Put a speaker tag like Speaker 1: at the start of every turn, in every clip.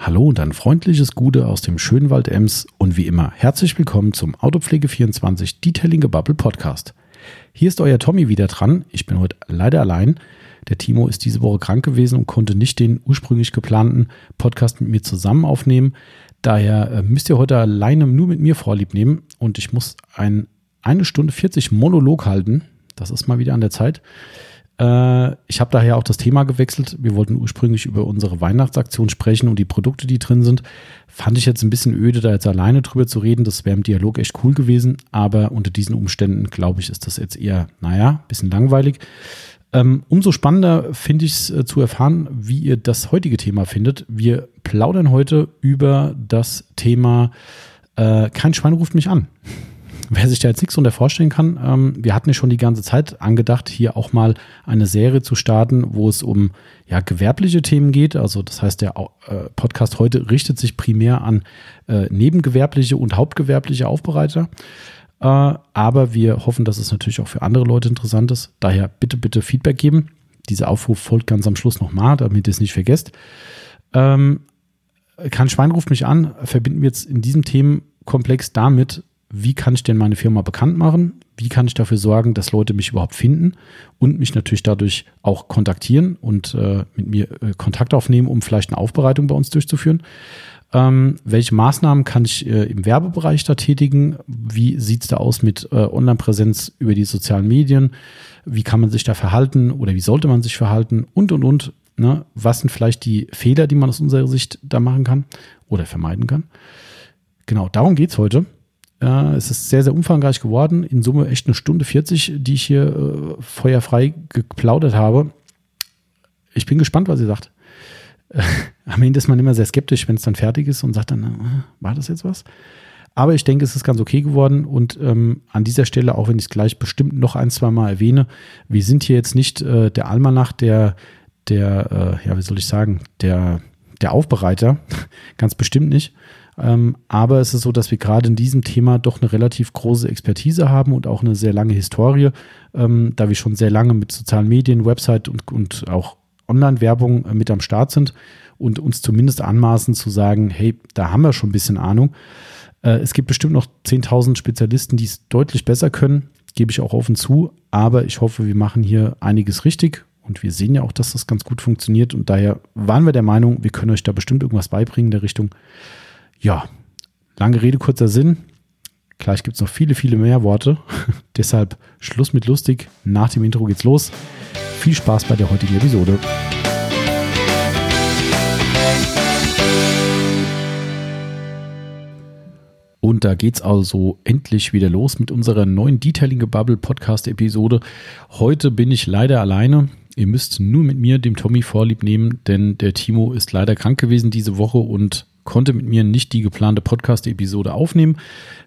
Speaker 1: Hallo und ein freundliches Gute aus dem schönen Wald Ems und wie immer herzlich willkommen zum Autopflege24 Detailing Bubble Podcast. Hier ist euer Tommy wieder dran. Ich bin heute leider allein. Der Timo ist diese Woche krank gewesen und konnte nicht den ursprünglich geplanten Podcast mit mir zusammen aufnehmen. Daher äh, müsst ihr heute alleine nur mit mir Vorlieb nehmen und ich muss ein eine Stunde 40 Monolog halten. Das ist mal wieder an der Zeit. Äh, ich habe daher auch das Thema gewechselt. Wir wollten ursprünglich über unsere Weihnachtsaktion sprechen und die Produkte, die drin sind. Fand ich jetzt ein bisschen öde, da jetzt alleine drüber zu reden. Das wäre im Dialog echt cool gewesen. Aber unter diesen Umständen, glaube ich, ist das jetzt eher, naja, ein bisschen langweilig. Ähm, umso spannender finde ich es äh, zu erfahren, wie ihr das heutige Thema findet. Wir plaudern heute über das Thema äh, Kein Schwein ruft mich an wer sich da jetzt nichts unter vorstellen kann, ähm, wir hatten ja schon die ganze Zeit angedacht, hier auch mal eine Serie zu starten, wo es um ja, gewerbliche Themen geht. Also das heißt, der äh, Podcast heute richtet sich primär an äh, nebengewerbliche und hauptgewerbliche Aufbereiter. Äh, aber wir hoffen, dass es natürlich auch für andere Leute interessant ist. Daher bitte, bitte Feedback geben. Dieser Aufruf folgt ganz am Schluss nochmal, damit ihr es nicht vergesst. Ähm, Kein Schwein ruft mich an, verbinden wir jetzt in diesem Themenkomplex damit, wie kann ich denn meine Firma bekannt machen? Wie kann ich dafür sorgen, dass Leute mich überhaupt finden und mich natürlich dadurch auch kontaktieren und äh, mit mir äh, Kontakt aufnehmen, um vielleicht eine Aufbereitung bei uns durchzuführen? Ähm, welche Maßnahmen kann ich äh, im Werbebereich da tätigen? Wie sieht es da aus mit äh, Online-Präsenz über die sozialen Medien? Wie kann man sich da verhalten oder wie sollte man sich verhalten? Und, und, und. Ne? Was sind vielleicht die Fehler, die man aus unserer Sicht da machen kann oder vermeiden kann? Genau, darum geht es heute. Ja, es ist sehr, sehr umfangreich geworden. In Summe echt eine Stunde 40, die ich hier äh, feuerfrei geplaudert habe. Ich bin gespannt, was ihr sagt. Äh, am Ende ist man immer sehr skeptisch, wenn es dann fertig ist und sagt dann, äh, war das jetzt was? Aber ich denke, es ist ganz okay geworden. Und ähm, an dieser Stelle, auch wenn ich es gleich bestimmt noch ein, zwei Mal erwähne, wir sind hier jetzt nicht äh, der Almanach, der, der, äh, ja, wie soll ich sagen, der, der Aufbereiter. ganz bestimmt nicht. Ähm, aber es ist so, dass wir gerade in diesem Thema doch eine relativ große Expertise haben und auch eine sehr lange Historie, ähm, da wir schon sehr lange mit sozialen Medien, Website und, und auch Online-Werbung äh, mit am Start sind und uns zumindest anmaßen zu sagen, hey, da haben wir schon ein bisschen Ahnung. Äh, es gibt bestimmt noch 10.000 Spezialisten, die es deutlich besser können, gebe ich auch offen zu, aber ich hoffe, wir machen hier einiges richtig und wir sehen ja auch, dass das ganz gut funktioniert und daher waren wir der Meinung, wir können euch da bestimmt irgendwas beibringen in der Richtung. Ja, lange Rede, kurzer Sinn. Gleich gibt es noch viele, viele mehr Worte. Deshalb Schluss mit lustig. Nach dem Intro geht's los. Viel Spaß bei der heutigen Episode. Und da geht's also endlich wieder los mit unserer neuen Detailing Bubble Podcast Episode. Heute bin ich leider alleine. Ihr müsst nur mit mir, dem Tommy, Vorlieb nehmen, denn der Timo ist leider krank gewesen diese Woche und konnte mit mir nicht die geplante Podcast-Episode aufnehmen.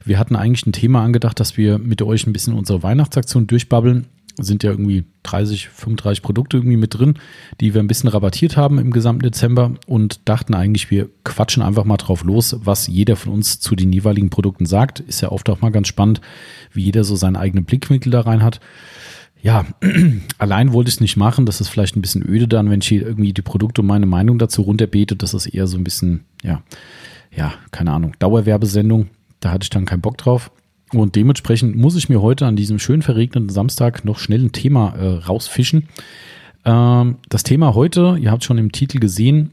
Speaker 1: Wir hatten eigentlich ein Thema angedacht, dass wir mit euch ein bisschen unsere Weihnachtsaktion durchbabbeln. Sind ja irgendwie 30, 35 Produkte irgendwie mit drin, die wir ein bisschen rabattiert haben im gesamten Dezember und dachten eigentlich, wir quatschen einfach mal drauf los, was jeder von uns zu den jeweiligen Produkten sagt. Ist ja oft auch mal ganz spannend, wie jeder so seinen eigenen Blickwinkel da rein hat ja, allein wollte ich es nicht machen. Das ist vielleicht ein bisschen öde dann, wenn ich hier irgendwie die Produkte und meine Meinung dazu runterbete. Das ist eher so ein bisschen, ja, ja, keine Ahnung, Dauerwerbesendung. Da hatte ich dann keinen Bock drauf. Und dementsprechend muss ich mir heute an diesem schön verregneten Samstag noch schnell ein Thema äh, rausfischen. Ähm, das Thema heute, ihr habt schon im Titel gesehen,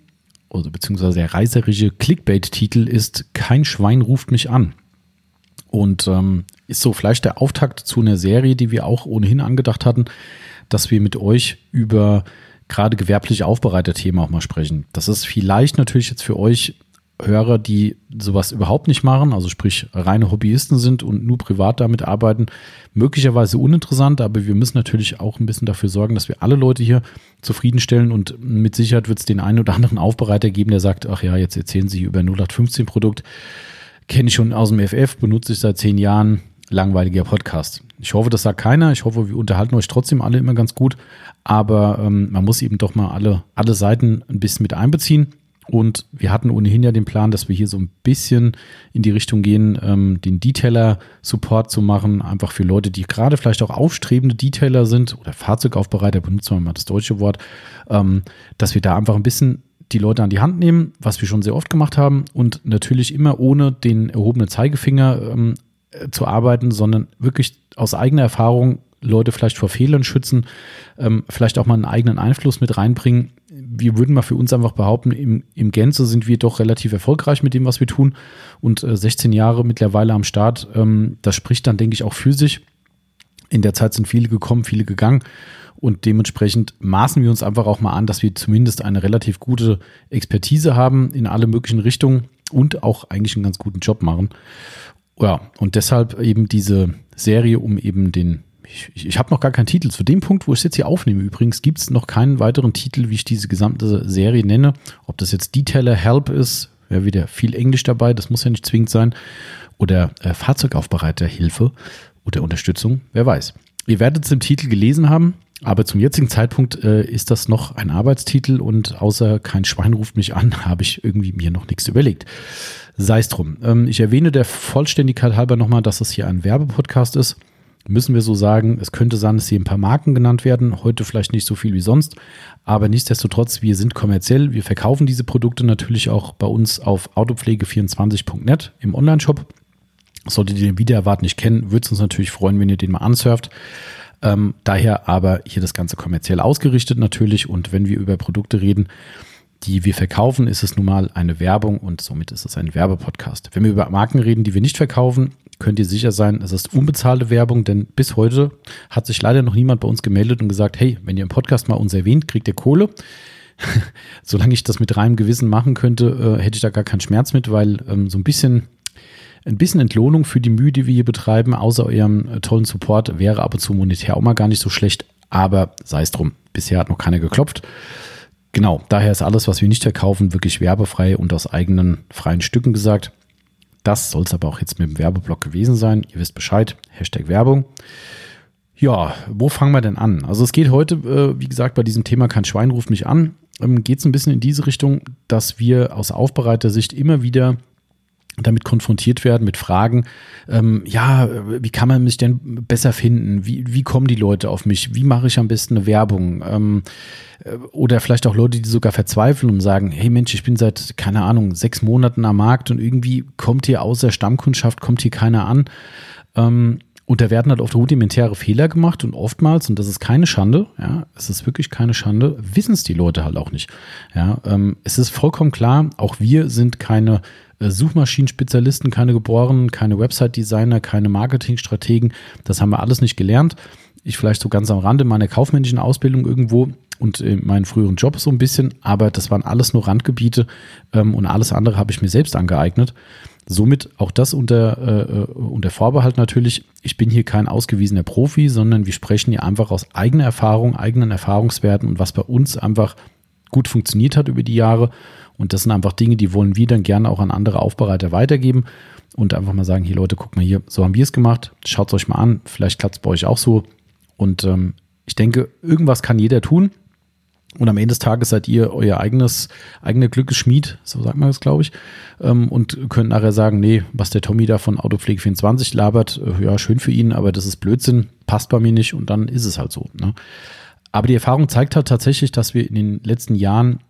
Speaker 1: also beziehungsweise der reißerische Clickbait-Titel ist Kein Schwein ruft mich an. Und ähm, ist so vielleicht der Auftakt zu einer Serie, die wir auch ohnehin angedacht hatten, dass wir mit euch über gerade gewerbliche Aufbereiterthemen auch mal sprechen. Das ist vielleicht natürlich jetzt für euch Hörer, die sowas überhaupt nicht machen, also sprich reine Hobbyisten sind und nur privat damit arbeiten, möglicherweise uninteressant, aber wir müssen natürlich auch ein bisschen dafür sorgen, dass wir alle Leute hier zufriedenstellen und mit Sicherheit wird es den einen oder anderen Aufbereiter geben, der sagt, ach ja, jetzt erzählen Sie über 0815 Produkt kenne ich schon aus dem FF, benutze ich seit zehn Jahren. Langweiliger Podcast. Ich hoffe, das sagt keiner. Ich hoffe, wir unterhalten euch trotzdem alle immer ganz gut. Aber ähm, man muss eben doch mal alle, alle Seiten ein bisschen mit einbeziehen. Und wir hatten ohnehin ja den Plan, dass wir hier so ein bisschen in die Richtung gehen, ähm, den Detailer-Support zu machen. Einfach für Leute, die gerade vielleicht auch aufstrebende Detailer sind oder Fahrzeugaufbereiter, benutzen wir mal das deutsche Wort, ähm, dass wir da einfach ein bisschen die Leute an die Hand nehmen, was wir schon sehr oft gemacht haben und natürlich immer ohne den erhobenen Zeigefinger ähm, äh, zu arbeiten, sondern wirklich aus eigener Erfahrung Leute vielleicht vor Fehlern schützen, ähm, vielleicht auch mal einen eigenen Einfluss mit reinbringen. Wir würden mal für uns einfach behaupten, im, im Gänze sind wir doch relativ erfolgreich mit dem, was wir tun. Und äh, 16 Jahre mittlerweile am Start, ähm, das spricht dann, denke ich, auch für sich. In der Zeit sind viele gekommen, viele gegangen. Und dementsprechend maßen wir uns einfach auch mal an, dass wir zumindest eine relativ gute Expertise haben in alle möglichen Richtungen und auch eigentlich einen ganz guten Job machen. Ja, und deshalb eben diese Serie, um eben den ich, ich, ich habe noch gar keinen Titel. Zu dem Punkt, wo ich es jetzt hier aufnehme, übrigens, gibt es noch keinen weiteren Titel, wie ich diese gesamte Serie nenne. Ob das jetzt Detailer Help ist, wäre wieder viel Englisch dabei, das muss ja nicht zwingend sein. Oder äh, Fahrzeugaufbereiterhilfe oder Unterstützung, wer weiß. Ihr werdet es im Titel gelesen haben, aber zum jetzigen Zeitpunkt äh, ist das noch ein Arbeitstitel und außer kein Schwein ruft mich an, habe ich irgendwie mir noch nichts überlegt. Sei es drum. Ähm, ich erwähne der Vollständigkeit halber nochmal, dass es hier ein Werbepodcast ist müssen wir so sagen, es könnte sein, dass hier ein paar Marken genannt werden, heute vielleicht nicht so viel wie sonst, aber nichtsdestotrotz, wir sind kommerziell, wir verkaufen diese Produkte natürlich auch bei uns auf autopflege24.net im Onlineshop. Solltet ihr den Wiedererwart nicht kennen, würde es uns natürlich freuen, wenn ihr den mal ansurft. Ähm, daher aber hier das Ganze kommerziell ausgerichtet natürlich und wenn wir über Produkte reden, die wir verkaufen, ist es nun mal eine Werbung und somit ist es ein Werbepodcast. Wenn wir über Marken reden, die wir nicht verkaufen, könnt ihr sicher sein, es ist unbezahlte Werbung, denn bis heute hat sich leider noch niemand bei uns gemeldet und gesagt, hey, wenn ihr im Podcast mal uns erwähnt, kriegt ihr Kohle. Solange ich das mit reinem Gewissen machen könnte, äh, hätte ich da gar keinen Schmerz mit, weil ähm, so ein bisschen ein bisschen Entlohnung für die Mühe, die wir hier betreiben, außer eurem äh, tollen Support, wäre ab und zu monetär auch mal gar nicht so schlecht, aber sei es drum. Bisher hat noch keiner geklopft. Genau, daher ist alles, was wir nicht verkaufen, wirklich werbefrei und aus eigenen freien Stücken gesagt. Das soll es aber auch jetzt mit dem Werbeblock gewesen sein. Ihr wisst Bescheid. Hashtag Werbung. Ja, wo fangen wir denn an? Also es geht heute, äh, wie gesagt, bei diesem Thema kein Schwein ruft mich an, ähm, geht es ein bisschen in diese Richtung, dass wir aus Aufbereitersicht immer wieder damit konfrontiert werden mit Fragen, ähm, ja, wie kann man mich denn besser finden? Wie, wie kommen die Leute auf mich? Wie mache ich am besten eine Werbung? Ähm, äh, oder vielleicht auch Leute, die sogar verzweifeln und sagen, hey Mensch, ich bin seit, keine Ahnung, sechs Monaten am Markt und irgendwie kommt hier außer Stammkundschaft, kommt hier keiner an. Ähm, und da werden halt oft rudimentäre Fehler gemacht und oftmals, und das ist keine Schande, ja, es ist wirklich keine Schande, wissen es die Leute halt auch nicht. Ja, ähm, es ist vollkommen klar, auch wir sind keine Suchmaschinenspezialisten, keine Geborenen, keine Website-Designer, keine Marketingstrategen. Das haben wir alles nicht gelernt. Ich vielleicht so ganz am Rande meiner kaufmännischen Ausbildung irgendwo und in meinen früheren Job so ein bisschen, aber das waren alles nur Randgebiete ähm, und alles andere habe ich mir selbst angeeignet. Somit auch das unter, äh, äh, unter Vorbehalt natürlich. Ich bin hier kein ausgewiesener Profi, sondern wir sprechen hier einfach aus eigener Erfahrung, eigenen Erfahrungswerten und was bei uns einfach gut funktioniert hat über die Jahre und das sind einfach Dinge, die wollen wir dann gerne auch an andere Aufbereiter weitergeben und einfach mal sagen, hier Leute, guck mal hier, so haben wir es gemacht, schaut es euch mal an, vielleicht klappt es bei euch auch so. Und ähm, ich denke, irgendwas kann jeder tun. Und am Ende des Tages seid ihr euer eigenes, eigene Glückesschmied, so sagt man das, glaube ich, ähm, und könnt nachher sagen, nee, was der Tommy da von Autopflege24 labert, äh, ja, schön für ihn, aber das ist Blödsinn, passt bei mir nicht und dann ist es halt so. Ne? Aber die Erfahrung zeigt halt tatsächlich, dass wir in den letzten Jahren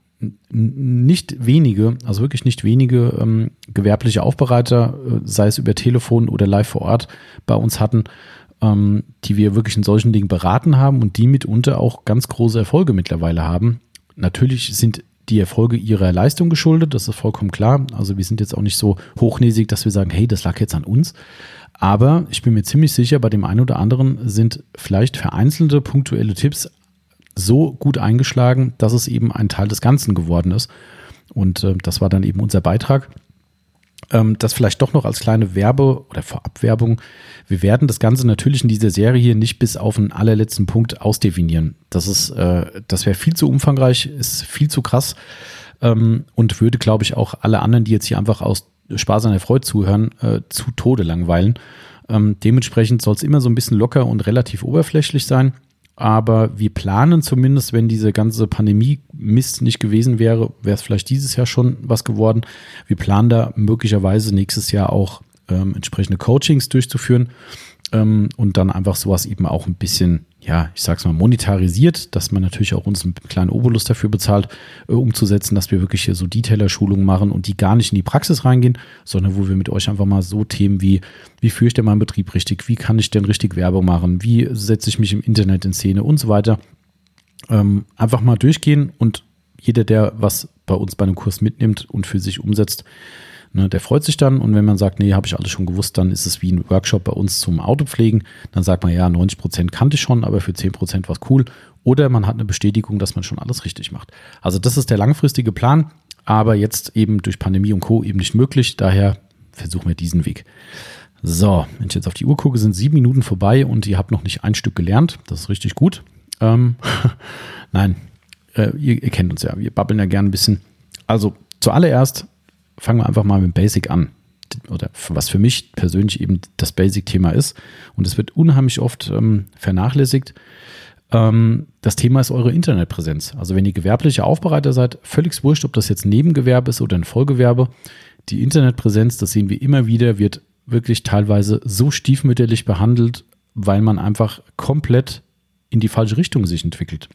Speaker 1: nicht wenige, also wirklich nicht wenige ähm, gewerbliche Aufbereiter, äh, sei es über Telefon oder live vor Ort, bei uns hatten, ähm, die wir wirklich in solchen Dingen beraten haben und die mitunter auch ganz große Erfolge mittlerweile haben. Natürlich sind die Erfolge ihrer Leistung geschuldet, das ist vollkommen klar. Also wir sind jetzt auch nicht so hochnäsig, dass wir sagen, hey, das lag jetzt an uns. Aber ich bin mir ziemlich sicher, bei dem einen oder anderen sind vielleicht vereinzelte punktuelle Tipps so gut eingeschlagen, dass es eben ein Teil des Ganzen geworden ist. Und äh, das war dann eben unser Beitrag. Ähm, das vielleicht doch noch als kleine Werbe- oder Vorabwerbung. Wir werden das Ganze natürlich in dieser Serie hier nicht bis auf den allerletzten Punkt ausdefinieren. Das äh, das wäre viel zu umfangreich, ist viel zu krass ähm, und würde, glaube ich, auch alle anderen, die jetzt hier einfach aus Spaß an der Freude zuhören, äh, zu Tode langweilen. Ähm, dementsprechend soll es immer so ein bisschen locker und relativ oberflächlich sein aber wir planen zumindest, wenn diese ganze Pandemie-Mist nicht gewesen wäre, wäre es vielleicht dieses Jahr schon was geworden. Wir planen da möglicherweise nächstes Jahr auch ähm, entsprechende Coachings durchzuführen ähm, und dann einfach sowas eben auch ein bisschen ja, ich sag's mal, monetarisiert, dass man natürlich auch uns einen kleinen Obolus dafür bezahlt, äh, umzusetzen, dass wir wirklich hier so Detailer-Schulungen machen und die gar nicht in die Praxis reingehen, sondern wo wir mit euch einfach mal so Themen wie, wie führe ich denn meinen Betrieb richtig, wie kann ich denn richtig Werbung machen, wie setze ich mich im Internet in Szene und so weiter, ähm, einfach mal durchgehen und jeder, der was bei uns bei einem Kurs mitnimmt und für sich umsetzt, Ne, der freut sich dann und wenn man sagt, nee, habe ich alles schon gewusst, dann ist es wie ein Workshop bei uns zum Autopflegen. Dann sagt man, ja, 90 Prozent kannte ich schon, aber für 10 Prozent war es cool. Oder man hat eine Bestätigung, dass man schon alles richtig macht. Also das ist der langfristige Plan, aber jetzt eben durch Pandemie und Co. eben nicht möglich. Daher versuchen wir diesen Weg. So, wenn ich jetzt auf die Uhr gucke, sind sieben Minuten vorbei und ihr habt noch nicht ein Stück gelernt. Das ist richtig gut. Ähm, Nein, äh, ihr, ihr kennt uns ja. Wir babbeln ja gern ein bisschen. Also zuallererst fangen wir einfach mal mit Basic an. Oder was für mich persönlich eben das Basic-Thema ist. Und es wird unheimlich oft ähm, vernachlässigt. Ähm, das Thema ist eure Internetpräsenz. Also wenn ihr gewerblicher Aufbereiter seid, völlig wurscht, ob das jetzt Nebengewerbe ist oder ein Vollgewerbe. Die Internetpräsenz, das sehen wir immer wieder, wird wirklich teilweise so stiefmütterlich behandelt, weil man einfach komplett in die falsche Richtung sich entwickelt.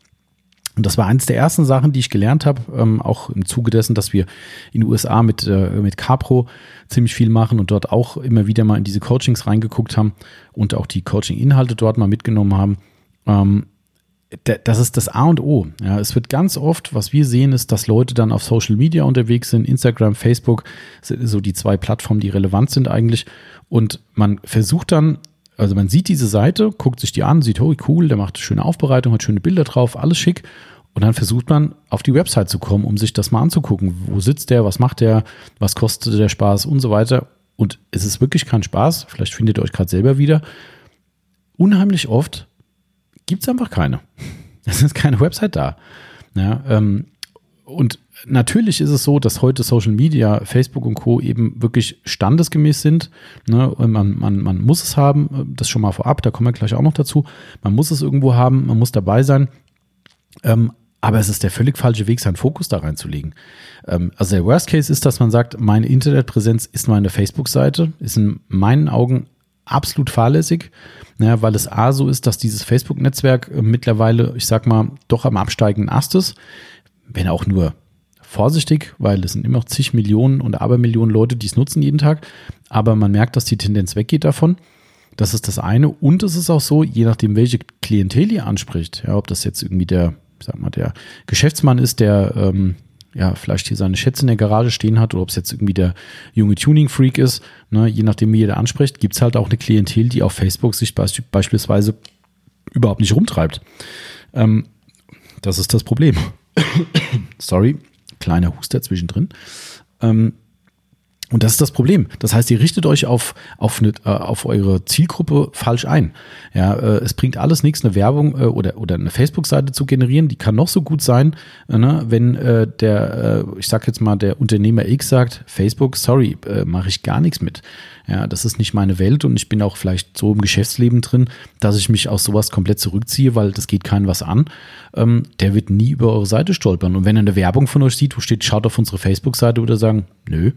Speaker 1: Und das war eines der ersten Sachen, die ich gelernt habe, ähm, auch im Zuge dessen, dass wir in den USA mit, äh, mit Capro ziemlich viel machen und dort auch immer wieder mal in diese Coachings reingeguckt haben und auch die Coaching-Inhalte dort mal mitgenommen haben. Ähm, das ist das A und O. Ja, es wird ganz oft, was wir sehen, ist, dass Leute dann auf Social Media unterwegs sind, Instagram, Facebook, sind so die zwei Plattformen, die relevant sind eigentlich. Und man versucht dann also man sieht diese Seite, guckt sich die an, sieht, oh cool, der macht schöne Aufbereitung, hat schöne Bilder drauf, alles schick. Und dann versucht man auf die Website zu kommen, um sich das mal anzugucken. Wo sitzt der, was macht der, was kostet der Spaß und so weiter. Und es ist wirklich kein Spaß, vielleicht findet ihr euch gerade selber wieder. Unheimlich oft gibt es einfach keine. Es ist keine Website da. Ja, ähm, und natürlich ist es so, dass heute Social Media, Facebook und Co. eben wirklich standesgemäß sind. Ne? Man, man, man muss es haben, das schon mal vorab, da kommen wir gleich auch noch dazu. Man muss es irgendwo haben, man muss dabei sein. Ähm, aber es ist der völlig falsche Weg, seinen Fokus da reinzulegen. Ähm, also der Worst Case ist, dass man sagt, meine Internetpräsenz ist meine Facebook-Seite, ist in meinen Augen absolut fahrlässig, ja, weil es A so ist, dass dieses Facebook-Netzwerk äh, mittlerweile, ich sag mal, doch am absteigenden Ast ist, wenn auch nur vorsichtig, weil es sind immer noch zig Millionen und Abermillionen Leute, die es nutzen jeden Tag. Aber man merkt, dass die Tendenz weggeht davon. Das ist das eine. Und es ist auch so, je nachdem, welche Klientel ihr anspricht, ja, ob das jetzt irgendwie der, sag mal, der Geschäftsmann ist, der ähm, ja, vielleicht hier seine Schätze in der Garage stehen hat oder ob es jetzt irgendwie der junge Tuning-Freak ist, ne, je nachdem, wie ihr da anspricht, gibt es halt auch eine Klientel, die auf Facebook sich be beispielsweise überhaupt nicht rumtreibt. Ähm, das ist das Problem. Sorry, kleiner Huster zwischendrin. Ähm, und das ist das Problem. Das heißt, ihr richtet euch auf, auf, eine, äh, auf eure Zielgruppe falsch ein. Ja, äh, es bringt alles nichts, eine Werbung äh, oder, oder eine Facebook-Seite zu generieren. Die kann noch so gut sein, äh, ne? wenn äh, der, äh, ich sag jetzt mal, der Unternehmer X sagt, Facebook, sorry, mache ich gar nichts mit. Ja, das ist nicht meine Welt und ich bin auch vielleicht so im Geschäftsleben drin, dass ich mich aus sowas komplett zurückziehe, weil das geht keinem was an. Ähm, der wird nie über eure Seite stolpern. Und wenn er eine Werbung von euch sieht, wo steht, schaut auf unsere Facebook-Seite oder sagen, nö,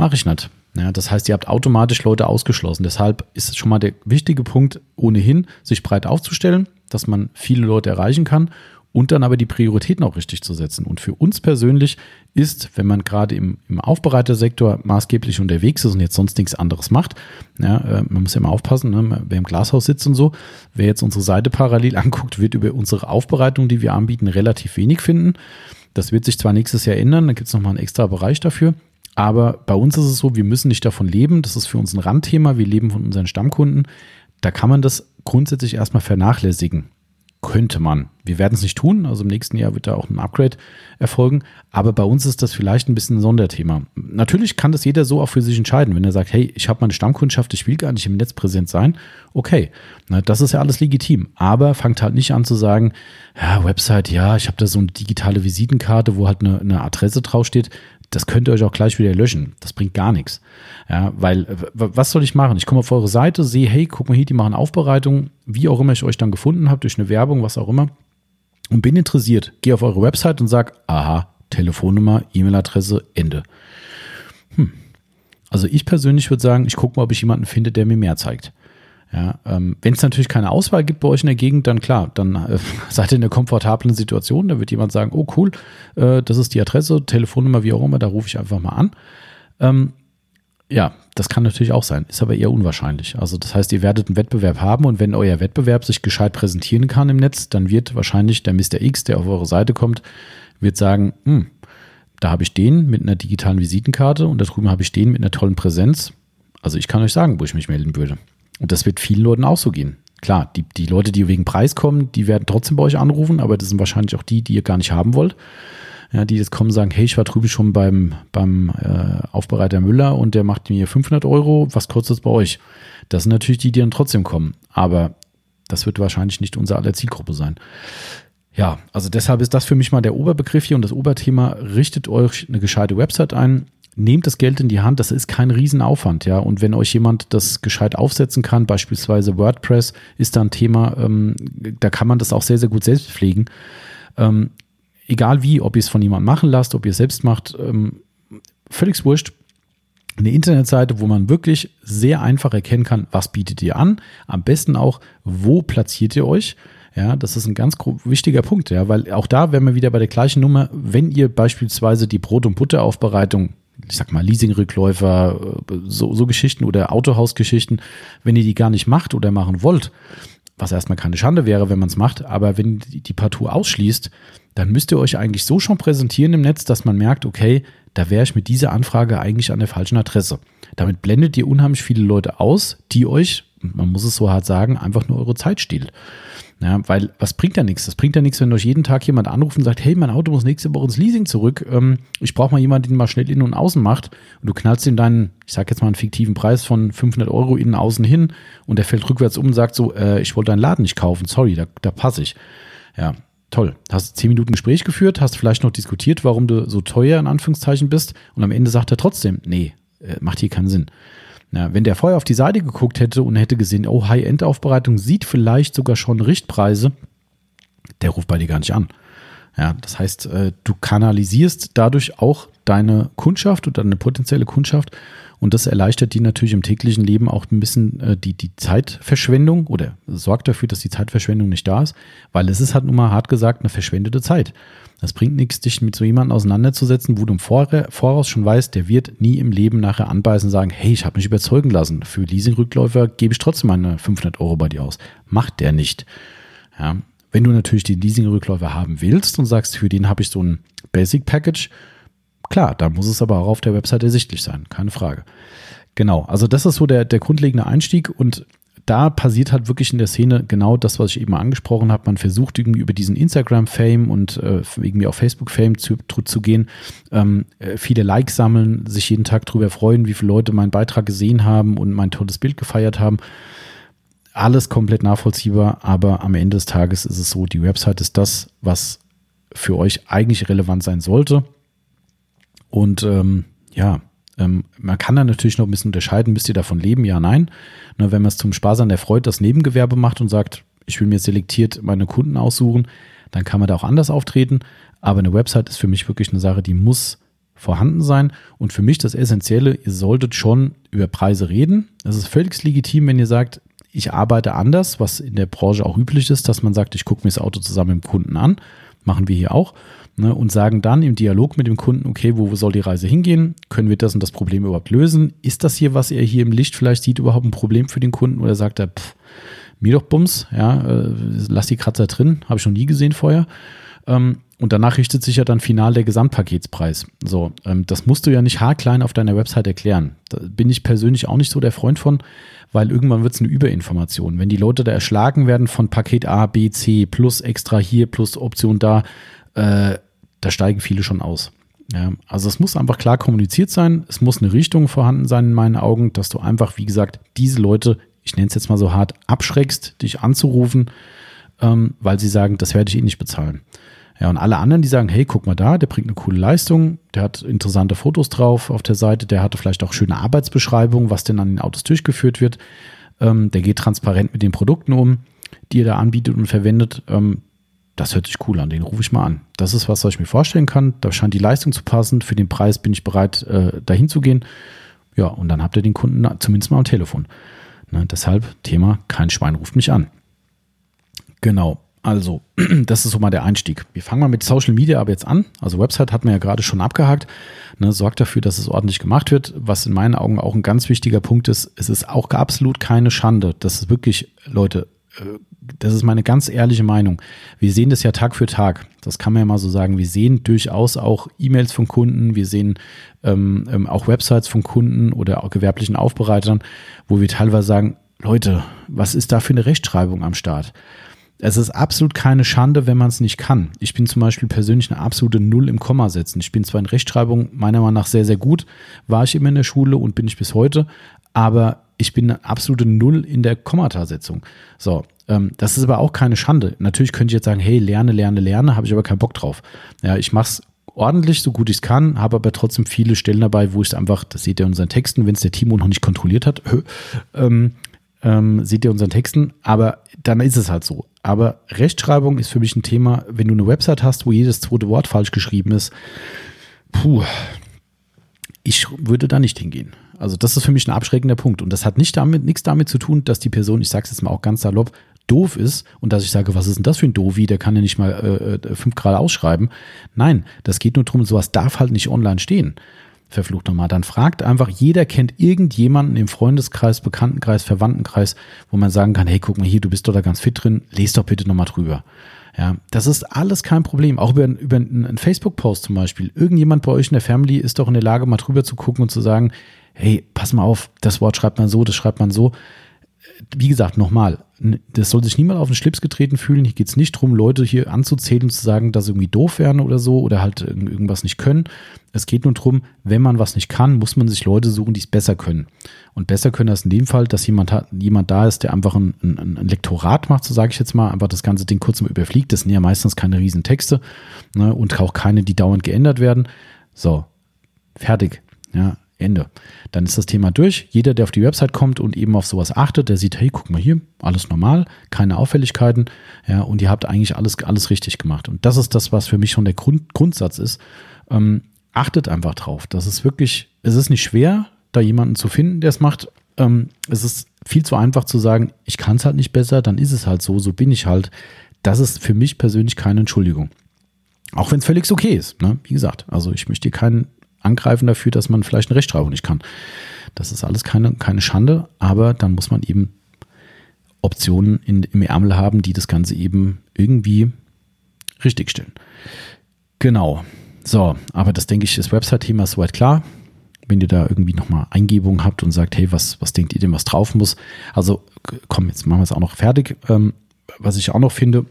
Speaker 1: mache ich nicht. Ja, das heißt, ihr habt automatisch Leute ausgeschlossen. Deshalb ist schon mal der wichtige Punkt, ohnehin sich breit aufzustellen, dass man viele Leute erreichen kann und dann aber die Prioritäten auch richtig zu setzen. Und für uns persönlich ist, wenn man gerade im, im Aufbereitersektor maßgeblich unterwegs ist und jetzt sonst nichts anderes macht, ja, äh, man muss ja immer aufpassen, ne, wer im Glashaus sitzt und so, wer jetzt unsere Seite parallel anguckt, wird über unsere Aufbereitung, die wir anbieten, relativ wenig finden. Das wird sich zwar nächstes Jahr ändern, dann gibt es nochmal einen extra Bereich dafür. Aber bei uns ist es so, wir müssen nicht davon leben. Das ist für uns ein Randthema. Wir leben von unseren Stammkunden. Da kann man das grundsätzlich erstmal vernachlässigen könnte man. Wir werden es nicht tun, also im nächsten Jahr wird da auch ein Upgrade erfolgen, aber bei uns ist das vielleicht ein bisschen ein Sonderthema. Natürlich kann das jeder so auch für sich entscheiden, wenn er sagt, hey, ich habe meine Stammkundschaft, ich will gar nicht im Netz präsent sein, okay, Na, das ist ja alles legitim, aber fangt halt nicht an zu sagen, ja, Website, ja, ich habe da so eine digitale Visitenkarte, wo halt eine, eine Adresse draufsteht, das könnt ihr euch auch gleich wieder löschen. Das bringt gar nichts. Ja, weil, was soll ich machen? Ich komme auf eure Seite, sehe, hey, guck mal hier, die machen Aufbereitung, wie auch immer ich euch dann gefunden habe, durch eine Werbung, was auch immer, und bin interessiert. Gehe auf eure Website und sage, aha, Telefonnummer, E-Mail-Adresse, Ende. Hm. Also ich persönlich würde sagen, ich gucke mal, ob ich jemanden finde, der mir mehr zeigt. Ja, ähm, wenn es natürlich keine Auswahl gibt bei euch in der Gegend, dann klar, dann äh, seid ihr in einer komfortablen Situation. Da wird jemand sagen, oh cool, äh, das ist die Adresse, Telefonnummer, wie auch immer, da rufe ich einfach mal an. Ähm, ja, das kann natürlich auch sein, ist aber eher unwahrscheinlich. Also das heißt, ihr werdet einen Wettbewerb haben und wenn euer Wettbewerb sich gescheit präsentieren kann im Netz, dann wird wahrscheinlich der Mr. X, der auf eure Seite kommt, wird sagen, hm, da habe ich den mit einer digitalen Visitenkarte und da drüben habe ich den mit einer tollen Präsenz. Also ich kann euch sagen, wo ich mich melden würde. Und das wird vielen Leuten auch so gehen. Klar, die, die Leute, die wegen Preis kommen, die werden trotzdem bei euch anrufen, aber das sind wahrscheinlich auch die, die ihr gar nicht haben wollt. Ja, die jetzt kommen und sagen, hey, ich war drüben schon beim, beim äh, Aufbereiter Müller und der macht mir 500 Euro, was kostet es bei euch? Das sind natürlich die, die dann trotzdem kommen, aber das wird wahrscheinlich nicht unser aller Zielgruppe sein. Ja, also deshalb ist das für mich mal der Oberbegriff hier und das Oberthema, richtet euch eine gescheite Website ein, nehmt das Geld in die Hand, das ist kein Riesenaufwand, ja. Und wenn euch jemand das gescheit aufsetzen kann, beispielsweise WordPress ist da ein Thema, ähm, da kann man das auch sehr, sehr gut selbst pflegen. Ähm, egal wie, ob ihr es von jemandem machen lasst, ob ihr es selbst macht, ähm, völlig wurscht. Eine Internetseite, wo man wirklich sehr einfach erkennen kann, was bietet ihr an. Am besten auch, wo platziert ihr euch. Ja, das ist ein ganz wichtiger Punkt, ja, weil auch da wären wir wieder bei der gleichen Nummer, wenn ihr beispielsweise die Brot- und Butteraufbereitung ich sag mal, Leasingrückläufer, so, so Geschichten oder Autohausgeschichten, wenn ihr die gar nicht macht oder machen wollt, was erstmal keine Schande wäre, wenn man es macht, aber wenn die, die Partout ausschließt, dann müsst ihr euch eigentlich so schon präsentieren im Netz, dass man merkt, okay, da wäre ich mit dieser Anfrage eigentlich an der falschen Adresse. Damit blendet ihr unheimlich viele Leute aus, die euch, man muss es so hart sagen, einfach nur eure Zeit stehlen. Ja, weil was bringt ja nichts? Das bringt ja nichts, wenn euch jeden Tag jemand anruft und sagt, hey, mein Auto muss nächste Woche ins Leasing zurück. Ähm, ich brauche mal jemanden, den mal schnell innen und außen macht. Und du knallst ihm deinen, ich sag jetzt mal einen fiktiven Preis von 500 Euro innen und außen hin und der fällt rückwärts um und sagt so, äh, ich wollte deinen Laden nicht kaufen, sorry, da, da passe ich. Ja, toll. Hast zehn Minuten Gespräch geführt, hast vielleicht noch diskutiert, warum du so teuer in Anführungszeichen bist und am Ende sagt er trotzdem, nee, äh, macht hier keinen Sinn. Ja, wenn der vorher auf die Seite geguckt hätte und hätte gesehen, oh, High-End-Aufbereitung sieht vielleicht sogar schon Richtpreise, der ruft bei dir gar nicht an. Ja, das heißt, äh, du kanalisierst dadurch auch deine Kundschaft oder deine potenzielle Kundschaft und das erleichtert dir natürlich im täglichen Leben auch ein bisschen äh, die, die Zeitverschwendung oder sorgt dafür, dass die Zeitverschwendung nicht da ist, weil es ist halt nun mal hart gesagt eine verschwendete Zeit. Das bringt nichts, dich mit so jemandem auseinanderzusetzen, wo du im Voraus schon weißt, der wird nie im Leben nachher anbeißen und sagen, hey, ich habe mich überzeugen lassen. Für Leasingrückläufer gebe ich trotzdem meine 500 Euro bei dir aus. Macht der nicht. Ja. Wenn du natürlich die Leasingrückläufer haben willst und sagst, für den habe ich so ein Basic Package, Klar, da muss es aber auch auf der Website ersichtlich sein, keine Frage. Genau, also das ist so der, der grundlegende Einstieg und da passiert halt wirklich in der Szene genau das, was ich eben angesprochen habe. Man versucht irgendwie über diesen Instagram-Fame und äh, irgendwie auf Facebook-Fame zu, zu gehen, ähm, äh, viele Likes sammeln, sich jeden Tag darüber freuen, wie viele Leute meinen Beitrag gesehen haben und mein tolles Bild gefeiert haben. Alles komplett nachvollziehbar, aber am Ende des Tages ist es so, die Website ist das, was für euch eigentlich relevant sein sollte. Und ähm, ja, ähm, man kann da natürlich noch ein bisschen unterscheiden, müsst ihr davon leben? Ja, nein. Nur wenn man es zum Spaß an der Freude das Nebengewerbe macht und sagt, ich will mir selektiert meine Kunden aussuchen, dann kann man da auch anders auftreten. Aber eine Website ist für mich wirklich eine Sache, die muss vorhanden sein. Und für mich das Essentielle, ihr solltet schon über Preise reden. Es ist völlig legitim, wenn ihr sagt, ich arbeite anders, was in der Branche auch üblich ist, dass man sagt, ich gucke mir das Auto zusammen mit dem Kunden an. Machen wir hier auch ne, und sagen dann im Dialog mit dem Kunden, okay, wo soll die Reise hingehen? Können wir das und das Problem überhaupt lösen? Ist das hier, was er hier im Licht vielleicht sieht, überhaupt ein Problem für den Kunden oder sagt er, pff, mir doch Bums, ja, äh, lass die Kratzer drin, habe ich noch nie gesehen vorher. Ähm, und danach richtet sich ja dann final der Gesamtpaketspreis. So, ähm, das musst du ja nicht haarklein auf deiner Website erklären. Da bin ich persönlich auch nicht so der Freund von, weil irgendwann wird es eine Überinformation. Wenn die Leute da erschlagen werden von Paket A, B, C, plus extra hier, plus Option da, äh, da steigen viele schon aus. Ja, also es muss einfach klar kommuniziert sein, es muss eine Richtung vorhanden sein in meinen Augen, dass du einfach, wie gesagt, diese Leute, ich nenne es jetzt mal so hart, abschreckst, dich anzurufen, ähm, weil sie sagen, das werde ich eh nicht bezahlen. Ja, und alle anderen, die sagen, hey, guck mal da, der bringt eine coole Leistung, der hat interessante Fotos drauf auf der Seite, der hatte vielleicht auch schöne Arbeitsbeschreibungen, was denn an den Autos durchgeführt wird, ähm, der geht transparent mit den Produkten um, die er da anbietet und verwendet, ähm, das hört sich cool an, den rufe ich mal an. Das ist was, was ich mir vorstellen kann. Da scheint die Leistung zu passen. Für den Preis bin ich bereit, äh, dahin zu gehen. Ja, und dann habt ihr den Kunden zumindest mal am Telefon. Ne, deshalb Thema, kein Schwein ruft mich an. Genau. Also, das ist so mal der Einstieg. Wir fangen mal mit Social Media aber jetzt an. Also Website hat man ja gerade schon abgehakt. Ne, sorgt dafür, dass es ordentlich gemacht wird. Was in meinen Augen auch ein ganz wichtiger Punkt ist, es ist auch absolut keine Schande. Das ist wirklich, Leute, äh, das ist meine ganz ehrliche Meinung. Wir sehen das ja Tag für Tag. Das kann man ja mal so sagen. Wir sehen durchaus auch E-Mails von Kunden. Wir sehen ähm, ähm, auch Websites von Kunden oder auch gewerblichen Aufbereitern, wo wir teilweise sagen, Leute, was ist da für eine Rechtschreibung am Start? Es ist absolut keine Schande, wenn man es nicht kann. Ich bin zum Beispiel persönlich eine absolute Null im Komma setzen. Ich bin zwar in Rechtschreibung meiner Meinung nach sehr, sehr gut, war ich immer in der Schule und bin ich bis heute, aber ich bin eine absolute Null in der Kommatasetzung. So, ähm, das ist aber auch keine Schande. Natürlich könnte ich jetzt sagen, hey, lerne, lerne, lerne, habe ich aber keinen Bock drauf. Ja, ich mache es ordentlich, so gut ich es kann, habe aber trotzdem viele Stellen dabei, wo ich es einfach, das seht ihr in unseren Texten, wenn es der Timo noch nicht kontrolliert hat, ähm, ähm, seht ihr unseren Texten, aber dann ist es halt so. Aber Rechtschreibung ist für mich ein Thema, wenn du eine Website hast, wo jedes zweite Wort falsch geschrieben ist, puh, ich würde da nicht hingehen. Also das ist für mich ein abschreckender Punkt. Und das hat nicht damit, nichts damit zu tun, dass die Person, ich sage es jetzt mal auch ganz salopp, doof ist und dass ich sage, was ist denn das für ein Dovi, der kann ja nicht mal äh, äh fünf Grad ausschreiben. Nein, das geht nur darum, sowas darf halt nicht online stehen verflucht nochmal, dann fragt einfach, jeder kennt irgendjemanden im Freundeskreis, Bekanntenkreis, Verwandtenkreis, wo man sagen kann, hey, guck mal hier, du bist doch da ganz fit drin, lest doch bitte nochmal drüber. Ja, das ist alles kein Problem. Auch über, über einen Facebook-Post zum Beispiel. Irgendjemand bei euch in der Family ist doch in der Lage, mal drüber zu gucken und zu sagen, hey, pass mal auf, das Wort schreibt man so, das schreibt man so wie gesagt, nochmal, das soll sich niemand auf den Schlips getreten fühlen. Hier geht es nicht darum, Leute hier anzuzählen und zu sagen, dass sie irgendwie doof wären oder so oder halt irgendwas nicht können. Es geht nur darum, wenn man was nicht kann, muss man sich Leute suchen, die es besser können. Und besser können das in dem Fall, dass jemand, hat, jemand da ist, der einfach ein, ein, ein Lektorat macht, so sage ich jetzt mal, einfach das ganze Ding kurz mal überfliegt. Das sind ja meistens keine riesen Texte ne, und auch keine, die dauernd geändert werden. So, fertig. Ja, Ende. Dann ist das Thema durch. Jeder, der auf die Website kommt und eben auf sowas achtet, der sieht, hey, guck mal hier, alles normal, keine Auffälligkeiten, ja, und ihr habt eigentlich alles, alles richtig gemacht. Und das ist das, was für mich schon der Grund, Grundsatz ist. Ähm, achtet einfach drauf. Das ist wirklich, es ist nicht schwer, da jemanden zu finden, der es macht. Ähm, es ist viel zu einfach zu sagen, ich kann es halt nicht besser, dann ist es halt so, so bin ich halt. Das ist für mich persönlich keine Entschuldigung. Auch wenn es völlig okay ist. Ne? Wie gesagt, also ich möchte keinen angreifen dafür, dass man vielleicht eine Rechtschreibung nicht kann. Das ist alles keine, keine Schande, aber dann muss man eben Optionen in, im Ärmel haben, die das Ganze eben irgendwie richtigstellen. Genau. So, aber das denke ich, das Website-Thema ist soweit klar. Wenn ihr da irgendwie nochmal Eingebungen habt und sagt, hey, was, was denkt ihr denn, was drauf muss? Also, komm, jetzt machen wir es auch noch fertig. Ähm, was ich auch noch finde,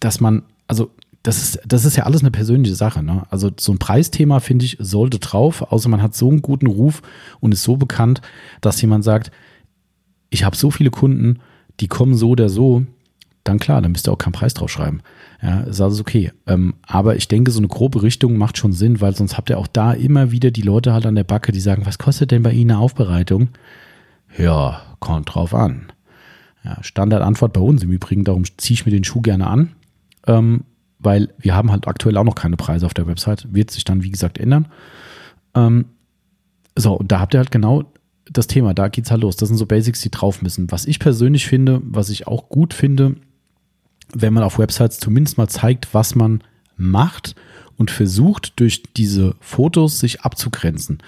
Speaker 1: dass man, also das ist, das ist ja alles eine persönliche Sache. Ne? Also so ein Preisthema, finde ich, sollte drauf, außer man hat so einen guten Ruf und ist so bekannt, dass jemand sagt, ich habe so viele Kunden, die kommen so oder so, dann klar, dann müsst ihr auch keinen Preis draufschreiben. Ja, ist alles okay. Ähm, aber ich denke, so eine grobe Richtung macht schon Sinn, weil sonst habt ihr auch da immer wieder die Leute halt an der Backe, die sagen, was kostet denn bei Ihnen eine Aufbereitung? Ja, kommt drauf an. Ja, Standardantwort bei uns im Übrigen, darum ziehe ich mir den Schuh gerne an. Ähm, weil wir haben halt aktuell auch noch keine Preise auf der Website. Wird sich dann, wie gesagt, ändern. Ähm, so, und da habt ihr halt genau das Thema, da geht's halt los. Das sind so Basics, die drauf müssen. Was ich persönlich finde, was ich auch gut finde, wenn man auf Websites zumindest mal zeigt, was man macht und versucht, durch diese Fotos sich abzugrenzen.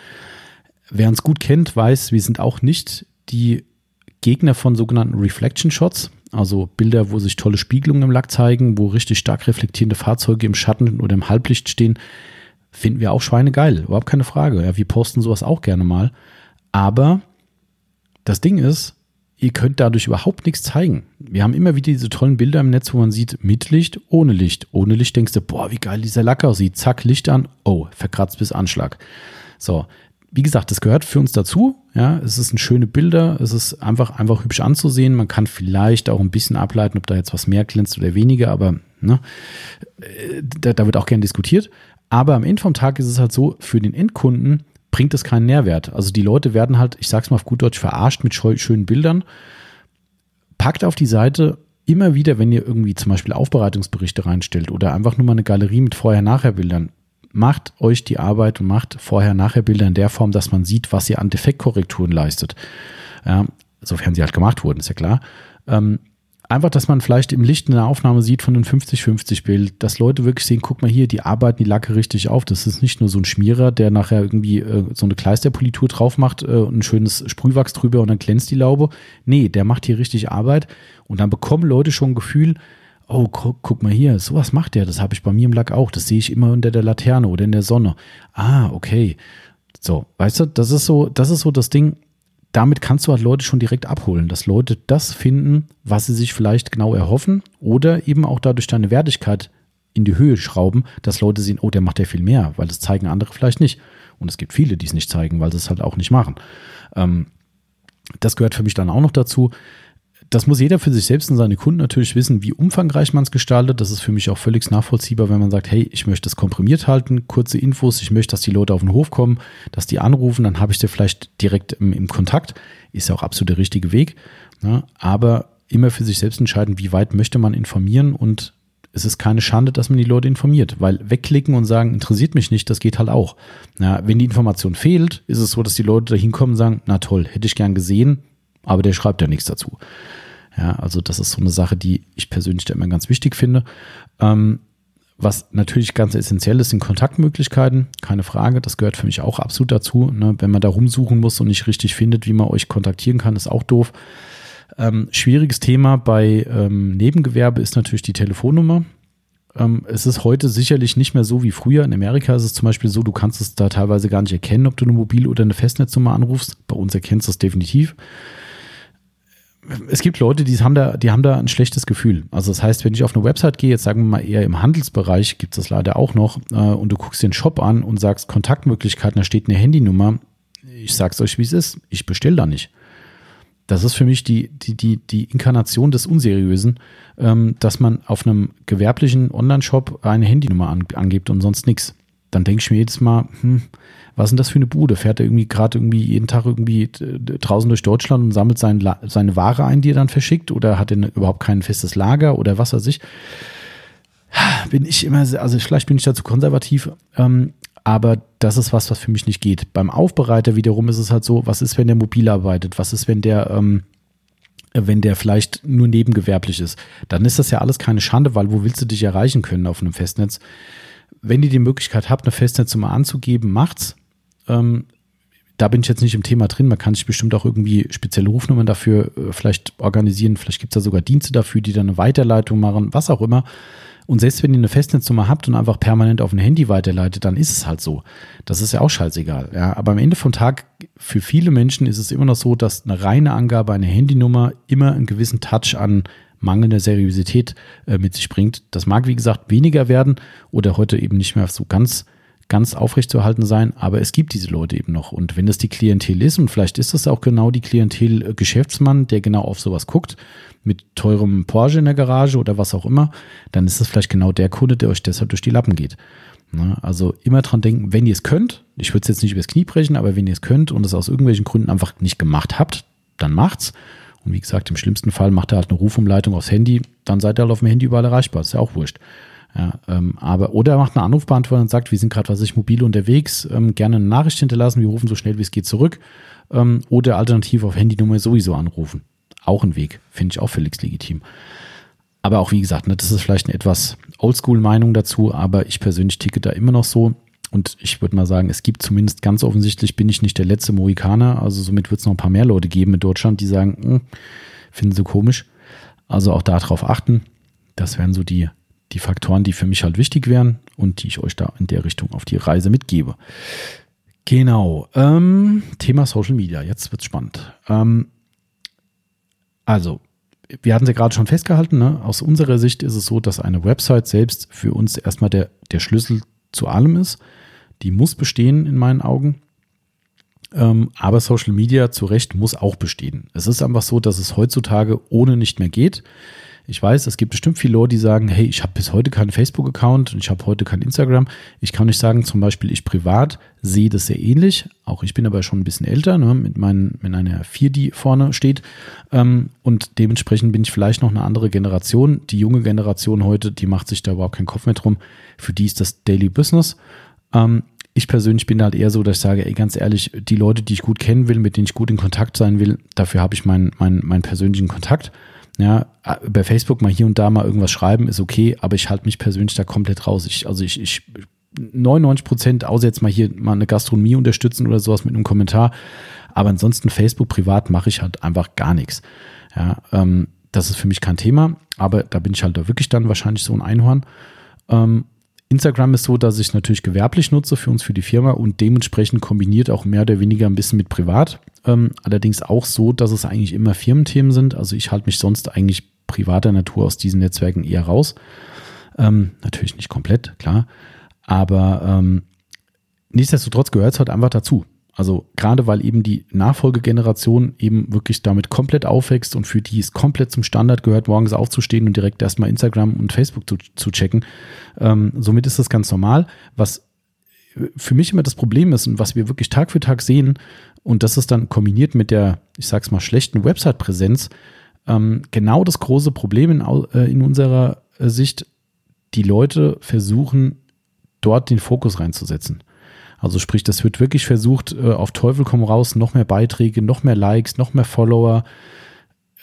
Speaker 1: Wer uns gut kennt, weiß, wir sind auch nicht die Gegner von sogenannten Reflection Shots. Also Bilder, wo sich tolle Spiegelungen im Lack zeigen, wo richtig stark reflektierende Fahrzeuge im Schatten oder im Halblicht stehen, finden wir auch schweinegeil. Überhaupt keine Frage. Ja, wir posten sowas auch gerne mal. Aber das Ding ist, ihr könnt dadurch überhaupt nichts zeigen. Wir haben immer wieder diese tollen Bilder im Netz, wo man sieht, mit Licht, ohne Licht. Ohne Licht denkst du, boah, wie geil dieser Lack aussieht. Zack, Licht an, oh, verkratzt bis Anschlag. So, wie gesagt, das gehört für uns dazu. Ja, es sind schöne Bilder, es ist einfach, einfach hübsch anzusehen. Man kann vielleicht auch ein bisschen ableiten, ob da jetzt was mehr glänzt oder weniger, aber ne, äh, da, da wird auch gern diskutiert. Aber am Ende vom Tag ist es halt so, für den Endkunden bringt es keinen Nährwert. Also die Leute werden halt, ich sag's mal auf gut Deutsch, verarscht mit schönen Bildern. Packt auf die Seite immer wieder, wenn ihr irgendwie zum Beispiel Aufbereitungsberichte reinstellt oder einfach nur mal eine Galerie mit Vorher-Nachher-Bildern, macht euch die Arbeit und macht Vorher-Nachher-Bilder in der Form, dass man sieht, was ihr an Defektkorrekturen leistet. Ja, sofern sie halt gemacht wurden, ist ja klar. Ähm, einfach, dass man vielleicht im Licht eine Aufnahme sieht von einem 50-50-Bild, dass Leute wirklich sehen, guck mal hier, die arbeiten die Lacke richtig auf. Das ist nicht nur so ein Schmierer, der nachher irgendwie äh, so eine Kleisterpolitur drauf macht äh, und ein schönes Sprühwachs drüber und dann glänzt die Laube. Nee, der macht hier richtig Arbeit und dann bekommen Leute schon ein Gefühl, oh, guck, guck mal hier, sowas macht der, das habe ich bei mir im Lack auch, das sehe ich immer unter der Laterne oder in der Sonne. Ah, okay. So, weißt du, das ist so, das ist so das Ding, damit kannst du halt Leute schon direkt abholen, dass Leute das finden, was sie sich vielleicht genau erhoffen oder eben auch dadurch deine Wertigkeit in die Höhe schrauben, dass Leute sehen, oh, der macht ja viel mehr, weil das zeigen andere vielleicht nicht. Und es gibt viele, die es nicht zeigen, weil sie es halt auch nicht machen. Ähm, das gehört für mich dann auch noch dazu das muss jeder für sich selbst und seine Kunden natürlich wissen, wie umfangreich man es gestaltet. Das ist für mich auch völlig nachvollziehbar, wenn man sagt, hey, ich möchte es komprimiert halten, kurze Infos, ich möchte, dass die Leute auf den Hof kommen, dass die anrufen, dann habe ich sie vielleicht direkt im, im, Kontakt. Ist ja auch absolut der richtige Weg. Ne? Aber immer für sich selbst entscheiden, wie weit möchte man informieren und es ist keine Schande, dass man die Leute informiert, weil wegklicken und sagen, interessiert mich nicht, das geht halt auch. Na, wenn die Information fehlt, ist es so, dass die Leute da hinkommen und sagen, na toll, hätte ich gern gesehen, aber der schreibt ja nichts dazu. Ja, also das ist so eine Sache, die ich persönlich da immer ganz wichtig finde. Ähm, was natürlich ganz essentiell ist, sind Kontaktmöglichkeiten, keine Frage. Das gehört für mich auch absolut dazu. Ne? Wenn man da rumsuchen muss und nicht richtig findet, wie man euch kontaktieren kann, ist auch doof. Ähm, schwieriges Thema bei ähm, Nebengewerbe ist natürlich die Telefonnummer. Ähm, es ist heute sicherlich nicht mehr so wie früher. In Amerika ist es zum Beispiel so, du kannst es da teilweise gar nicht erkennen, ob du eine Mobil- oder eine Festnetznummer anrufst. Bei uns erkennst du es definitiv es gibt Leute, die haben da, die haben da ein schlechtes Gefühl. Also das heißt, wenn ich auf eine Website gehe, jetzt sagen wir mal eher im Handelsbereich, gibt es das leider auch noch, äh, und du guckst den Shop an und sagst Kontaktmöglichkeiten, da steht eine Handynummer. Ich sag's euch, wie es ist. Ich bestelle da nicht. Das ist für mich die, die, die, die Inkarnation des Unseriösen, ähm, dass man auf einem gewerblichen Online-Shop eine Handynummer an, angibt und sonst nichts. Dann denke ich mir jedes Mal, hm, was ist denn das für eine Bude? Fährt er irgendwie gerade irgendwie jeden Tag irgendwie draußen durch Deutschland und sammelt sein, seine Ware ein, die er dann verschickt? Oder hat er überhaupt kein festes Lager oder was weiß ich? Bin ich immer, also vielleicht bin ich dazu konservativ, ähm, aber das ist was, was für mich nicht geht. Beim Aufbereiter wiederum ist es halt so, was ist, wenn der mobil arbeitet? Was ist, wenn der, ähm, wenn der vielleicht nur nebengewerblich ist? Dann ist das ja alles keine Schande, weil wo willst du dich erreichen können auf einem Festnetz? Wenn ihr die Möglichkeit habt, eine Festnetznummer anzugeben, macht's. Ähm, da bin ich jetzt nicht im Thema drin. Man kann sich bestimmt auch irgendwie spezielle Rufnummern dafür äh, vielleicht organisieren. Vielleicht gibt es da sogar Dienste dafür, die dann eine Weiterleitung machen, was auch immer. Und selbst wenn ihr eine Festnetznummer habt und einfach permanent auf ein Handy weiterleitet, dann ist es halt so. Das ist ja auch scheißegal. Ja, aber am Ende vom Tag, für viele Menschen ist es immer noch so, dass eine reine Angabe einer Handynummer immer einen gewissen Touch an mangelnder Seriosität äh, mit sich bringt. Das mag, wie gesagt, weniger werden oder heute eben nicht mehr so ganz ganz aufrechtzuerhalten sein, aber es gibt diese Leute eben noch. Und wenn das die Klientel ist, und vielleicht ist das auch genau die Klientel äh, Geschäftsmann, der genau auf sowas guckt, mit teurem Porsche in der Garage oder was auch immer, dann ist das vielleicht genau der Kunde, der euch deshalb durch die Lappen geht. Ne? Also immer dran denken, wenn ihr es könnt, ich würde es jetzt nicht übers Knie brechen, aber wenn ihr es könnt und es aus irgendwelchen Gründen einfach nicht gemacht habt, dann macht's. Und wie gesagt, im schlimmsten Fall macht er halt eine Rufumleitung aufs Handy, dann seid ihr halt auf dem Handy überall erreichbar. ist ja auch wurscht. Ja, ähm, aber, oder er macht einen Anrufbeantworter und sagt, wir sind gerade, was ich, mobil unterwegs, ähm, gerne eine Nachricht hinterlassen, wir rufen so schnell wie es geht zurück. Ähm, oder alternativ auf Handynummer sowieso anrufen. Auch ein Weg, finde ich auch völlig legitim. Aber auch wie gesagt, ne, das ist vielleicht eine etwas Oldschool-Meinung dazu, aber ich persönlich ticke da immer noch so. Und ich würde mal sagen, es gibt zumindest ganz offensichtlich, bin ich nicht der letzte Mohikaner. Also somit wird es noch ein paar mehr Leute geben in Deutschland, die sagen, hm, finden sie komisch. Also auch darauf achten. Das wären so die die Faktoren, die für mich halt wichtig wären und die ich euch da in der Richtung auf die Reise mitgebe. Genau. Ähm, Thema Social Media. Jetzt wird's spannend. Ähm, also, wir hatten es ja gerade schon festgehalten. Ne? Aus unserer Sicht ist es so, dass eine Website selbst für uns erstmal der, der Schlüssel zu allem ist. Die muss bestehen in meinen Augen. Ähm, aber Social Media zu Recht muss auch bestehen. Es ist einfach so, dass es heutzutage ohne nicht mehr geht. Ich weiß, es gibt bestimmt viele Leute, die sagen, hey, ich habe bis heute keinen Facebook-Account und ich habe heute kein Instagram. Ich kann nicht sagen, zum Beispiel ich privat sehe das sehr ähnlich. Auch ich bin aber schon ein bisschen älter, ne, mit, meinen, mit einer 4, die vorne steht. Ähm, und dementsprechend bin ich vielleicht noch eine andere Generation. Die junge Generation heute, die macht sich da überhaupt keinen Kopf mehr drum. Für die ist das Daily Business. Ähm, ich persönlich bin halt eher so, dass ich sage, ey, ganz ehrlich, die Leute, die ich gut kennen will, mit denen ich gut in Kontakt sein will, dafür habe ich meinen, meinen, meinen persönlichen Kontakt. Ja, bei Facebook mal hier und da mal irgendwas schreiben ist okay, aber ich halte mich persönlich da komplett raus. Ich, also ich, ich 99 Prozent, außer jetzt mal hier mal eine Gastronomie unterstützen oder sowas mit einem Kommentar. Aber ansonsten Facebook privat mache ich halt einfach gar nichts. Ja, ähm, das ist für mich kein Thema, aber da bin ich halt da wirklich dann wahrscheinlich so ein Einhorn. Ähm, Instagram ist so, dass ich natürlich gewerblich nutze für uns, für die Firma und dementsprechend kombiniert auch mehr oder weniger ein bisschen mit privat. Ähm, allerdings auch so, dass es eigentlich immer Firmenthemen sind. Also ich halte mich sonst eigentlich privater Natur aus diesen Netzwerken eher raus. Ähm, natürlich nicht komplett, klar. Aber ähm, nichtsdestotrotz gehört es halt einfach dazu. Also gerade weil eben die Nachfolgegeneration eben wirklich damit komplett aufwächst und für die es komplett zum Standard gehört, morgens aufzustehen und direkt erstmal Instagram und Facebook zu, zu checken. Ähm, somit ist das ganz normal. Was für mich immer das Problem ist und was wir wirklich Tag für Tag sehen, und das ist dann kombiniert mit der, ich sag's mal, schlechten Website-Präsenz, ähm, genau das große Problem in, äh, in unserer äh, Sicht. Die Leute versuchen, dort den Fokus reinzusetzen. Also sprich, das wird wirklich versucht, äh, auf Teufel komm raus, noch mehr Beiträge, noch mehr Likes, noch mehr Follower.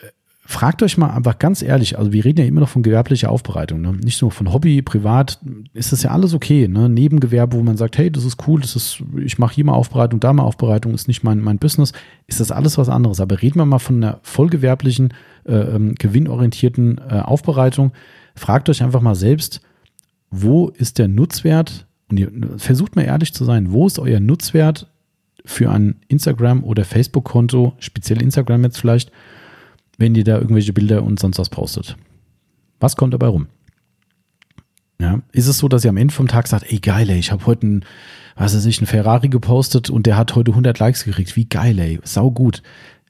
Speaker 1: Äh, fragt euch mal einfach ganz ehrlich, also wir reden ja immer noch von gewerblicher Aufbereitung, ne? nicht nur von Hobby, privat, ist das ja alles okay. Ne? Nebengewerbe, wo man sagt, hey, das ist cool, das ist, ich mache hier mal Aufbereitung, da mal Aufbereitung, ist nicht mein, mein Business, ist das alles was anderes. Aber reden wir mal von einer vollgewerblichen, äh, ähm, gewinnorientierten äh, Aufbereitung. Fragt euch einfach mal selbst, wo ist der Nutzwert und versucht mal ehrlich zu sein, wo ist euer Nutzwert für ein Instagram- oder Facebook-Konto, speziell Instagram jetzt vielleicht, wenn ihr da irgendwelche Bilder und sonst was postet? Was kommt dabei rum? Ja, ist es so, dass ihr am Ende vom Tag sagt, ey geil, ey, ich habe heute einen, was weiß ich, einen Ferrari gepostet und der hat heute 100 Likes gekriegt. Wie geil, ey, sau gut.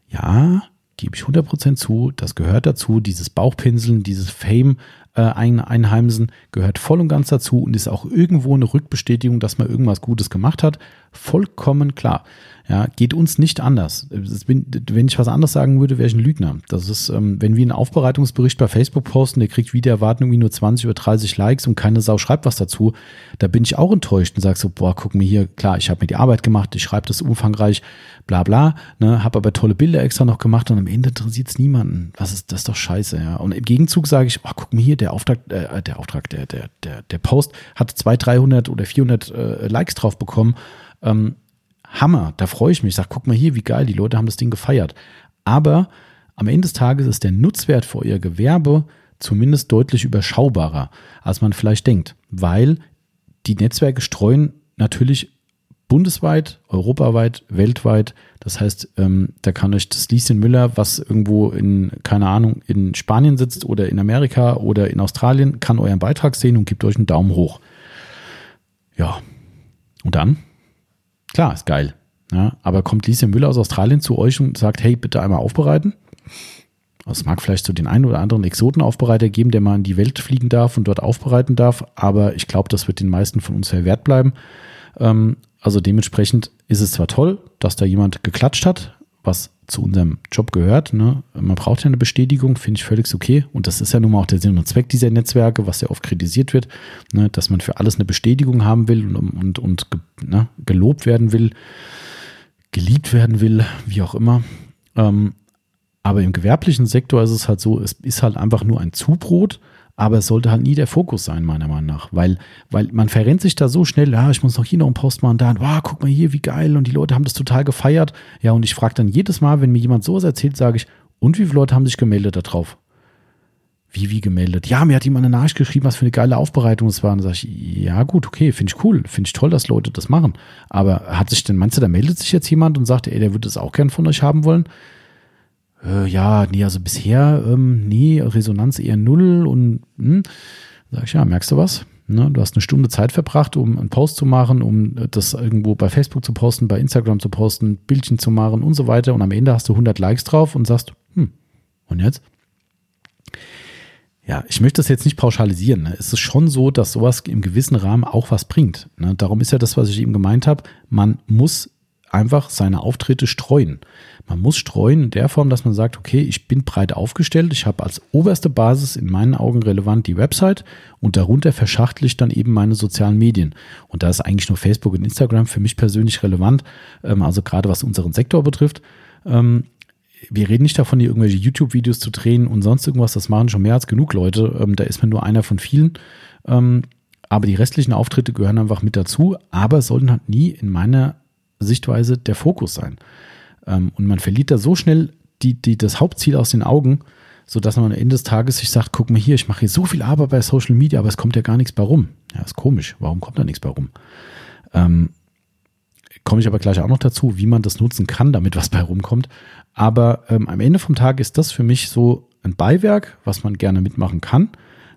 Speaker 1: Ja, gebe ich 100% zu, das gehört dazu, dieses Bauchpinseln, dieses Fame äh, ein, einheimsen gehört voll und ganz dazu und ist auch irgendwo eine Rückbestätigung, dass man irgendwas Gutes gemacht hat. Vollkommen klar. Ja, geht uns nicht anders. Wenn ich was anderes sagen würde, wäre ich ein Lügner. Das ist, ähm, wenn wir einen Aufbereitungsbericht bei Facebook posten, der kriegt wieder Erwarten irgendwie nur 20 oder 30 Likes und keine Sau schreibt was dazu, da bin ich auch enttäuscht und sage so, boah, guck mir hier, klar, ich habe mir die Arbeit gemacht, ich schreibe das umfangreich, bla bla, ne, habe aber tolle Bilder extra noch gemacht und am Ende interessiert es niemanden. Was ist das ist doch scheiße, ja. Und im Gegenzug sage ich, oh, guck mir hier, der Auftrag, äh, der Auftrag, der, der, der, der Post hat 200, 300 oder 400 äh, Likes drauf bekommen. Ähm, Hammer, da freue ich mich. Ich sage, guck mal hier, wie geil, die Leute haben das Ding gefeiert. Aber am Ende des Tages ist der Nutzwert für euer Gewerbe zumindest deutlich überschaubarer, als man vielleicht denkt, weil die Netzwerke streuen natürlich bundesweit, europaweit, weltweit. Das heißt, ähm, da kann euch das Lieschen Müller, was irgendwo in, keine Ahnung, in Spanien sitzt oder in Amerika oder in Australien, kann euren Beitrag sehen und gibt euch einen Daumen hoch. Ja. Und dann? Klar, ist geil. Ja, aber kommt Lieschen Müller aus Australien zu euch und sagt, hey, bitte einmal aufbereiten? Es mag vielleicht so den einen oder anderen Exotenaufbereiter geben, der mal in die Welt fliegen darf und dort aufbereiten darf, aber ich glaube, das wird den meisten von uns verwehrt bleiben. Ähm, also dementsprechend ist es zwar toll, dass da jemand geklatscht hat, was zu unserem Job gehört. Ne? Man braucht ja eine Bestätigung, finde ich völlig okay. Und das ist ja nun mal auch der Sinn und Zweck dieser Netzwerke, was ja oft kritisiert wird, ne? dass man für alles eine Bestätigung haben will und, und, und ne? gelobt werden will, geliebt werden will, wie auch immer. Ähm, aber im gewerblichen Sektor ist es halt so, es ist halt einfach nur ein Zubrot aber es sollte halt nie der Fokus sein, meiner Meinung nach. Weil, weil man verrennt sich da so schnell, ja, ich muss noch hier noch einen Post machen, da, wow, guck mal hier, wie geil. Und die Leute haben das total gefeiert. Ja, und ich frage dann jedes Mal, wenn mir jemand sowas erzählt, sage ich, und wie viele Leute haben sich gemeldet da drauf? Wie, wie gemeldet? Ja, mir hat jemand eine Nachricht geschrieben, was für eine geile Aufbereitung es war. Und dann sage ich, ja, gut, okay, finde ich cool. Finde ich toll, dass Leute das machen. Aber hat sich denn, meinst du, da meldet sich jetzt jemand und sagt, ey, der würde es auch gern von euch haben wollen? Äh, ja, nee, also bisher, ähm, nee, Resonanz eher null und hm, sag ich, ja, merkst du was? Ne, du hast eine Stunde Zeit verbracht, um einen Post zu machen, um das irgendwo bei Facebook zu posten, bei Instagram zu posten, Bildchen zu machen und so weiter. Und am Ende hast du 100 Likes drauf und sagst, hm, und jetzt? Ja, ich möchte das jetzt nicht pauschalisieren. Ne? Es ist schon so, dass sowas im gewissen Rahmen auch was bringt. Ne? Darum ist ja das, was ich eben gemeint habe. Man muss einfach seine Auftritte streuen. Man muss streuen in der Form, dass man sagt, okay, ich bin breit aufgestellt, ich habe als oberste Basis in meinen Augen relevant die Website und darunter verschachtle ich dann eben meine sozialen Medien. Und da ist eigentlich nur Facebook und Instagram für mich persönlich relevant, ähm, also gerade was unseren Sektor betrifft. Ähm, wir reden nicht davon, hier irgendwelche YouTube-Videos zu drehen und sonst irgendwas, das machen schon mehr als genug Leute. Ähm, da ist man nur einer von vielen. aber die restlichen Auftritte gehören einfach mit dazu, aber sollten halt nie in meiner Sichtweise der Fokus sein. Ähm, und man verliert da so schnell die, die, das Hauptziel aus den Augen, sodass man am Ende des Tages sich sagt, guck mal hier, ich mache hier so viel Arbeit bei Social Media, aber es kommt ja gar nichts bei rum. Ja, ist komisch. Warum kommt da nichts bei rum? Ähm, komme ich aber gleich auch noch dazu, wie man das nutzen kann, damit was bei rumkommt. Aber ähm, am Ende vom Tag ist das für mich so ein Beiwerk, was man gerne mitmachen kann.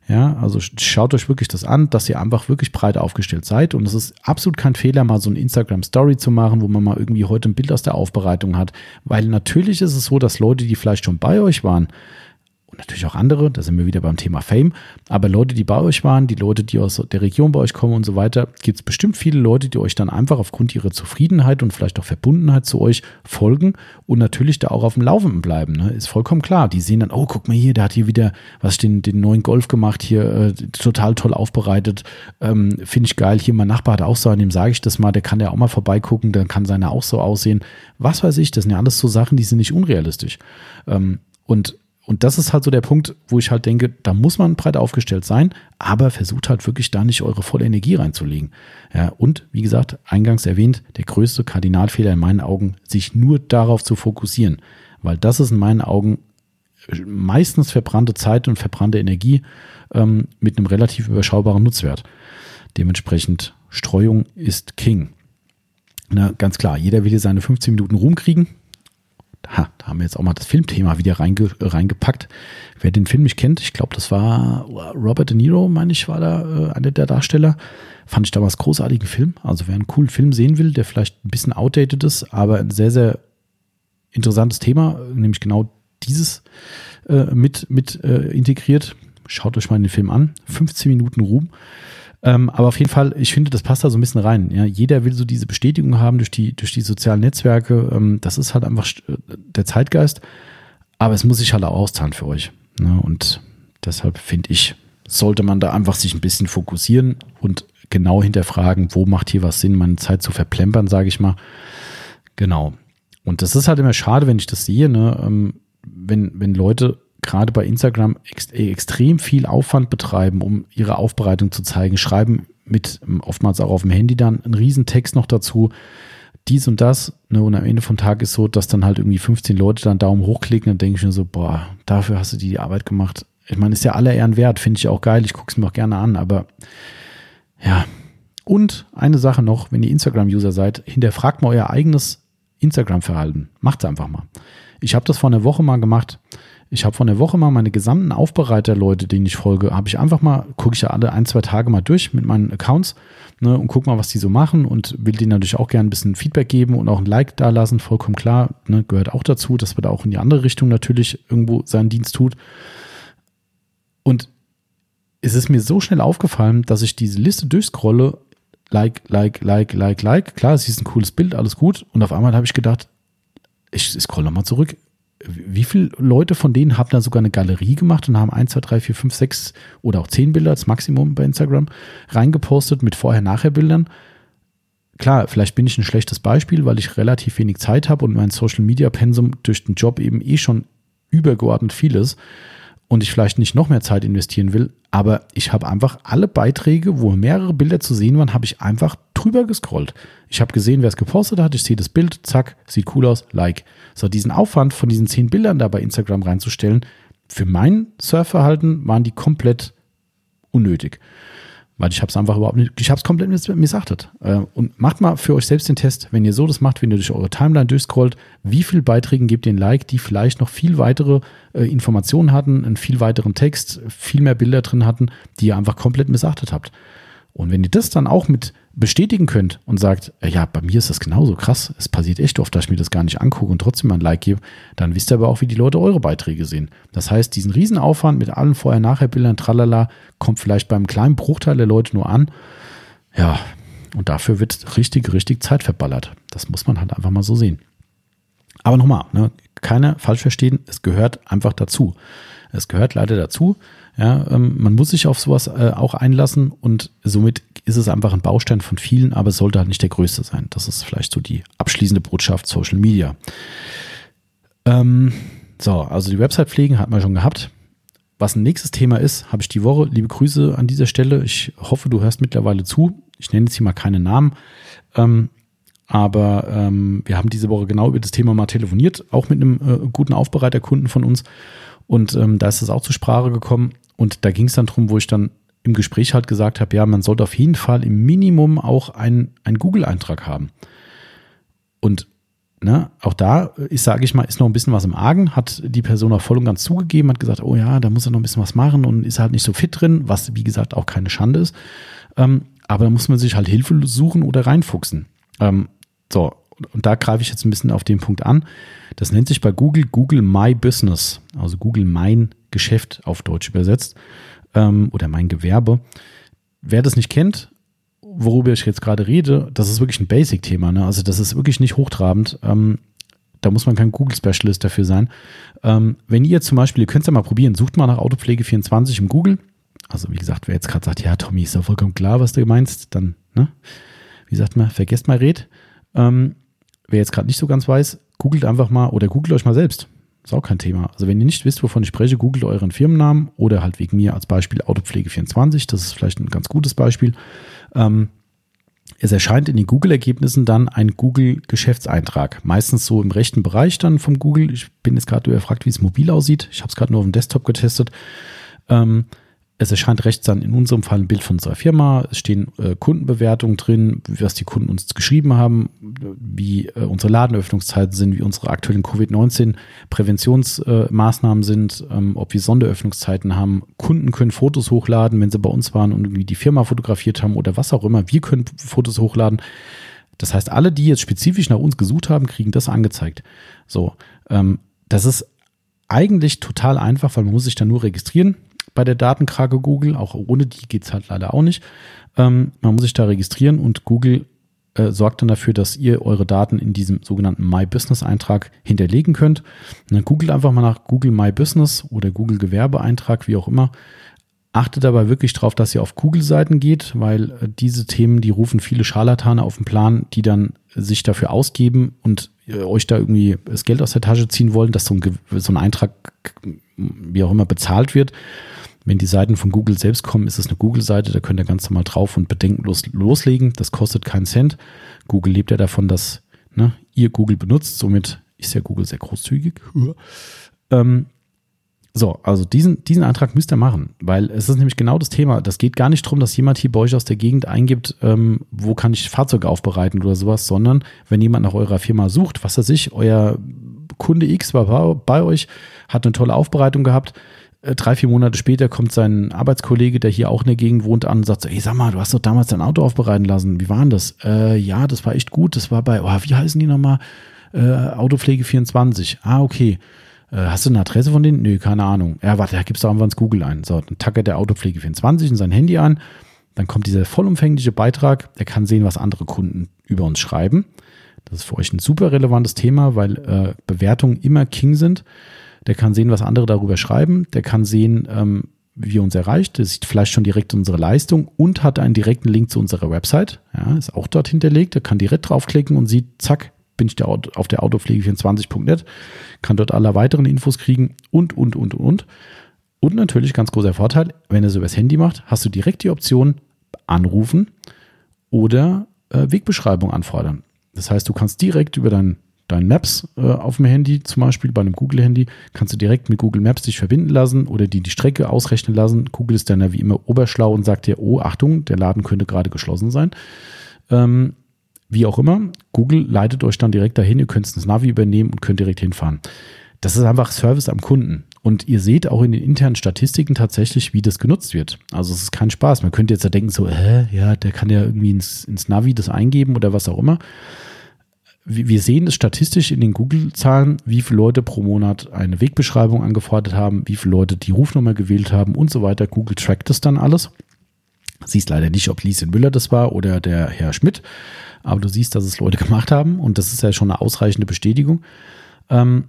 Speaker 1: Ja, also schaut euch wirklich das an, dass ihr einfach wirklich breit aufgestellt seid. Und es ist absolut kein Fehler, mal so ein Instagram Story zu machen, wo man mal irgendwie heute ein Bild aus der Aufbereitung hat. Weil natürlich ist es so, dass Leute, die vielleicht schon bei euch waren, und natürlich auch andere, da sind wir wieder beim Thema Fame, aber Leute, die bei euch waren, die Leute, die aus der Region bei euch kommen und so weiter, gibt es bestimmt viele Leute, die euch dann einfach aufgrund ihrer Zufriedenheit und vielleicht auch Verbundenheit zu euch folgen und natürlich da auch auf dem Laufenden bleiben. Ne? Ist vollkommen klar. Die sehen dann, oh, guck mal hier, der hat hier wieder, was den, den neuen Golf gemacht, hier äh, total toll aufbereitet, ähm, finde ich geil. Hier, mein Nachbar hat auch so, an dem sage ich das mal, der kann ja auch mal vorbeigucken, dann kann seiner auch so aussehen. Was weiß ich, das sind ja alles so Sachen, die sind nicht unrealistisch. Ähm, und und das ist halt so der Punkt, wo ich halt denke, da muss man breit aufgestellt sein, aber versucht halt wirklich da nicht eure volle Energie reinzulegen. Ja, und wie gesagt, eingangs erwähnt, der größte Kardinalfehler in meinen Augen, sich nur darauf zu fokussieren, weil das ist in meinen Augen meistens verbrannte Zeit und verbrannte Energie ähm, mit einem relativ überschaubaren Nutzwert. Dementsprechend Streuung ist King. Na, ganz klar, jeder will hier seine 15 Minuten Ruhm kriegen ha, da haben wir jetzt auch mal das Filmthema wieder reinge, reingepackt. Wer den Film nicht kennt, ich glaube, das war Robert De Niro, meine ich, war da äh, einer der Darsteller. Fand ich damals großartigen Film. Also wer einen coolen Film sehen will, der vielleicht ein bisschen outdated ist, aber ein sehr, sehr interessantes Thema, nämlich genau dieses äh, mit, mit äh, integriert. Schaut euch mal den Film an. 15 Minuten Ruhm. Ähm, aber auf jeden Fall, ich finde, das passt da so ein bisschen rein. Ja, jeder will so diese Bestätigung haben durch die, durch die sozialen Netzwerke. Ähm, das ist halt einfach äh, der Zeitgeist. Aber es muss sich halt auch auszahlen für euch. Ne? Und deshalb finde ich, sollte man da einfach sich ein bisschen fokussieren und genau hinterfragen, wo macht hier was Sinn, meine Zeit zu verplempern, sage ich mal. Genau. Und das ist halt immer schade, wenn ich das sehe, ne? Ähm, wenn, wenn Leute gerade bei Instagram ex extrem viel Aufwand betreiben, um ihre Aufbereitung zu zeigen, schreiben mit oftmals auch auf dem Handy dann einen Riesentext noch dazu, dies und das. Ne, und am Ende vom Tag ist so, dass dann halt irgendwie 15 Leute dann Daumen hochklicken und denke ich mir so, boah, dafür hast du die Arbeit gemacht. Ich meine, ist ja aller Ehren wert, finde ich auch geil, ich gucke es mir auch gerne an, aber ja. Und eine Sache noch, wenn ihr Instagram-User seid, hinterfragt mal euer eigenes Instagram-Verhalten. Macht es einfach mal. Ich habe das vor einer Woche mal gemacht. Ich habe vor einer Woche mal meine gesamten Aufbereiter-Leute, denen ich folge, habe ich einfach mal, gucke ich ja alle ein, zwei Tage mal durch mit meinen Accounts ne, und gucke mal, was die so machen und will denen natürlich auch gerne ein bisschen Feedback geben und auch ein Like da lassen, vollkommen klar, ne, gehört auch dazu, dass man da auch in die andere Richtung natürlich irgendwo seinen Dienst tut. Und es ist mir so schnell aufgefallen, dass ich diese Liste durchscrolle, like, like, like, like, like. Klar, es ist ein cooles Bild, alles gut. Und auf einmal habe ich gedacht, ich scroll nochmal zurück wie viele Leute von denen haben da sogar eine Galerie gemacht und haben 1, 2, 3, 4, 5, 6 oder auch 10 Bilder, das Maximum bei Instagram, reingepostet mit Vorher-Nachher-Bildern? Klar, vielleicht bin ich ein schlechtes Beispiel, weil ich relativ wenig Zeit habe und mein Social-Media-Pensum durch den Job eben eh schon übergeordnet viel ist und ich vielleicht nicht noch mehr Zeit investieren will, aber ich habe einfach alle Beiträge, wo mehrere Bilder zu sehen waren, habe ich einfach drüber gescrollt. Ich habe gesehen, wer es gepostet hat, ich sehe das Bild, zack, sieht cool aus, like. So, diesen Aufwand von diesen zehn Bildern da bei Instagram reinzustellen, für mein Surfverhalten waren die komplett unnötig. Weil ich habe es einfach überhaupt nicht, ich habe es komplett missachtet. Äh, und macht mal für euch selbst den Test, wenn ihr so das macht, wenn ihr durch eure Timeline durchscrollt, wie viele Beiträge gebt ihr ein Like, die vielleicht noch viel weitere äh, Informationen hatten, einen viel weiteren Text, viel mehr Bilder drin hatten, die ihr einfach komplett missachtet habt. Und wenn ihr das dann auch mit bestätigen könnt und sagt, äh, ja, bei mir ist das genauso krass, es passiert echt oft, dass ich mir das gar nicht angucke und trotzdem ein Like gebe, dann wisst ihr aber auch, wie die Leute eure Beiträge sehen. Das heißt, diesen Riesenaufwand mit allen Vorher-Nachher-Bildern, tralala, kommt vielleicht beim kleinen Bruchteil der Leute nur an. Ja, Und dafür wird richtig, richtig Zeit verballert. Das muss man halt einfach mal so sehen. Aber nochmal, ne, keine falsch verstehen, es gehört einfach dazu. Es gehört leider dazu. Ja, ähm, man muss sich auf sowas äh, auch einlassen und somit ist es einfach ein Baustein von vielen, aber es sollte halt nicht der größte sein. Das ist vielleicht so die abschließende Botschaft Social Media. Ähm, so, also die Website pflegen hat man schon gehabt. Was ein nächstes Thema ist, habe ich die Woche. Liebe Grüße an dieser Stelle. Ich hoffe, du hörst mittlerweile zu. Ich nenne jetzt hier mal keine Namen. Ähm, aber ähm, wir haben diese Woche genau über das Thema mal telefoniert, auch mit einem äh, guten Aufbereiterkunden von uns. Und ähm, da ist es auch zur Sprache gekommen. Und da ging es dann drum, wo ich dann im Gespräch halt gesagt habe, ja, man sollte auf jeden Fall im Minimum auch einen Google-Eintrag haben. Und ne, auch da ist, sage ich mal, ist noch ein bisschen was im Argen, hat die Person auch voll und ganz zugegeben, hat gesagt, oh ja, da muss er noch ein bisschen was machen und ist halt nicht so fit drin, was wie gesagt auch keine Schande ist. Ähm, aber da muss man sich halt Hilfe suchen oder reinfuchsen. Ähm, so, und da greife ich jetzt ein bisschen auf den Punkt an. Das nennt sich bei Google Google My Business, also Google Mein Geschäft auf Deutsch übersetzt ähm, oder mein Gewerbe. Wer das nicht kennt, worüber ich jetzt gerade rede, das ist wirklich ein Basic-Thema. Ne? Also das ist wirklich nicht hochtrabend. Ähm, da muss man kein Google-Specialist dafür sein. Ähm, wenn ihr zum Beispiel, ihr könnt es ja mal probieren, sucht mal nach Autopflege24 im Google. Also wie gesagt, wer jetzt gerade sagt, ja Tommy, ist ja vollkommen klar, was du meinst, dann, ne? wie sagt man, vergesst mal Red. Ähm, wer jetzt gerade nicht so ganz weiß, googelt einfach mal oder googelt euch mal selbst. Ist auch kein Thema. Also wenn ihr nicht wisst, wovon ich spreche, googelt euren Firmennamen oder halt wegen mir als Beispiel Autopflege24. Das ist vielleicht ein ganz gutes Beispiel. Ähm, es erscheint in den Google-Ergebnissen dann ein Google-Geschäftseintrag. Meistens so im rechten Bereich dann vom Google. Ich bin jetzt gerade überfragt, wie es mobil aussieht. Ich habe es gerade nur auf dem Desktop getestet. Ähm, es erscheint rechts dann in unserem Fall ein Bild von unserer Firma. Es stehen äh, Kundenbewertungen drin, was die Kunden uns geschrieben haben, wie äh, unsere Ladenöffnungszeiten sind, wie unsere aktuellen Covid-19-Präventionsmaßnahmen äh, sind, ähm, ob wir Sonderöffnungszeiten haben. Kunden können Fotos hochladen, wenn sie bei uns waren und irgendwie die Firma fotografiert haben oder was auch immer. Wir können Fotos hochladen. Das heißt, alle, die jetzt spezifisch nach uns gesucht haben, kriegen das angezeigt. So, ähm, das ist eigentlich total einfach, weil man muss sich dann nur registrieren bei der Datenkrake Google. Auch ohne die geht es halt leider auch nicht. Ähm, man muss sich da registrieren und Google äh, sorgt dann dafür, dass ihr eure Daten in diesem sogenannten My Business Eintrag hinterlegen könnt. Und dann googelt einfach mal nach Google My Business oder Google Gewerbeeintrag, wie auch immer. Achtet dabei wirklich darauf, dass ihr auf Google-Seiten geht, weil äh, diese Themen, die rufen viele Scharlatane auf den Plan, die dann sich dafür ausgeben und äh, euch da irgendwie das Geld aus der Tasche ziehen wollen, dass so ein, so ein Eintrag, wie auch immer, bezahlt wird. Wenn die Seiten von Google selbst kommen, ist es eine Google-Seite, da könnt ihr ganz normal drauf und bedenkenlos loslegen. Das kostet keinen Cent. Google lebt ja davon, dass ne, ihr Google benutzt. Somit ist ja Google sehr großzügig. ähm, so, also diesen, diesen Antrag müsst ihr machen, weil es ist nämlich genau das Thema. Das geht gar nicht darum, dass jemand hier bei euch aus der Gegend eingibt, ähm, wo kann ich Fahrzeuge aufbereiten oder sowas, sondern wenn jemand nach eurer Firma sucht, was weiß ich, euer Kunde X war bei euch, hat eine tolle Aufbereitung gehabt, drei, vier Monate später kommt sein Arbeitskollege, der hier auch in der Gegend wohnt, an und sagt so, ey, sag mal, du hast doch damals dein Auto aufbereiten lassen. Wie war denn das? Äh, ja, das war echt gut. Das war bei, oh, wie heißen die nochmal? Äh, Autopflege 24. Ah, okay. Äh, hast du eine Adresse von denen? Nö, keine Ahnung. Ja, warte, da gibst du einfach ins Google ein. So, dann tackert der Autopflege 24 in sein Handy an. Dann kommt dieser vollumfängliche Beitrag. Er kann sehen, was andere Kunden über uns schreiben. Das ist für euch ein super relevantes Thema, weil äh, Bewertungen immer King sind der kann sehen, was andere darüber schreiben, der kann sehen, ähm, wie er uns erreicht, der sieht vielleicht schon direkt unsere Leistung und hat einen direkten Link zu unserer Website, ja, ist auch dort hinterlegt, er kann direkt draufklicken und sieht, zack, bin ich der, auf der Autopflege24.net, kann dort alle weiteren Infos kriegen und, und, und, und. Und natürlich ganz großer Vorteil, wenn er so übers Handy macht, hast du direkt die Option anrufen oder äh, Wegbeschreibung anfordern. Das heißt, du kannst direkt über dein dein Maps äh, auf dem Handy, zum Beispiel bei einem Google-Handy, kannst du direkt mit Google Maps dich verbinden lassen oder die die Strecke ausrechnen lassen. Google ist dann ja wie immer oberschlau und sagt dir, oh, Achtung, der Laden könnte gerade geschlossen sein. Ähm, wie auch immer, Google leitet euch dann direkt dahin, ihr könnt das Navi übernehmen und könnt direkt hinfahren. Das ist einfach Service am Kunden. Und ihr seht auch in den internen Statistiken tatsächlich, wie das genutzt wird. Also es ist kein Spaß. Man könnte jetzt ja denken, so, hä, ja, der kann ja irgendwie ins, ins Navi das eingeben oder was auch immer wir sehen es statistisch in den Google-Zahlen, wie viele Leute pro Monat eine Wegbeschreibung angefordert haben, wie viele Leute die Rufnummer gewählt haben und so weiter. Google trackt das dann alles. Siehst leider nicht, ob Lieschen Müller das war oder der Herr Schmidt, aber du siehst, dass es Leute gemacht haben und das ist ja schon eine ausreichende Bestätigung. Ähm,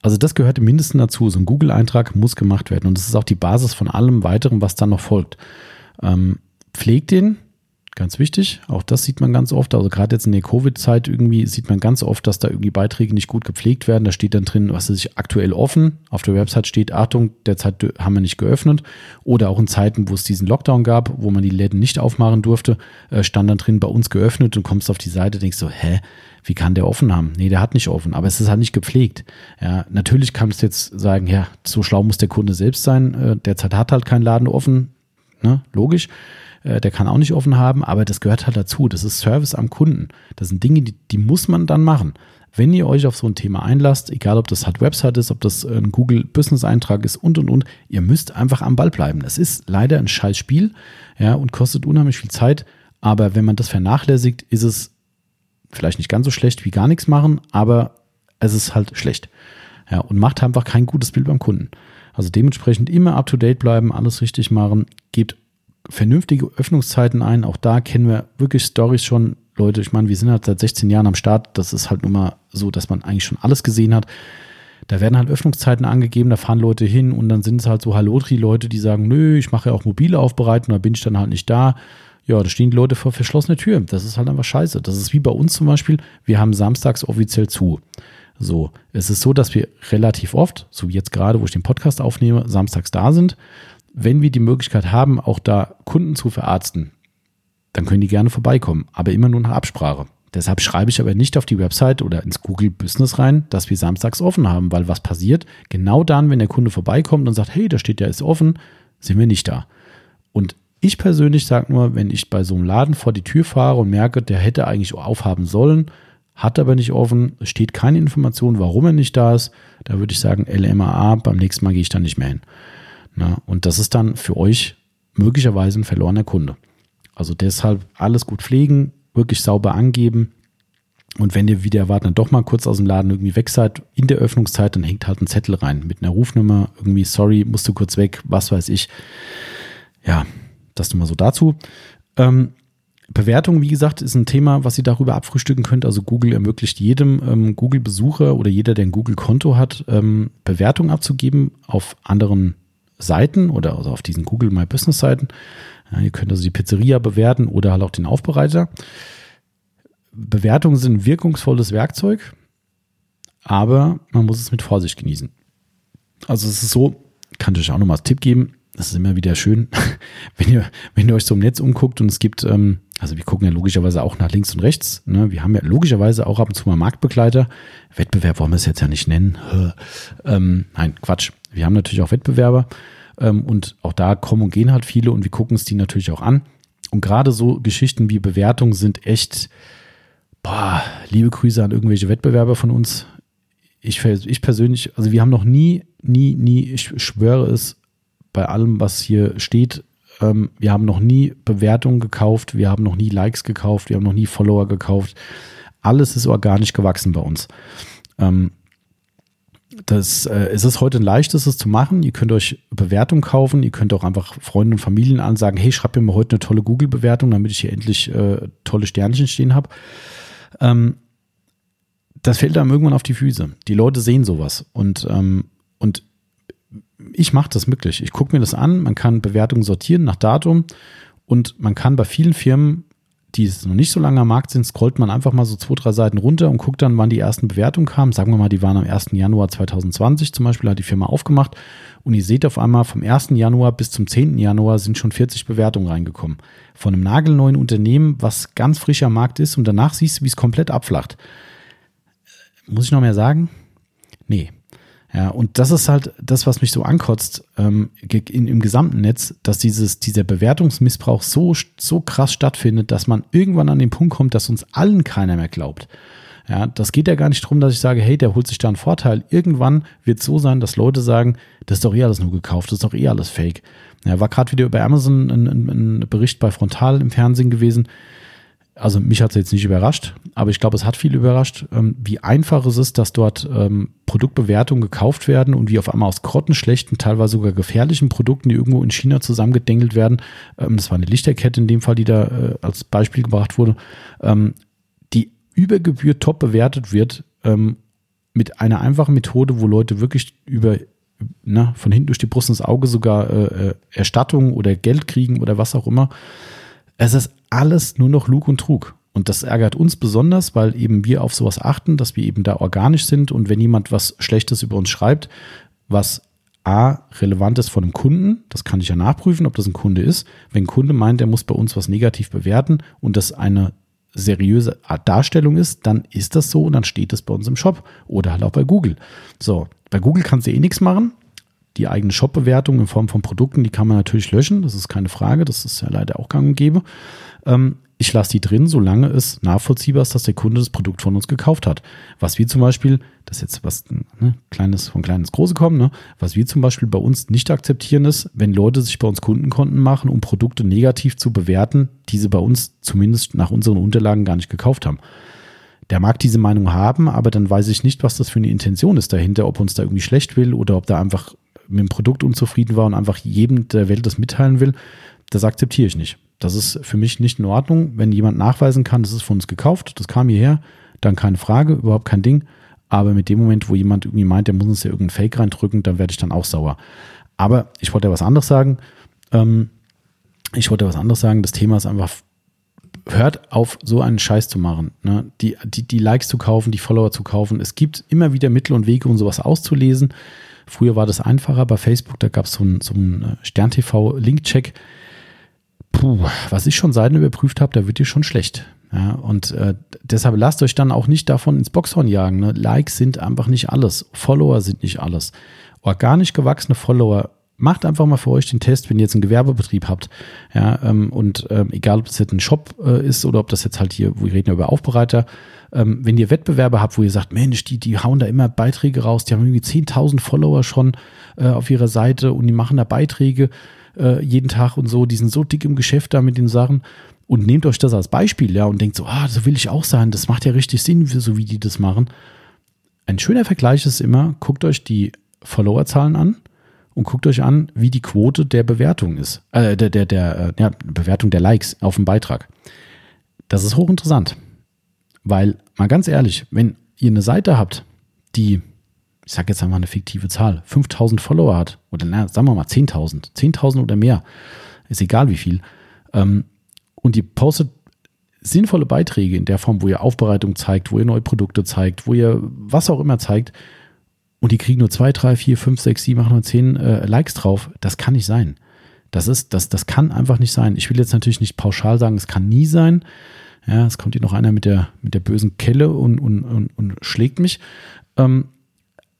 Speaker 1: also das gehört im Mindesten dazu. So ein Google-Eintrag muss gemacht werden und das ist auch die Basis von allem weiteren, was dann noch folgt. Ähm, pflegt den, Ganz wichtig, auch das sieht man ganz oft. Also gerade jetzt in der Covid-Zeit irgendwie sieht man ganz oft, dass da irgendwie Beiträge nicht gut gepflegt werden. Da steht dann drin, was ist aktuell offen. Auf der Website steht, Achtung, derzeit haben wir nicht geöffnet. Oder auch in Zeiten, wo es diesen Lockdown gab, wo man die Läden nicht aufmachen durfte, äh, stand dann drin, bei uns geöffnet und kommst auf die Seite, denkst so, hä, wie kann der offen haben? Nee, der hat nicht offen, aber es ist halt nicht gepflegt. Ja, natürlich kannst du jetzt sagen, ja, so schlau muss der Kunde selbst sein. Äh, derzeit hat halt kein Laden offen, ne? logisch. Äh, der kann auch nicht offen haben, aber das gehört halt dazu. Das ist Service am Kunden. Das sind Dinge, die, die muss man dann machen. Wenn ihr euch auf so ein Thema einlasst, egal ob das halt Website ist, ob das ein Google Business Eintrag ist und und und, ihr müsst einfach am Ball bleiben. Es ist leider ein scheiß Spiel, ja, und kostet unheimlich viel Zeit. Aber wenn man das vernachlässigt, ist es vielleicht nicht ganz so schlecht wie gar nichts machen, aber es ist halt schlecht. Ja, und macht einfach kein gutes Bild beim Kunden. Also dementsprechend immer up to date bleiben, alles richtig machen, vernünftige Öffnungszeiten ein. Auch da kennen wir wirklich Stories schon. Leute, ich meine, wir sind halt seit 16 Jahren am Start. Das ist halt nun mal so, dass man eigentlich schon alles gesehen hat. Da werden halt Öffnungszeiten angegeben, da fahren Leute hin und dann sind es halt so Halotri-Leute, die sagen, nö, ich mache ja auch mobile Aufbereitung, da bin ich dann halt nicht da. Ja, da stehen die Leute vor verschlossener Tür. Das ist halt einfach scheiße. Das ist wie bei uns zum Beispiel, wir haben samstags offiziell zu. So, es ist so, dass wir relativ oft, so wie jetzt gerade, wo ich den Podcast aufnehme, samstags da sind wenn wir die Möglichkeit haben, auch da Kunden zu verarzten, dann können die gerne vorbeikommen, aber immer nur nach Absprache. Deshalb schreibe ich aber nicht auf die Website oder ins Google Business rein, dass wir samstags offen haben, weil was passiert? Genau dann, wenn der Kunde vorbeikommt und sagt, hey, da steht ja, ist offen, sind wir nicht da. Und ich persönlich sage nur, wenn ich bei so einem Laden vor die Tür fahre und merke, der hätte eigentlich aufhaben sollen, hat aber nicht offen, es steht keine Information, warum er nicht da ist, da würde ich sagen, LMAA, beim nächsten Mal gehe ich da nicht mehr hin. Na, und das ist dann für euch möglicherweise ein verlorener Kunde. Also deshalb alles gut pflegen, wirklich sauber angeben. Und wenn ihr wieder erwartet, dann doch mal kurz aus dem Laden irgendwie weg seid, in der Öffnungszeit, dann hängt halt ein Zettel rein mit einer Rufnummer, irgendwie, sorry, musst du kurz weg, was weiß ich. Ja, das nur mal so dazu. Ähm, Bewertung, wie gesagt, ist ein Thema, was ihr darüber abfrühstücken könnt. Also Google ermöglicht jedem ähm, Google-Besucher oder jeder, der ein Google-Konto hat, ähm, Bewertung abzugeben auf anderen Seiten oder also auf diesen Google My Business Seiten. Ja, ihr könnt also die Pizzeria bewerten oder halt auch den Aufbereiter. Bewertungen sind ein wirkungsvolles Werkzeug, aber man muss es mit Vorsicht genießen. Also es ist so, kann ich euch auch nochmal als Tipp geben, das ist immer wieder schön, wenn ihr, wenn ihr euch so im Netz umguckt und es gibt, ähm, also wir gucken ja logischerweise auch nach links und rechts. Ne? Wir haben ja logischerweise auch ab und zu mal Marktbegleiter. Wettbewerb wollen wir es jetzt ja nicht nennen. Ähm, nein, Quatsch. Wir haben natürlich auch Wettbewerber ähm, und auch da kommen und gehen halt viele und wir gucken es die natürlich auch an. Und gerade so Geschichten wie Bewertungen sind echt, boah, liebe Grüße an irgendwelche Wettbewerber von uns. Ich, ich persönlich, also wir haben noch nie, nie, nie, ich schwöre es, bei allem, was hier steht, ähm, wir haben noch nie Bewertungen gekauft, wir haben noch nie Likes gekauft, wir haben noch nie Follower gekauft. Alles ist organisch gewachsen bei uns. Ähm, das, äh, es ist heute ein leichtes, es zu machen. Ihr könnt euch Bewertungen kaufen. Ihr könnt auch einfach Freunde und Familien ansagen, hey, schreibt mir mal heute eine tolle Google-Bewertung, damit ich hier endlich äh, tolle Sternchen stehen habe. Ähm, das fällt einem irgendwann auf die Füße. Die Leute sehen sowas. Und, ähm, und ich mache das wirklich. Ich gucke mir das an. Man kann Bewertungen sortieren nach Datum. Und man kann bei vielen Firmen die noch nicht so lange am Markt sind, scrollt man einfach mal so zwei, drei Seiten runter und guckt dann, wann die ersten Bewertungen kamen. Sagen wir mal, die waren am 1. Januar 2020 zum Beispiel, hat die Firma aufgemacht. Und ihr seht auf einmal, vom 1. Januar bis zum 10. Januar sind schon 40 Bewertungen reingekommen. Von einem nagelneuen Unternehmen, was ganz frisch am Markt ist und danach siehst du, wie es komplett abflacht. Muss ich noch mehr sagen? Nee. Ja, und das ist halt das, was mich so ankotzt ähm, in, im gesamten Netz, dass dieses, dieser Bewertungsmissbrauch so, so krass stattfindet, dass man irgendwann an den Punkt kommt, dass uns allen keiner mehr glaubt. Ja, das geht ja gar nicht darum, dass ich sage, hey, der holt sich da einen Vorteil. Irgendwann wird es so sein, dass Leute sagen, das ist doch eh alles nur gekauft, das ist doch eh alles fake. Ja, war gerade wieder über Amazon ein, ein, ein Bericht bei Frontal im Fernsehen gewesen also mich hat es jetzt nicht überrascht, aber ich glaube, es hat viel überrascht, ähm, wie einfach es ist, dass dort ähm, Produktbewertungen gekauft werden und wie auf einmal aus grottenschlechten, teilweise sogar gefährlichen Produkten, die irgendwo in China zusammengedengelt werden, ähm, das war eine Lichterkette in dem Fall, die da äh, als Beispiel gebracht wurde, ähm, die über Gebühr top bewertet wird, ähm, mit einer einfachen Methode, wo Leute wirklich über na, von hinten durch die Brust ins Auge sogar äh, äh Erstattung oder Geld kriegen oder was auch immer. Es ist alles nur noch Lug und Trug. Und das ärgert uns besonders, weil eben wir auf sowas achten, dass wir eben da organisch sind und wenn jemand was Schlechtes über uns schreibt, was A, relevant ist von einem Kunden, das kann ich ja nachprüfen, ob das ein Kunde ist. Wenn ein Kunde meint, er muss bei uns was negativ bewerten und das eine seriöse Darstellung ist, dann ist das so und dann steht das bei uns im Shop oder halt auch bei Google. So, bei Google kannst du eh nichts machen. Die eigene Shop-Bewertung in Form von Produkten, die kann man natürlich löschen, das ist keine Frage, das ist ja leider auch gang und gäbe. Ähm, ich lasse die drin, solange es nachvollziehbar ist, dass der Kunde das Produkt von uns gekauft hat. Was wir zum Beispiel, das ist jetzt was ne, kleines von kleines große kommen, ne, was wir zum Beispiel bei uns nicht akzeptieren ist, wenn Leute sich bei uns Kundenkonten machen, um Produkte negativ zu bewerten, die sie bei uns zumindest nach unseren Unterlagen gar nicht gekauft haben. Der mag diese Meinung haben, aber dann weiß ich nicht, was das für eine Intention ist dahinter, ob uns da irgendwie schlecht will oder ob da einfach mit dem Produkt unzufrieden war und einfach jedem der Welt das mitteilen will. Das akzeptiere ich nicht. Das ist für mich nicht in Ordnung. Wenn jemand nachweisen kann, das ist von uns gekauft, das kam hierher, dann keine Frage, überhaupt kein Ding. Aber mit dem Moment, wo jemand irgendwie meint, der muss uns ja irgendeinen Fake reindrücken, dann werde ich dann auch sauer. Aber ich wollte ja was anderes sagen. Ähm, ich wollte was anderes sagen. Das Thema ist einfach, hört auf, so einen Scheiß zu machen. Ne? Die, die, die Likes zu kaufen, die Follower zu kaufen. Es gibt immer wieder Mittel und Wege, um sowas auszulesen. Früher war das einfacher bei Facebook, da gab es so einen, so äh, Stern-TV-Link-Check puh, was ich schon Seiten überprüft habe, da wird dir schon schlecht. Ja, und äh, deshalb lasst euch dann auch nicht davon ins Boxhorn jagen. Ne? Likes sind einfach nicht alles. Follower sind nicht alles. Organisch gewachsene Follower, macht einfach mal für euch den Test, wenn ihr jetzt einen Gewerbebetrieb habt. Ja, ähm, und ähm, egal, ob das jetzt ein Shop äh, ist oder ob das jetzt halt hier, wo wir reden über Aufbereiter, ähm, wenn ihr Wettbewerber habt, wo ihr sagt, Mensch, die, die hauen da immer Beiträge raus, die haben irgendwie 10.000 Follower schon äh, auf ihrer Seite und die machen da Beiträge äh, jeden Tag und so, die sind so dick im Geschäft da mit den Sachen und nehmt euch das als Beispiel, ja, und denkt so, ah, so will ich auch sein, das macht ja richtig Sinn, so wie die das machen. Ein schöner Vergleich ist immer, guckt euch die Followerzahlen an und guckt euch an, wie die Quote der Bewertung ist, äh, der, der, der, äh, ja, Bewertung der Likes auf dem Beitrag. Das ist hochinteressant, weil, mal ganz ehrlich, wenn ihr eine Seite habt, die ich sage jetzt einmal eine fiktive Zahl, 5000 Follower hat, oder na, sagen wir mal 10.000, 10.000 oder mehr, ist egal wie viel, ähm, und ihr postet sinnvolle Beiträge in der Form, wo ihr Aufbereitung zeigt, wo ihr neue Produkte zeigt, wo ihr was auch immer zeigt, und die kriegen nur 2, 3, 4, 5, 6, 7, 8, 9, 10 äh, Likes drauf, das kann nicht sein. Das ist, das, das kann einfach nicht sein. Ich will jetzt natürlich nicht pauschal sagen, es kann nie sein. Ja, es kommt hier noch einer mit der, mit der bösen Kelle und, und, und, und schlägt mich. Ähm,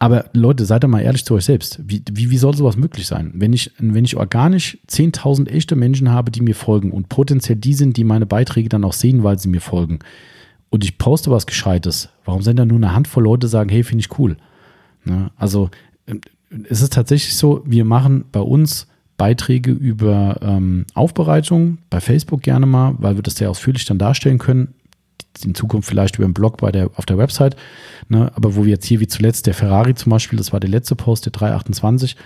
Speaker 1: aber Leute, seid doch mal ehrlich zu euch selbst. Wie, wie, wie soll sowas möglich sein? Wenn ich, wenn ich organisch 10.000 echte Menschen habe, die mir folgen und potenziell die sind, die meine Beiträge dann auch sehen, weil sie mir folgen und ich poste was Gescheites, warum sind da nur eine Handvoll Leute, sagen, hey, finde ich cool? Ne? Also ähm, es ist tatsächlich so, wir machen bei uns Beiträge über ähm, Aufbereitung, bei Facebook gerne mal, weil wir das sehr ausführlich dann darstellen können in Zukunft vielleicht über einen Blog bei der, auf der Website. Ne? Aber wo wir jetzt hier wie zuletzt der Ferrari zum Beispiel, das war der letzte Post, der 328,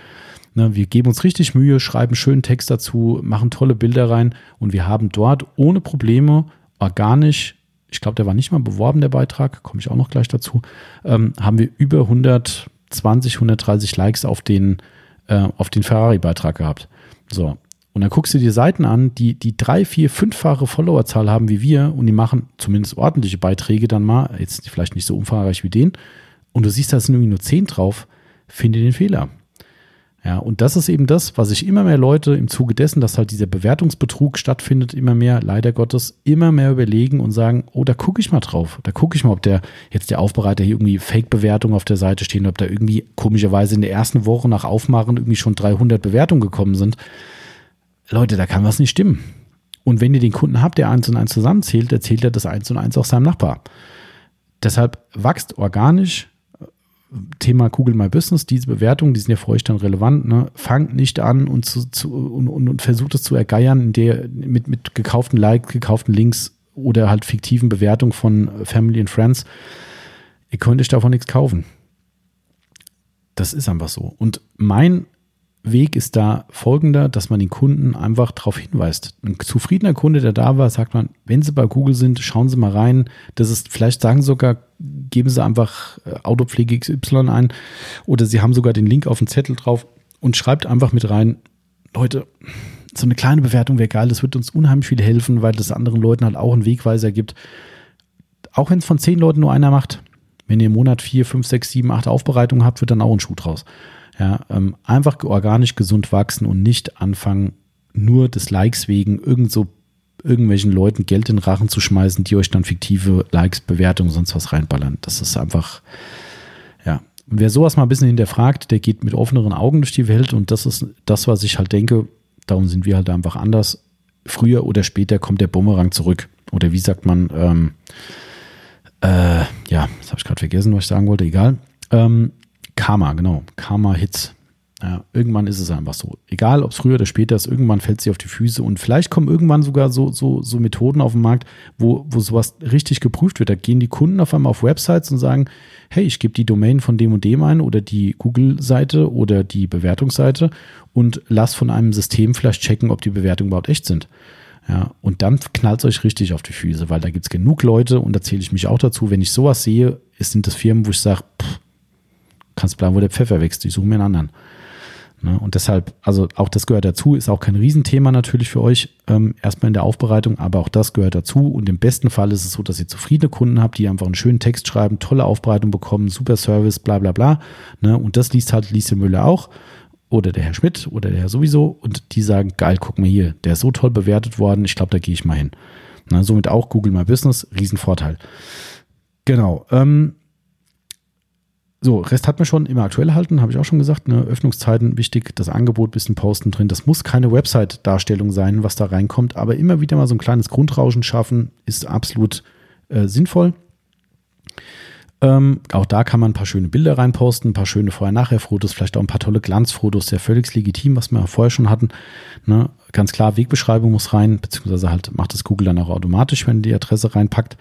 Speaker 1: ne? wir geben uns richtig Mühe, schreiben schönen Text dazu, machen tolle Bilder rein und wir haben dort ohne Probleme organisch, ich glaube, der war nicht mal beworben, der Beitrag, komme ich auch noch gleich dazu, ähm, haben wir über 120, 130 Likes auf den, äh, auf den Ferrari-Beitrag gehabt. So, und dann guckst du dir Seiten an, die, die drei, vier, fünffache Followerzahl haben wie wir und die machen zumindest ordentliche Beiträge dann mal, jetzt vielleicht nicht so umfangreich wie den, und du siehst, da sind irgendwie nur zehn drauf, finde den Fehler. Ja, und das ist eben das, was sich immer mehr Leute im Zuge dessen, dass halt dieser Bewertungsbetrug stattfindet, immer mehr, leider Gottes, immer mehr überlegen und sagen, oh, da gucke ich mal drauf. Da gucke ich mal, ob der jetzt der Aufbereiter hier irgendwie Fake-Bewertungen auf der Seite stehen, ob da irgendwie komischerweise in der ersten Woche nach Aufmachen irgendwie schon 300 Bewertungen gekommen sind. Leute, da kann was nicht stimmen. Und wenn ihr den Kunden habt, der eins und eins zusammenzählt, erzählt er das eins und eins auch seinem Nachbar. Deshalb wächst organisch. Thema Google My Business, diese Bewertungen, die sind ja für euch dann relevant. Ne? Fangt nicht an und, zu, zu, und, und, und versucht es zu ergeiern, in der, mit, mit gekauften Likes, gekauften Links oder halt fiktiven Bewertungen von Family and Friends. Ihr könnt euch davon nichts kaufen. Das ist einfach so. Und mein Weg ist da folgender, dass man den Kunden einfach darauf hinweist. Ein zufriedener Kunde, der da war, sagt man, wenn Sie bei Google sind, schauen Sie mal rein. Das ist, vielleicht sagen sogar, geben Sie einfach äh, Autopflege XY ein oder Sie haben sogar den Link auf den Zettel drauf und schreibt einfach mit rein, Leute, so eine kleine Bewertung wäre geil, das wird uns unheimlich viel helfen, weil das anderen Leuten halt auch einen Wegweiser gibt. Auch wenn es von zehn Leuten nur einer macht, wenn ihr im Monat vier, fünf, sechs, sieben, acht Aufbereitungen habt, wird dann auch ein Schuh draus. Ja, ähm, einfach organisch gesund wachsen und nicht anfangen, nur des Likes wegen irgend so irgendwelchen Leuten Geld in den Rachen zu schmeißen, die euch dann fiktive Likes, Bewertungen, sonst was reinballern. Das ist einfach, ja. Und wer sowas mal ein bisschen hinterfragt, der geht mit offeneren Augen durch die Welt und das ist das, was ich halt denke, darum sind wir halt einfach anders. Früher oder später kommt der Bumerang zurück. Oder wie sagt man, ähm, äh, ja, das habe ich gerade vergessen, was ich sagen wollte, egal. Ähm, Karma, genau. Karma-Hits. Ja, irgendwann ist es einfach so. Egal, ob es früher oder später ist, irgendwann fällt sie auf die Füße und vielleicht kommen irgendwann sogar so, so, so Methoden auf den Markt, wo, wo sowas richtig geprüft wird. Da gehen die Kunden auf einmal auf Websites und sagen, hey, ich gebe die Domain von dem und dem ein oder die Google-Seite oder die Bewertungsseite und lass von einem System vielleicht checken, ob die Bewertungen überhaupt echt sind. Ja, und dann knallt es euch richtig auf die Füße, weil da gibt es genug Leute und da zähle ich mich auch dazu, wenn ich sowas sehe, sind das Firmen, wo ich sage, kannst bleiben, wo der Pfeffer wächst. Ich suche mir einen anderen. Ne? Und deshalb, also auch das gehört dazu, ist auch kein Riesenthema natürlich für euch, ähm, erstmal in der Aufbereitung, aber auch das gehört dazu. Und im besten Fall ist es so, dass ihr zufriedene Kunden habt, die einfach einen schönen Text schreiben, tolle Aufbereitung bekommen, super Service, bla bla bla. Ne? Und das liest halt Lise Müller auch oder der Herr Schmidt oder der Herr sowieso und die sagen, geil, guck mal hier, der ist so toll bewertet worden, ich glaube, da gehe ich mal hin. Na, somit auch Google My Business, Riesenvorteil. Genau. Ähm, so, Rest hat man schon immer aktuell halten, habe ich auch schon gesagt. Ne? Öffnungszeiten wichtig, das Angebot bisschen posten drin. Das muss keine Website-Darstellung sein, was da reinkommt, aber immer wieder mal so ein kleines Grundrauschen schaffen, ist absolut äh, sinnvoll. Ähm, auch da kann man ein paar schöne Bilder reinposten, ein paar schöne Vorher-Nachher-Fotos, vielleicht auch ein paar tolle Glanzfotos, sehr völlig legitim, was wir vorher schon hatten. Ne? Ganz klar, Wegbeschreibung muss rein, beziehungsweise halt macht das Google dann auch automatisch, wenn die Adresse reinpackt.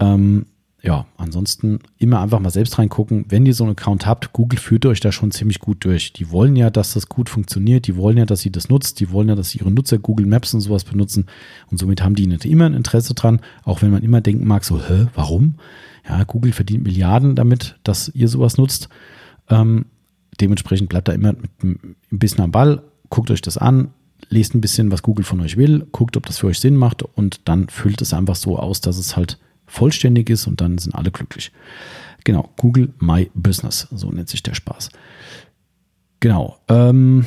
Speaker 1: Ähm, ja, ansonsten immer einfach mal selbst reingucken. Wenn ihr so einen Account habt, Google führt euch da schon ziemlich gut durch. Die wollen ja, dass das gut funktioniert. Die wollen ja, dass ihr das nutzt. Die wollen ja, dass ihre Nutzer Google Maps und sowas benutzen. Und somit haben die nicht immer ein Interesse dran, auch wenn man immer denken mag, so, hä, warum? Ja, Google verdient Milliarden damit, dass ihr sowas nutzt. Ähm, dementsprechend bleibt da immer ein bisschen am Ball. Guckt euch das an, lest ein bisschen, was Google von euch will, guckt, ob das für euch Sinn macht und dann füllt es einfach so aus, dass es halt vollständig ist und dann sind alle glücklich. Genau, Google My Business, so nennt sich der Spaß. Genau. Ähm,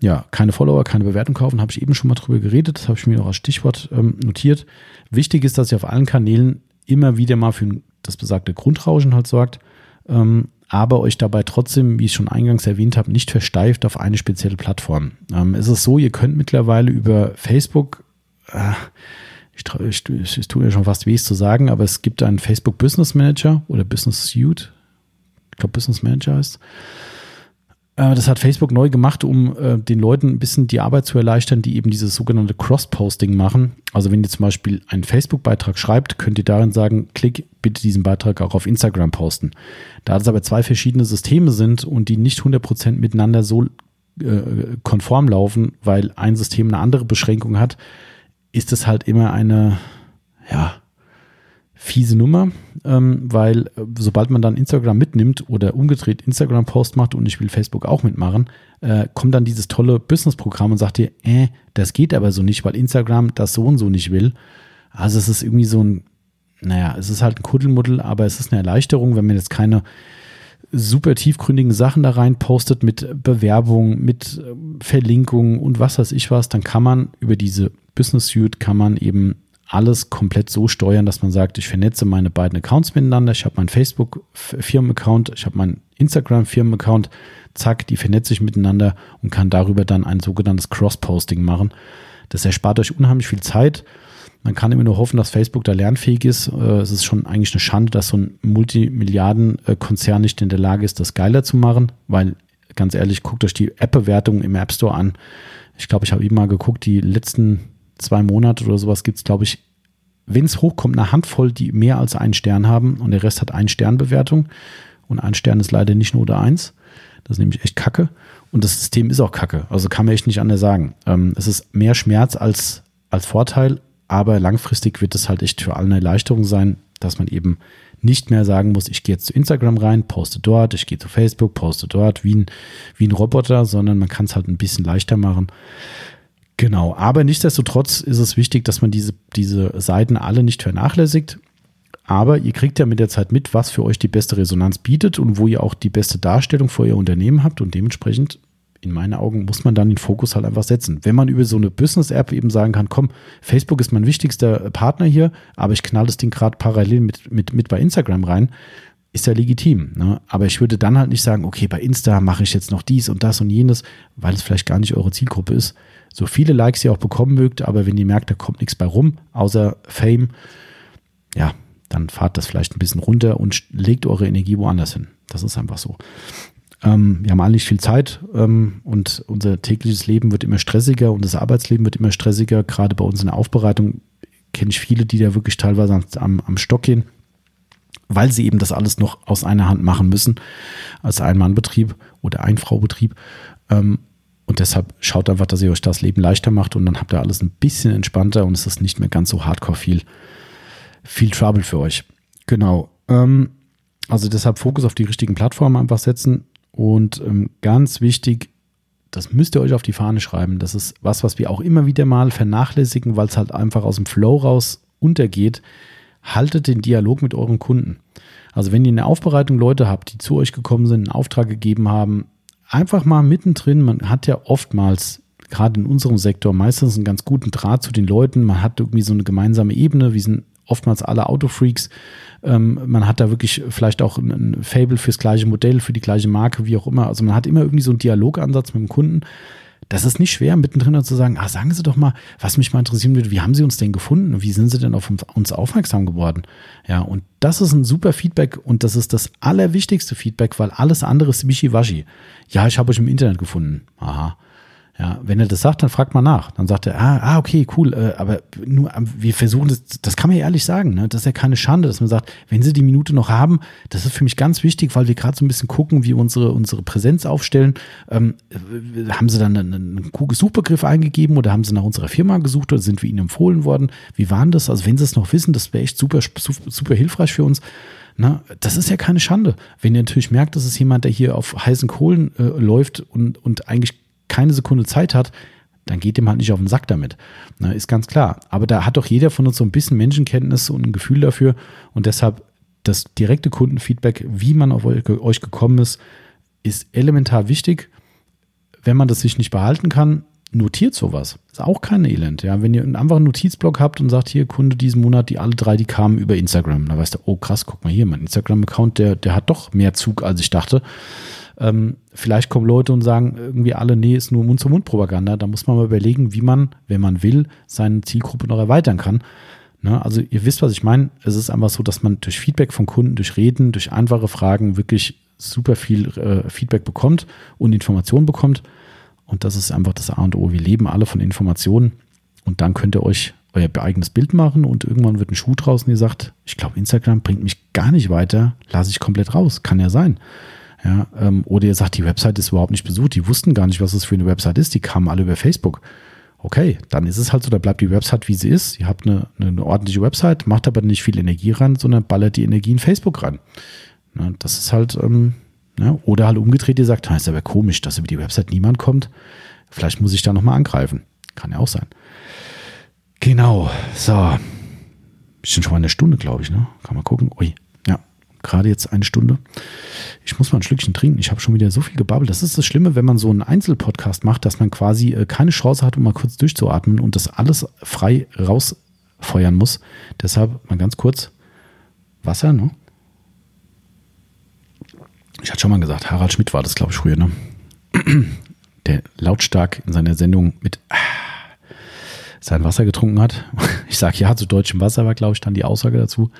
Speaker 1: ja, keine Follower, keine Bewertung kaufen, habe ich eben schon mal drüber geredet, das habe ich mir auch als Stichwort ähm, notiert. Wichtig ist, dass ihr auf allen Kanälen immer wieder mal für das besagte Grundrauschen halt sorgt, ähm, aber euch dabei trotzdem, wie ich schon eingangs erwähnt habe, nicht versteift auf eine spezielle Plattform. Ähm, es ist so, ihr könnt mittlerweile über Facebook, äh, ich, ich, ich tue mir schon fast weh, es zu sagen, aber es gibt einen Facebook Business Manager oder Business Suite. Ich glaube, Business Manager heißt. Äh, das hat Facebook neu gemacht, um äh, den Leuten ein bisschen die Arbeit zu erleichtern, die eben dieses sogenannte Cross-Posting machen. Also wenn ihr zum Beispiel einen Facebook-Beitrag schreibt, könnt ihr darin sagen, klick bitte diesen Beitrag auch auf Instagram posten. Da es aber zwei verschiedene Systeme sind und die nicht 100% miteinander so äh, konform laufen, weil ein System eine andere Beschränkung hat, ist es halt immer eine, ja, fiese Nummer, ähm, weil äh, sobald man dann Instagram mitnimmt oder umgedreht Instagram-Post macht und ich will Facebook auch mitmachen, äh, kommt dann dieses tolle Business-Programm und sagt dir, äh, das geht aber so nicht, weil Instagram das so und so nicht will. Also es ist irgendwie so ein, naja, es ist halt ein Kuddelmuddel, aber es ist eine Erleichterung, wenn man jetzt keine super tiefgründigen Sachen da rein postet mit Bewerbung, mit äh, Verlinkungen und was weiß ich was, dann kann man über diese Business Suite kann man eben alles komplett so steuern, dass man sagt, ich vernetze meine beiden Accounts miteinander. Ich habe meinen Facebook-Firmen-Account, ich habe meinen Instagram-Firmen-Account. Zack, die vernetze ich miteinander und kann darüber dann ein sogenanntes Cross-Posting machen. Das erspart euch unheimlich viel Zeit. Man kann immer nur hoffen, dass Facebook da lernfähig ist. Äh, es ist schon eigentlich eine Schande, dass so ein Multimilliarden-Konzern nicht in der Lage ist, das geiler zu machen, weil ganz ehrlich, guckt euch die App-Bewertungen im App Store an. Ich glaube, ich habe eben mal geguckt, die letzten zwei Monate oder sowas gibt es, glaube ich, wenn es hochkommt, eine Handvoll, die mehr als einen Stern haben und der Rest hat einen Sternbewertung. Und ein Stern ist leider nicht nur oder eins. Das ist nämlich echt kacke. Und das System ist auch kacke. Also kann man echt nicht anders sagen. Ähm, es ist mehr Schmerz als, als Vorteil, aber langfristig wird es halt echt für alle eine Erleichterung sein, dass man eben nicht mehr sagen muss, ich gehe jetzt zu Instagram rein, poste dort, ich gehe zu Facebook, poste dort wie ein, wie ein Roboter, sondern man kann es halt ein bisschen leichter machen. Genau, aber nichtsdestotrotz ist es wichtig, dass man diese, diese Seiten alle nicht vernachlässigt. Aber ihr kriegt ja mit der Zeit mit, was für euch die beste Resonanz bietet und wo ihr auch die beste Darstellung für euer Unternehmen habt. Und dementsprechend, in meinen Augen, muss man dann den Fokus halt einfach setzen. Wenn man über so eine Business-App eben sagen kann, komm, Facebook ist mein wichtigster Partner hier, aber ich knall das Ding gerade parallel mit, mit, mit bei Instagram rein, ist ja legitim. Ne? Aber ich würde dann halt nicht sagen, okay, bei Insta mache ich jetzt noch dies und das und jenes, weil es vielleicht gar nicht eure Zielgruppe ist. So viele Likes ihr auch bekommen mögt, aber wenn ihr merkt, da kommt nichts bei rum, außer Fame, ja, dann fahrt das vielleicht ein bisschen runter und legt eure Energie woanders hin. Das ist einfach so. Ähm, wir haben alle nicht viel Zeit ähm, und unser tägliches Leben wird immer stressiger und das Arbeitsleben wird immer stressiger. Gerade bei uns in der Aufbereitung kenne ich viele, die da wirklich teilweise am, am Stock gehen, weil sie eben das alles noch aus einer Hand machen müssen, als Ein-Mann-Betrieb oder Ein-Frau-Betrieb. Ähm, und deshalb schaut einfach, dass ihr euch das Leben leichter macht und dann habt ihr alles ein bisschen entspannter und es ist nicht mehr ganz so hardcore viel viel Trouble für euch. Genau. Ähm, also deshalb Fokus auf die richtigen Plattformen einfach setzen. Und ähm, ganz wichtig, das müsst ihr euch auf die Fahne schreiben. Das ist was, was wir auch immer wieder mal vernachlässigen, weil es halt einfach aus dem Flow raus untergeht. Haltet den Dialog mit euren Kunden. Also wenn ihr in der Aufbereitung Leute habt, die zu euch gekommen sind, einen Auftrag gegeben haben, einfach mal mittendrin, man hat ja oftmals gerade in unserem Sektor meistens einen ganz guten Draht zu den Leuten. Man hat irgendwie so eine gemeinsame Ebene. Wir sind oftmals alle Autofreaks. Ähm, man hat da wirklich vielleicht auch ein Fable fürs gleiche Modell, für die gleiche Marke, wie auch immer. Also man hat immer irgendwie so einen Dialogansatz mit dem Kunden. Das ist nicht schwer, mittendrin zu sagen, ah, sagen Sie doch mal, was mich mal interessieren würde, wie haben Sie uns denn gefunden? Wie sind Sie denn auf uns aufmerksam geworden? Ja, und das ist ein super Feedback und das ist das allerwichtigste Feedback, weil alles andere ist wischiwaschi. Ja, ich habe euch im Internet gefunden. Aha. Ja, wenn er das sagt, dann fragt man nach. Dann sagt er, ah, ah okay, cool, äh, aber nur, ähm, wir versuchen das, das kann man ja ehrlich sagen, ne? das ist ja keine Schande, dass man sagt, wenn Sie die Minute noch haben, das ist für mich ganz wichtig, weil wir gerade so ein bisschen gucken, wie unsere, unsere Präsenz aufstellen. Ähm, äh, haben Sie dann einen, einen Suchbegriff eingegeben oder haben Sie nach unserer Firma gesucht oder sind wir Ihnen empfohlen worden? Wie waren das? Also wenn Sie es noch wissen, das wäre echt super, super hilfreich für uns. Na, das ist ja keine Schande. Wenn ihr natürlich merkt, dass es jemand, der hier auf heißen Kohlen äh, läuft und, und eigentlich keine Sekunde Zeit hat, dann geht dem halt nicht auf den Sack damit. Na, ist ganz klar. Aber da hat doch jeder von uns so ein bisschen Menschenkenntnis und ein Gefühl dafür. Und deshalb das direkte Kundenfeedback, wie man auf euch gekommen ist, ist elementar wichtig. Wenn man das sich nicht behalten kann, notiert sowas. Ist auch kein Elend. Ja, wenn ihr einen Notizblock habt und sagt, hier Kunde diesen Monat, die alle drei, die kamen über Instagram, dann weißt du, oh krass, guck mal hier, mein Instagram-Account, der, der hat doch mehr Zug, als ich dachte. Ähm, vielleicht kommen Leute und sagen irgendwie alle, nee, ist nur Mund-zu-Mund-Propaganda. Da muss man mal überlegen, wie man, wenn man will, seine Zielgruppe noch erweitern kann. Ne? Also ihr wisst, was ich meine. Es ist einfach so, dass man durch Feedback von Kunden, durch Reden, durch einfache Fragen wirklich super viel äh, Feedback bekommt und Informationen bekommt. Und das ist einfach das A und O. Wir leben alle von Informationen. Und dann könnt ihr euch euer eigenes Bild machen und irgendwann wird ein Schuh draußen, ihr sagt, ich glaube, Instagram bringt mich gar nicht weiter, lasse ich komplett raus. Kann ja sein. Ja, ähm, oder ihr sagt, die Website ist überhaupt nicht besucht, die wussten gar nicht, was es für eine Website ist, die kamen alle über Facebook. Okay, dann ist es halt so, da bleibt die Website, wie sie ist. Ihr habt eine, eine ordentliche Website, macht aber nicht viel Energie ran, sondern ballert die Energie in Facebook ran. Ja, das ist halt, ähm, ja, oder halt umgedreht, ihr sagt, das ist aber komisch, dass über die Website niemand kommt. Vielleicht muss ich da nochmal angreifen. Kann ja auch sein. Genau, so. Bisschen schon mal eine Stunde, glaube ich, ne? Kann man gucken. Ui, gerade jetzt eine Stunde. Ich muss mal ein Schlückchen trinken. Ich habe schon wieder so viel gebabbelt. Das ist das Schlimme, wenn man so einen Einzelpodcast macht, dass man quasi äh, keine Chance hat, um mal kurz durchzuatmen und das alles frei rausfeuern muss. Deshalb mal ganz kurz Wasser, ne? Ich hatte schon mal gesagt, Harald Schmidt war das, glaube ich, früher, ne? Der lautstark in seiner Sendung mit ah, sein Wasser getrunken hat. Ich sage ja zu deutschem Wasser war, glaube ich, dann die Aussage dazu.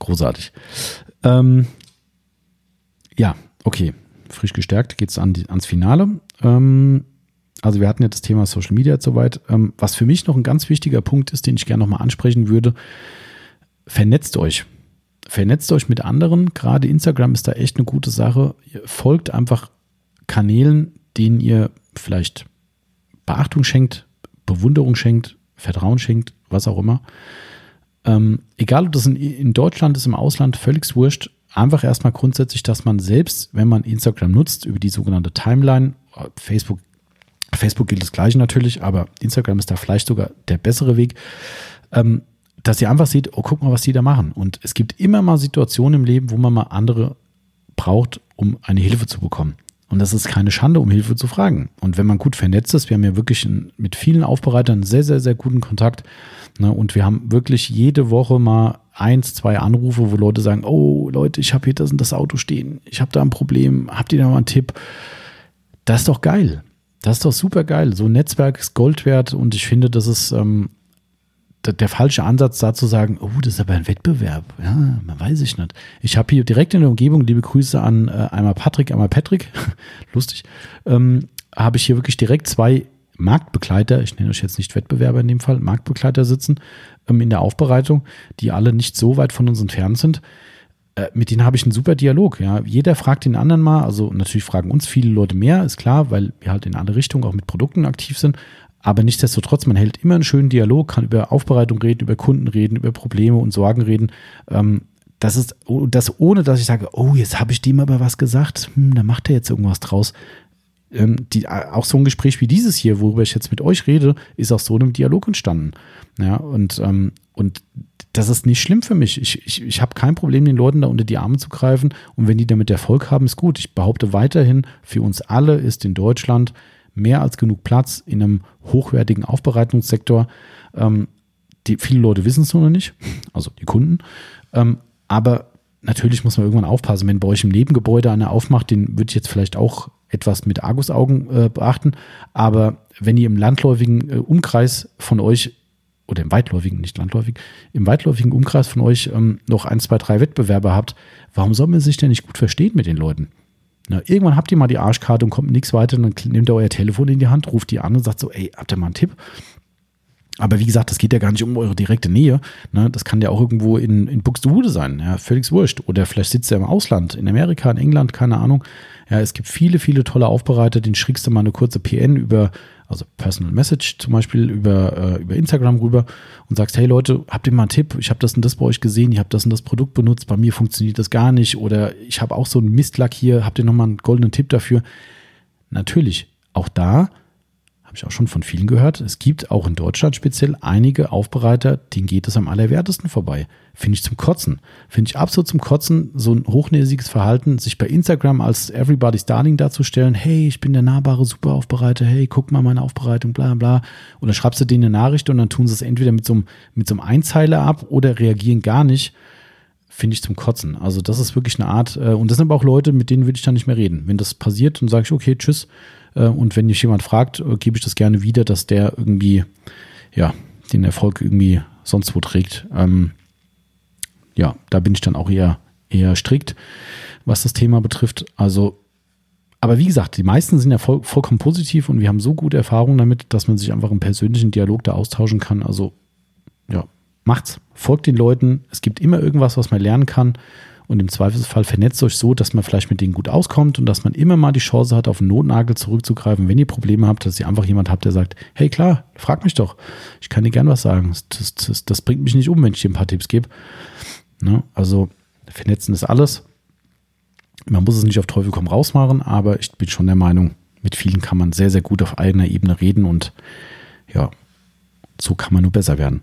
Speaker 1: Großartig. Ähm, ja, okay. Frisch gestärkt geht es an ans Finale. Ähm, also wir hatten ja das Thema Social Media jetzt soweit. Ähm, was für mich noch ein ganz wichtiger Punkt ist, den ich gerne nochmal ansprechen würde. vernetzt euch. Vernetzt euch mit anderen. Gerade Instagram ist da echt eine gute Sache. Ihr folgt einfach Kanälen, denen ihr vielleicht Beachtung schenkt, Bewunderung schenkt, Vertrauen schenkt, was auch immer. Ähm, egal, ob das in, in, Deutschland ist, im Ausland, völlig wurscht. Einfach erstmal grundsätzlich, dass man selbst, wenn man Instagram nutzt, über die sogenannte Timeline, Facebook, Facebook gilt das gleiche natürlich, aber Instagram ist da vielleicht sogar der bessere Weg, ähm, dass ihr einfach seht, oh, guck mal, was die da machen. Und es gibt immer mal Situationen im Leben, wo man mal andere braucht, um eine Hilfe zu bekommen. Und das ist keine Schande, um Hilfe zu fragen. Und wenn man gut vernetzt ist, wir haben ja wirklich mit vielen Aufbereitern sehr, sehr, sehr guten Kontakt. Ne? Und wir haben wirklich jede Woche mal eins, zwei Anrufe, wo Leute sagen, oh Leute, ich habe hier das und das Auto stehen, ich habe da ein Problem, habt ihr da mal einen Tipp? Das ist doch geil. Das ist doch super geil. So ein Netzwerk ist Gold wert und ich finde, das ist ähm, der falsche Ansatz, da zu sagen, oh, das ist aber ein Wettbewerb. Ja, man weiß ich nicht. Ich habe hier direkt in der Umgebung, liebe Grüße an äh, einmal Patrick, einmal Patrick, lustig, ähm, habe ich hier wirklich direkt zwei Marktbegleiter, ich nenne euch jetzt nicht Wettbewerber in dem Fall, Marktbegleiter sitzen ähm, in der Aufbereitung, die alle nicht so weit von uns entfernt sind. Äh, mit denen habe ich einen super Dialog. Ja. Jeder fragt den anderen mal, also natürlich fragen uns viele Leute mehr, ist klar, weil wir halt in alle Richtungen auch mit Produkten aktiv sind. Aber nichtsdestotrotz, man hält immer einen schönen Dialog, kann über Aufbereitung reden, über Kunden reden, über Probleme und Sorgen reden. Ähm, das ist das ohne, dass ich sage, oh, jetzt habe ich dem aber was gesagt, hm, da macht er jetzt irgendwas draus. Ähm, die, auch so ein Gespräch wie dieses hier, worüber ich jetzt mit euch rede, ist aus so einem Dialog entstanden. Ja, und, ähm, und das ist nicht schlimm für mich. Ich, ich, ich habe kein Problem, den Leuten da unter die Arme zu greifen. Und wenn die damit Erfolg haben, ist gut. Ich behaupte weiterhin, für uns alle ist in Deutschland mehr als genug Platz in einem hochwertigen Aufbereitungssektor. Ähm, die, viele Leute wissen es noch nicht, also die Kunden. Ähm, aber natürlich muss man irgendwann aufpassen, wenn bei euch im Nebengebäude einer aufmacht, den würde ich jetzt vielleicht auch etwas mit Argusaugen äh, beachten. Aber wenn ihr im landläufigen äh, Umkreis von euch oder im weitläufigen, nicht landläufig, im weitläufigen Umkreis von euch ähm, noch ein, zwei, drei Wettbewerber habt, warum soll man sich denn nicht gut verstehen mit den Leuten? Na, irgendwann habt ihr mal die Arschkarte und kommt nichts weiter, dann nehmt ihr euer Telefon in die Hand, ruft die an und sagt so, ey, habt ihr mal einen Tipp? Aber wie gesagt, das geht ja gar nicht um eure direkte Nähe. Ne? Das kann ja auch irgendwo in, in Buxtehude sein, ja, völlig wurscht. Oder vielleicht sitzt er im Ausland, in Amerika, in England, keine Ahnung. Ja, es gibt viele, viele tolle Aufbereiter, den schickst du mal eine kurze PN über also Personal Message zum Beispiel über, äh, über Instagram rüber und sagst, hey Leute, habt ihr mal einen Tipp? Ich habe das und das bei euch gesehen, ihr habt das und das Produkt benutzt, bei mir funktioniert das gar nicht oder ich habe auch so einen Mistlack hier, habt ihr nochmal einen goldenen Tipp dafür? Natürlich, auch da habe ich auch schon von vielen gehört, es gibt auch in Deutschland speziell einige Aufbereiter, denen geht es am allerwertesten vorbei. Finde ich zum Kotzen. Finde ich absolut zum Kotzen, so ein hochnäsiges Verhalten, sich bei Instagram als Everybody's Darling darzustellen, hey, ich bin der nahbare Superaufbereiter, hey, guck mal meine Aufbereitung, bla bla. Dann schreibst du denen eine Nachricht und dann tun sie es entweder mit so einem, mit so einem Einzeiler ab oder reagieren gar nicht finde ich zum Kotzen. Also das ist wirklich eine Art, äh, und das sind aber auch Leute, mit denen würde ich dann nicht mehr reden. Wenn das passiert, dann sage ich, okay, tschüss, und wenn mich jemand fragt, äh, gebe ich das gerne wieder, dass der irgendwie, ja, den Erfolg irgendwie sonst wo trägt. Ähm, ja, da bin ich dann auch eher, eher strikt, was das Thema betrifft. Also, aber wie gesagt, die meisten sind ja voll, vollkommen positiv und wir haben so gute Erfahrungen damit, dass man sich einfach im persönlichen Dialog da austauschen kann. Also, ja, macht's. Folgt den Leuten. Es gibt immer irgendwas, was man lernen kann. Und im Zweifelsfall vernetzt euch so, dass man vielleicht mit denen gut auskommt und dass man immer mal die Chance hat, auf einen Notnagel zurückzugreifen, wenn ihr Probleme habt, dass ihr einfach jemand habt, der sagt, hey klar, frag mich doch. Ich kann dir gern was sagen. Das, das, das bringt mich nicht um, wenn ich dir ein paar Tipps gebe. Ne? Also vernetzen ist alles. Man muss es nicht auf Teufel komm raus machen, aber ich bin schon der Meinung, mit vielen kann man sehr, sehr gut auf eigener Ebene reden und ja, so kann man nur besser werden.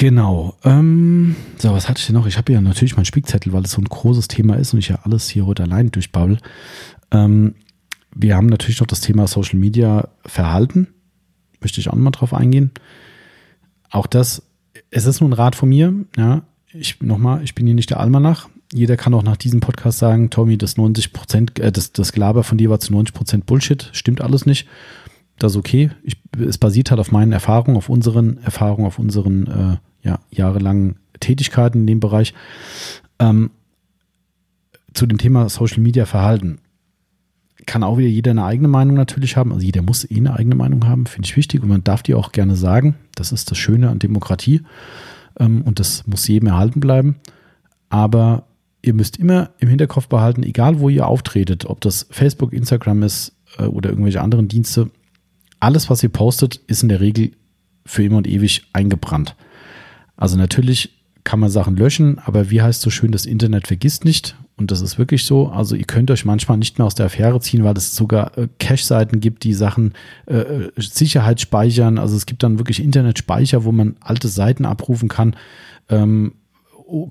Speaker 1: Genau. Ähm, so, was hatte ich denn noch? Ich habe ja natürlich meinen Spickzettel, weil es so ein großes Thema ist und ich ja alles hier heute allein durchbabbel. Ähm, wir haben natürlich noch das Thema Social Media Verhalten. Möchte ich auch nochmal drauf eingehen. Auch das, es ist nur ein Rat von mir. Ja, ich nochmal, ich bin hier nicht der Almanach. Jeder kann auch nach diesem Podcast sagen, Tommy, das 90 Prozent, äh, das, das Gelaber von dir war zu 90 Prozent Bullshit. Stimmt alles nicht. Das ist okay. Ich, es basiert halt auf meinen Erfahrungen, auf unseren Erfahrungen, auf unseren äh, ja, jahrelangen Tätigkeiten in dem Bereich. Ähm, zu dem Thema Social Media Verhalten kann auch wieder jeder eine eigene Meinung natürlich haben. Also jeder muss eh eine eigene Meinung haben, finde ich wichtig und man darf die auch gerne sagen. Das ist das Schöne an Demokratie. ähm, und das muss jedem erhalten bleiben. Aber ihr müsst immer im Hinterkopf behalten, egal wo ihr auftretet, ob das Facebook, Instagram ist äh, oder irgendwelche anderen Dienste, alles, was ihr postet, ist in der Regel für immer und ewig eingebrannt. Also natürlich kann man Sachen löschen, aber wie heißt so schön, das Internet vergisst nicht. Und das ist wirklich so. Also ihr könnt euch manchmal nicht mehr aus der Affäre ziehen, weil es sogar äh, Cache-Seiten gibt, die Sachen äh, äh Sicherheit speichern. Also es gibt dann wirklich Internetspeicher, wo man alte Seiten abrufen kann. Ähm,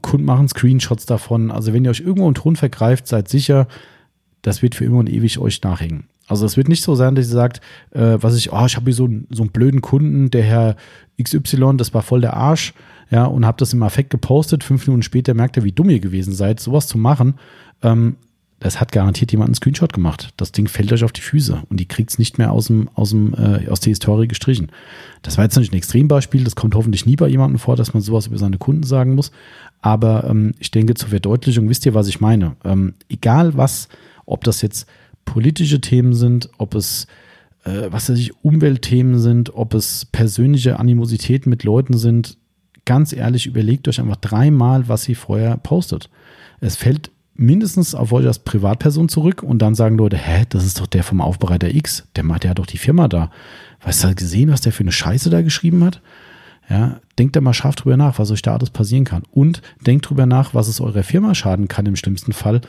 Speaker 1: Kunden machen Screenshots davon. Also wenn ihr euch irgendwo einen Ton vergreift, seid sicher, das wird für immer und ewig euch nachhängen. Also es wird nicht so sein, dass ihr sagt, äh, was ich, oh, ich habe hier so, so einen blöden Kunden, der Herr XY, das war voll der Arsch, ja, und habt das im Affekt gepostet. Fünf Minuten später merkt er, wie dumm ihr gewesen seid. Sowas zu machen, ähm, das hat garantiert jemand einen Screenshot gemacht. Das Ding fällt euch auf die Füße und die kriegt es nicht mehr aus, dem, aus, dem, äh, aus der Historie gestrichen. Das war jetzt natürlich ein Extrembeispiel, das kommt hoffentlich nie bei jemandem vor, dass man sowas über seine Kunden sagen muss. Aber ähm, ich denke, zur Verdeutlichung wisst ihr, was ich meine. Ähm, egal was, ob das jetzt politische Themen sind, ob es äh, was weiß ich, Umweltthemen sind, ob es persönliche Animositäten mit Leuten sind, ganz ehrlich, überlegt euch einfach dreimal, was ihr vorher postet. Es fällt mindestens auf euch als Privatperson zurück und dann sagen Leute, hä, das ist doch der vom Aufbereiter X, der macht ja doch die Firma da. Weißt du gesehen, was der für eine Scheiße da geschrieben hat? Ja, denkt da mal scharf drüber nach, was euch da alles passieren kann. Und denkt drüber nach, was es eurer Firma schaden kann im schlimmsten Fall.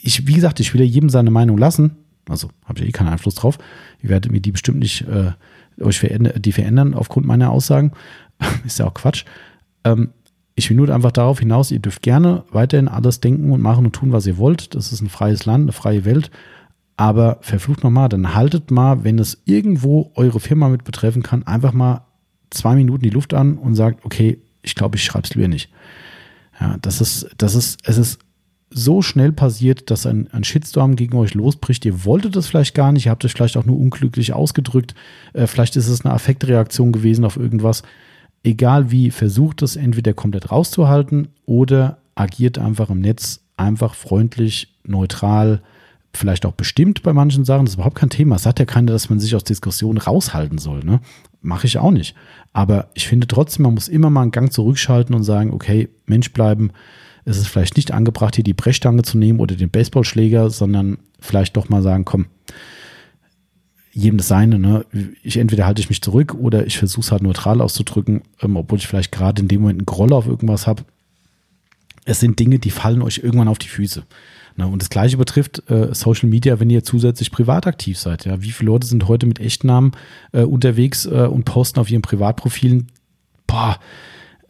Speaker 1: Ich, wie gesagt, ich will ja jedem seine Meinung lassen. Also habe ich eh keinen Einfluss drauf. Ihr werdet mir die bestimmt nicht äh, euch verändern, die verändern aufgrund meiner Aussagen. ist ja auch Quatsch. Ähm, ich will nur einfach darauf hinaus, ihr dürft gerne weiterhin alles denken und machen und tun, was ihr wollt. Das ist ein freies Land, eine freie Welt. Aber verflucht nochmal, dann haltet mal, wenn es irgendwo eure Firma mit betreffen kann, einfach mal zwei Minuten die Luft an und sagt, okay, ich glaube, ich schreibe es lieber nicht. Ja, das ist, das ist, es ist so schnell passiert, dass ein, ein Shitstorm gegen euch losbricht. Ihr wolltet es vielleicht gar nicht, ihr habt euch vielleicht auch nur unglücklich ausgedrückt. Äh, vielleicht ist es eine Affektreaktion gewesen auf irgendwas. Egal wie, versucht es entweder komplett rauszuhalten oder agiert einfach im Netz einfach freundlich, neutral, vielleicht auch bestimmt bei manchen Sachen. Das ist überhaupt kein Thema. Es sagt ja keiner, dass man sich aus Diskussionen raushalten soll. Ne? Mache ich auch nicht. Aber ich finde trotzdem, man muss immer mal einen Gang zurückschalten und sagen, okay, Mensch bleiben. Es ist vielleicht nicht angebracht, hier die Brechstange zu nehmen oder den Baseballschläger, sondern vielleicht doch mal sagen, komm, jedem das seine. Ne? Ich entweder halte ich mich zurück oder ich versuche es halt neutral auszudrücken, ähm, obwohl ich vielleicht gerade in dem Moment einen Groll auf irgendwas habe. Es sind Dinge, die fallen euch irgendwann auf die Füße. Ne? Und das gleiche betrifft äh, Social Media, wenn ihr zusätzlich privat aktiv seid. Ja? Wie viele Leute sind heute mit Echtnamen äh, unterwegs äh, und posten auf ihren Privatprofilen? Boah,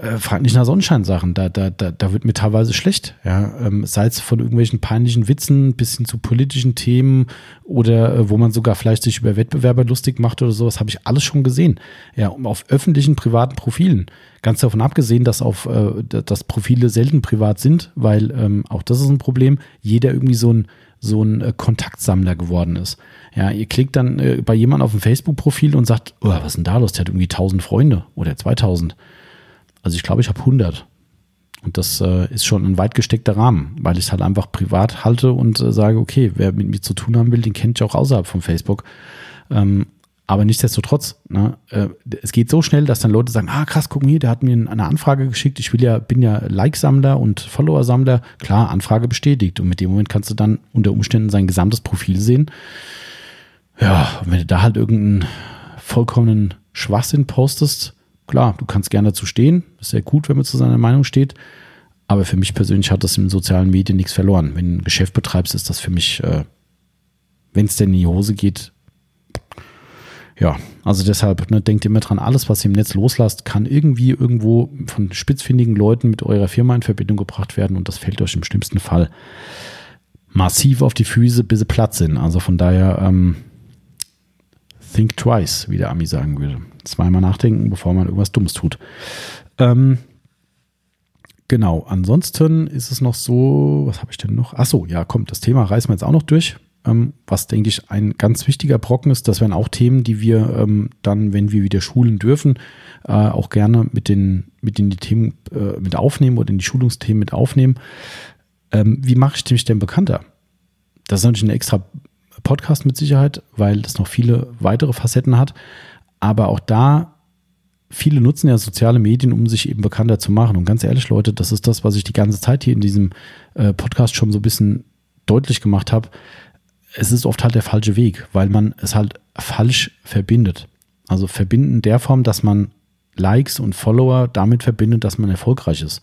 Speaker 1: äh, fragt nicht nach Sonnenscheinsachen. Da, da, da, da wird mir teilweise schlecht. Ja? Ähm, sei es von irgendwelchen peinlichen Witzen bis hin zu politischen Themen oder äh, wo man sogar vielleicht sich über Wettbewerber lustig macht oder sowas, habe ich alles schon gesehen. Ja, auf öffentlichen, privaten Profilen. Ganz davon abgesehen, dass auf äh, dass Profile selten privat sind, weil ähm, auch das ist ein Problem. Jeder irgendwie so ein so ein äh, Kontaktsammler geworden ist. Ja, ihr klickt dann äh, bei jemandem auf ein Facebook-Profil und sagt, oh, was ist denn da los? Der hat irgendwie 1000 Freunde oder 2000. Also ich glaube, ich habe 100. Und das äh, ist schon ein weit gesteckter Rahmen, weil ich es halt einfach privat halte und äh, sage, okay, wer mit mir zu tun haben will, den kennt ich auch außerhalb von Facebook. Ähm, aber nichtsdestotrotz, ne, äh, es geht so schnell, dass dann Leute sagen, ah krass, guck mal der hat mir eine Anfrage geschickt, ich will ja, bin ja Like-Sammler und Follower-Sammler. Klar, Anfrage bestätigt. Und mit dem Moment kannst du dann unter Umständen sein gesamtes Profil sehen. Ja, wenn du da halt irgendeinen vollkommenen Schwachsinn postest, Klar, du kannst gerne dazu stehen. Ist sehr gut, wenn man zu seiner Meinung steht. Aber für mich persönlich hat das in sozialen Medien nichts verloren. Wenn du ein Geschäft betreibst, ist das für mich, äh, wenn es denn in die Hose geht, ja, also deshalb, ne, denkt immer dran, alles, was ihr im Netz loslasst, kann irgendwie irgendwo von spitzfindigen Leuten mit eurer Firma in Verbindung gebracht werden und das fällt euch im schlimmsten Fall massiv auf die Füße, bis sie platt sind. Also von daher, ähm, think twice, wie der Ami sagen würde zweimal nachdenken, bevor man irgendwas Dummes tut. Ähm, genau, ansonsten ist es noch so, was habe ich denn noch? Achso, ja, kommt, das Thema reißen wir jetzt auch noch durch. Ähm, was, denke ich, ein ganz wichtiger Brocken ist, das wären auch Themen, die wir ähm, dann, wenn wir wieder schulen dürfen, äh, auch gerne mit den, mit in die Themen äh, mit aufnehmen oder in die Schulungsthemen mit aufnehmen. Ähm, wie mache ich mich denn bekannter? Das ist natürlich ein extra Podcast mit Sicherheit, weil das noch viele weitere Facetten hat. Aber auch da viele nutzen ja soziale Medien, um sich eben bekannter zu machen. Und ganz ehrlich, Leute, das ist das, was ich die ganze Zeit hier in diesem äh, Podcast schon so ein bisschen deutlich gemacht habe. Es ist oft halt der falsche Weg, weil man es halt falsch verbindet. Also verbinden in der Form, dass man Likes und Follower damit verbindet, dass man erfolgreich ist.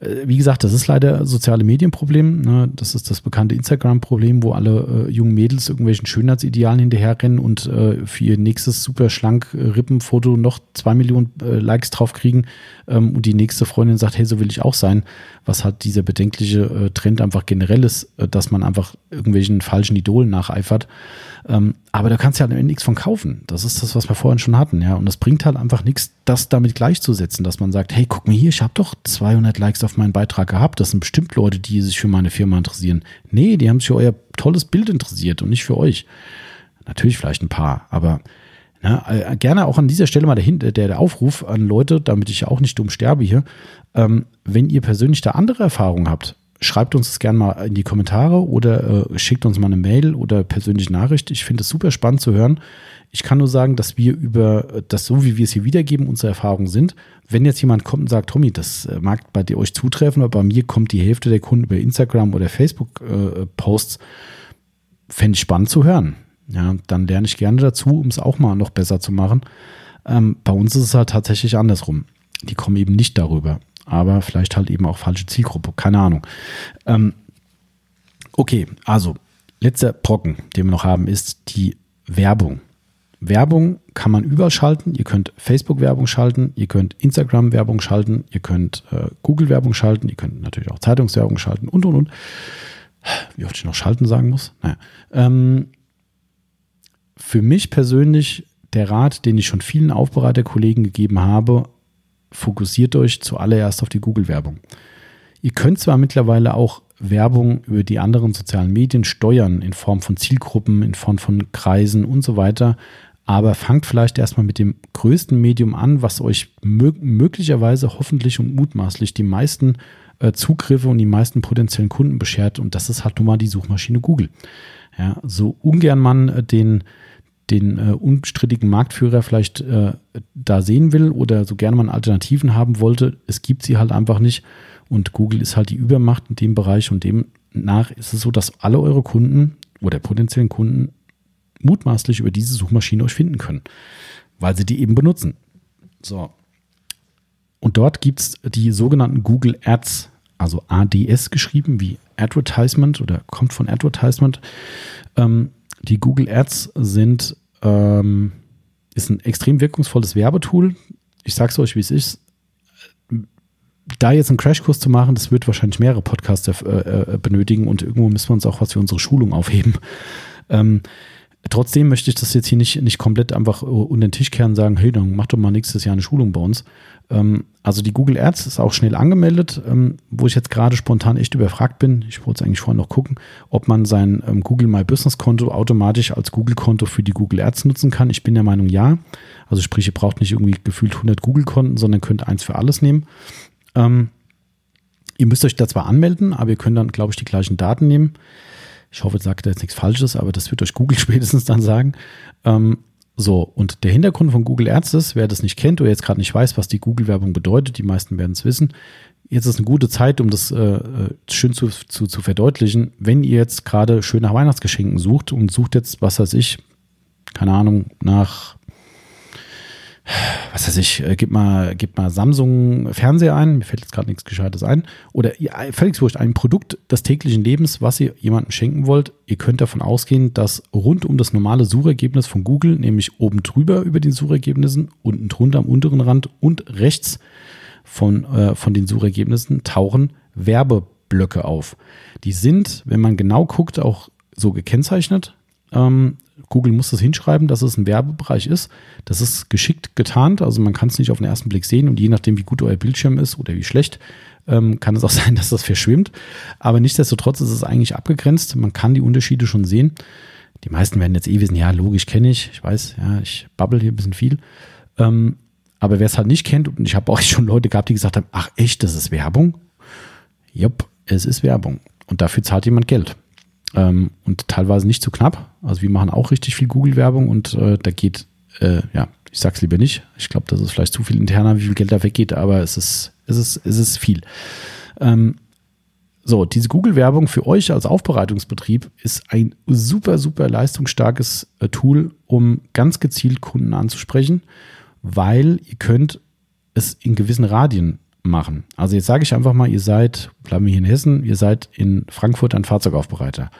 Speaker 1: Äh, wie gesagt, das ist leider soziale Medienproblem. Ne? Das ist das bekannte Instagram-Problem, wo alle äh, jungen Mädels irgendwelchen Schönheitsidealen hinterherrennen und äh, für ihr nächstes super schlank äh, Rippenfoto noch zwei Millionen äh, Likes drauf kriegen ähm, und die nächste Freundin sagt, hey, so will ich auch sein. Was halt dieser bedenkliche äh, Trend einfach generell ist, dass man einfach irgendwelchen falschen Idolen nacheifert. Ähm, aber da kannst du halt nichts von kaufen. Das ist das, was wir vorhin schon hatten, ja. Und das bringt halt einfach nichts, das damit gleichzusetzen, dass man sagt, hey, guck mal hier, ich habe doch 200 Likes auf meinen Beitrag gehabt. Das sind bestimmt Leute, die sich für meine Firma interessieren. Nee, die haben sich für euer tolles Bild interessiert und nicht für euch. Natürlich vielleicht ein paar, aber na, äh, gerne auch an dieser Stelle mal der, der, der Aufruf an Leute, damit ich ja auch nicht dumm sterbe hier. Ähm, wenn ihr persönlich da andere Erfahrungen habt, schreibt uns das gerne mal in die Kommentare oder äh, schickt uns mal eine Mail oder persönliche Nachricht. Ich finde es super spannend zu hören. Ich kann nur sagen, dass wir über das, so wie wir es hier wiedergeben, unsere Erfahrungen sind. Wenn jetzt jemand kommt und sagt, Tommy, das äh, mag bei dir euch zutreffen, aber bei mir kommt die Hälfte der Kunden über Instagram oder Facebook-Posts, äh, fände ich spannend zu hören. Ja, dann lerne ich gerne dazu, um es auch mal noch besser zu machen. Ähm, bei uns ist es halt tatsächlich andersrum. Die kommen eben nicht darüber aber vielleicht halt eben auch falsche Zielgruppe, keine Ahnung. Ähm, okay, also letzter Brocken, den wir noch haben, ist die Werbung. Werbung kann man überschalten. Ihr könnt Facebook-Werbung schalten, ihr könnt Instagram-Werbung schalten, ihr könnt äh, Google-Werbung schalten, ihr könnt natürlich auch Zeitungswerbung schalten und und und. Wie oft ich noch schalten sagen muss? Naja. Ähm, für mich persönlich der Rat, den ich schon vielen Aufbereiterkollegen gegeben habe, fokussiert euch zuallererst auf die Google-Werbung. Ihr könnt zwar mittlerweile auch Werbung über die anderen sozialen Medien steuern, in Form von Zielgruppen, in Form von Kreisen und so weiter, aber fangt vielleicht erstmal mit dem größten Medium an, was euch mö möglicherweise hoffentlich und mutmaßlich die meisten äh, Zugriffe und die meisten potenziellen Kunden beschert und das ist halt nun mal die Suchmaschine Google. Ja, so ungern man äh, den den äh, unstrittigen Marktführer vielleicht äh, da sehen will oder so gerne man Alternativen haben wollte, es gibt sie halt einfach nicht. Und Google ist halt die Übermacht in dem Bereich und demnach ist es so, dass alle eure Kunden oder potenziellen Kunden mutmaßlich über diese Suchmaschine euch finden können, weil sie die eben benutzen. So. Und dort gibt es die sogenannten Google Ads, also ADS geschrieben, wie Advertisement oder kommt von Advertisement. Ähm, die Google Ads sind ähm, ist ein extrem wirkungsvolles Werbetool. Ich sage es euch, wie es ist. Da jetzt einen Crashkurs zu machen, das wird wahrscheinlich mehrere Podcasts äh, äh, benötigen und irgendwo müssen wir uns auch was für unsere Schulung aufheben. Ähm, trotzdem möchte ich das jetzt hier nicht, nicht komplett einfach unter den Tisch kehren und sagen, hey, dann mach doch mal nächstes Jahr eine Schulung bei uns. Ähm, also die Google Ads ist auch schnell angemeldet, ähm, wo ich jetzt gerade spontan echt überfragt bin. Ich wollte es eigentlich vorher noch gucken, ob man sein ähm, Google My Business Konto automatisch als Google Konto für die Google Ads nutzen kann. Ich bin der Meinung, ja. Also sprich, ihr braucht nicht irgendwie gefühlt 100 Google Konten, sondern könnt eins für alles nehmen. ihr müsst euch da zwar anmelden, aber ihr könnt dann, glaube ich, die gleichen Daten nehmen. Ich hoffe, ich sage da jetzt nichts Falsches, aber das wird euch Google spätestens dann sagen. Ähm, so, und der Hintergrund von Google Ads ist, wer das nicht kennt oder jetzt gerade nicht weiß, was die Google-Werbung bedeutet, die meisten werden es wissen. Jetzt ist eine gute Zeit, um das äh, äh, schön zu, zu, zu verdeutlichen. Wenn ihr jetzt gerade schön nach Weihnachtsgeschenken sucht und sucht jetzt, was weiß ich, keine Ahnung, nach was weiß ich, äh, gib mal, gib mal Samsung Fernseher ein, mir fällt jetzt gerade nichts Gescheites ein. Oder ihr, völlig wurscht, ein Produkt des täglichen Lebens, was ihr jemandem schenken wollt. Ihr könnt davon ausgehen, dass rund um das normale Suchergebnis von Google, nämlich oben drüber über den Suchergebnissen, unten drunter am unteren Rand und rechts von, äh, von den Suchergebnissen tauchen Werbeblöcke auf. Die sind, wenn man genau guckt, auch so gekennzeichnet. Ähm, Google muss das hinschreiben, dass es ein Werbebereich ist. Das ist geschickt getarnt, also man kann es nicht auf den ersten Blick sehen und je nachdem, wie gut euer Bildschirm ist oder wie schlecht, ähm, kann es auch sein, dass das verschwimmt. Aber nichtsdestotrotz ist es eigentlich abgegrenzt. Man kann die Unterschiede schon sehen. Die meisten werden jetzt eh wissen, ja, logisch kenne ich. Ich weiß, ja, ich babbel hier ein bisschen viel. Ähm, aber wer es halt nicht kennt, und ich habe auch schon Leute gehabt, die gesagt haben, ach echt, das ist Werbung? Jupp, es ist Werbung. Und dafür zahlt jemand Geld. Ähm, und teilweise nicht zu knapp. Also wir machen auch richtig viel Google-Werbung und äh, da geht, äh, ja, Ich sag's lieber nicht. Ich glaube, das ist vielleicht zu viel interner, wie viel Geld da weggeht, aber es ist, es ist, es ist viel. Ähm, so, diese Google-Werbung für euch als Aufbereitungsbetrieb ist ein super, super leistungsstarkes äh, Tool, um ganz gezielt Kunden anzusprechen, weil ihr könnt es in gewissen Radien machen. Also jetzt sage ich einfach mal, ihr seid, bleiben wir hier in Hessen, ihr seid in Frankfurt ein Fahrzeugaufbereiter.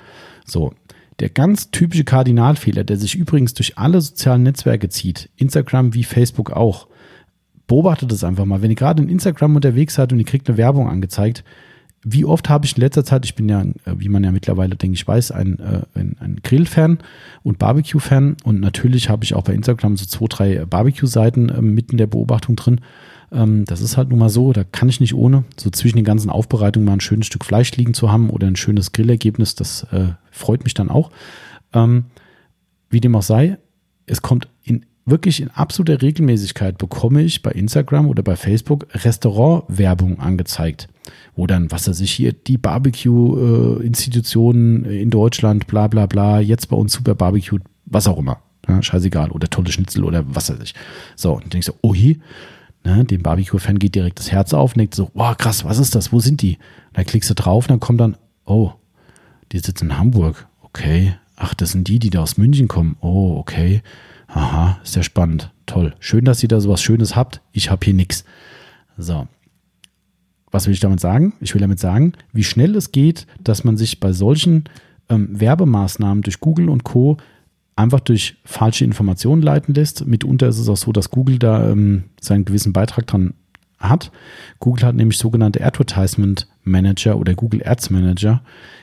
Speaker 1: So, der ganz typische Kardinalfehler, der sich übrigens durch alle sozialen Netzwerke zieht, Instagram wie Facebook auch, beobachtet es einfach mal. Wenn ihr gerade in Instagram unterwegs seid und ihr kriegt eine Werbung angezeigt, wie oft habe ich in letzter Zeit, ich bin ja, äh, wie man ja mittlerweile, denke ich, weiß, ein, äh, ein, ein Grill-Fan und Barbecue-Fan und natürlich habe ich auch bei Instagram so zwei, drei Barbecue-Seiten äh, mitten der Beobachtung drin. Ähm, das ist halt nun mal so, da kann ich nicht ohne, so zwischen den ganzen Aufbereitungen mal ein schönes Stück Fleisch liegen zu haben oder ein schönes Grillergebnis, das äh, freut mich dann auch. Ähm, wie dem auch sei, es kommt in wirklich in absoluter Regelmäßigkeit bekomme ich bei Instagram oder bei Facebook Restaurantwerbung angezeigt wo dann, was weiß ich, hier die Barbecue-Institutionen äh, in Deutschland, bla bla bla, jetzt bei uns super Barbecue, was auch immer. Ja, scheißegal. Oder tolle Schnitzel oder was weiß ich. So, und dann denke ich so, oh hier, ne, dem Barbecue-Fan geht direkt das Herz auf und denkt so, wow, krass, was ist das? Wo sind die? Und dann klickst du drauf und dann kommt dann, oh, die sitzen in Hamburg. Okay. Ach, das sind die, die da aus München kommen. Oh, okay. Aha, sehr spannend. Toll. Schön, dass ihr da sowas Schönes habt. Ich habe hier nichts. So, was will ich damit sagen? Ich will damit sagen, wie schnell es geht, dass man sich bei solchen ähm, Werbemaßnahmen durch Google und Co. einfach durch falsche Informationen leiten lässt. Mitunter ist es auch so, dass Google da ähm, seinen gewissen Beitrag dran hat. Google hat nämlich sogenannte Advertisement Manager oder Google Ads Manager.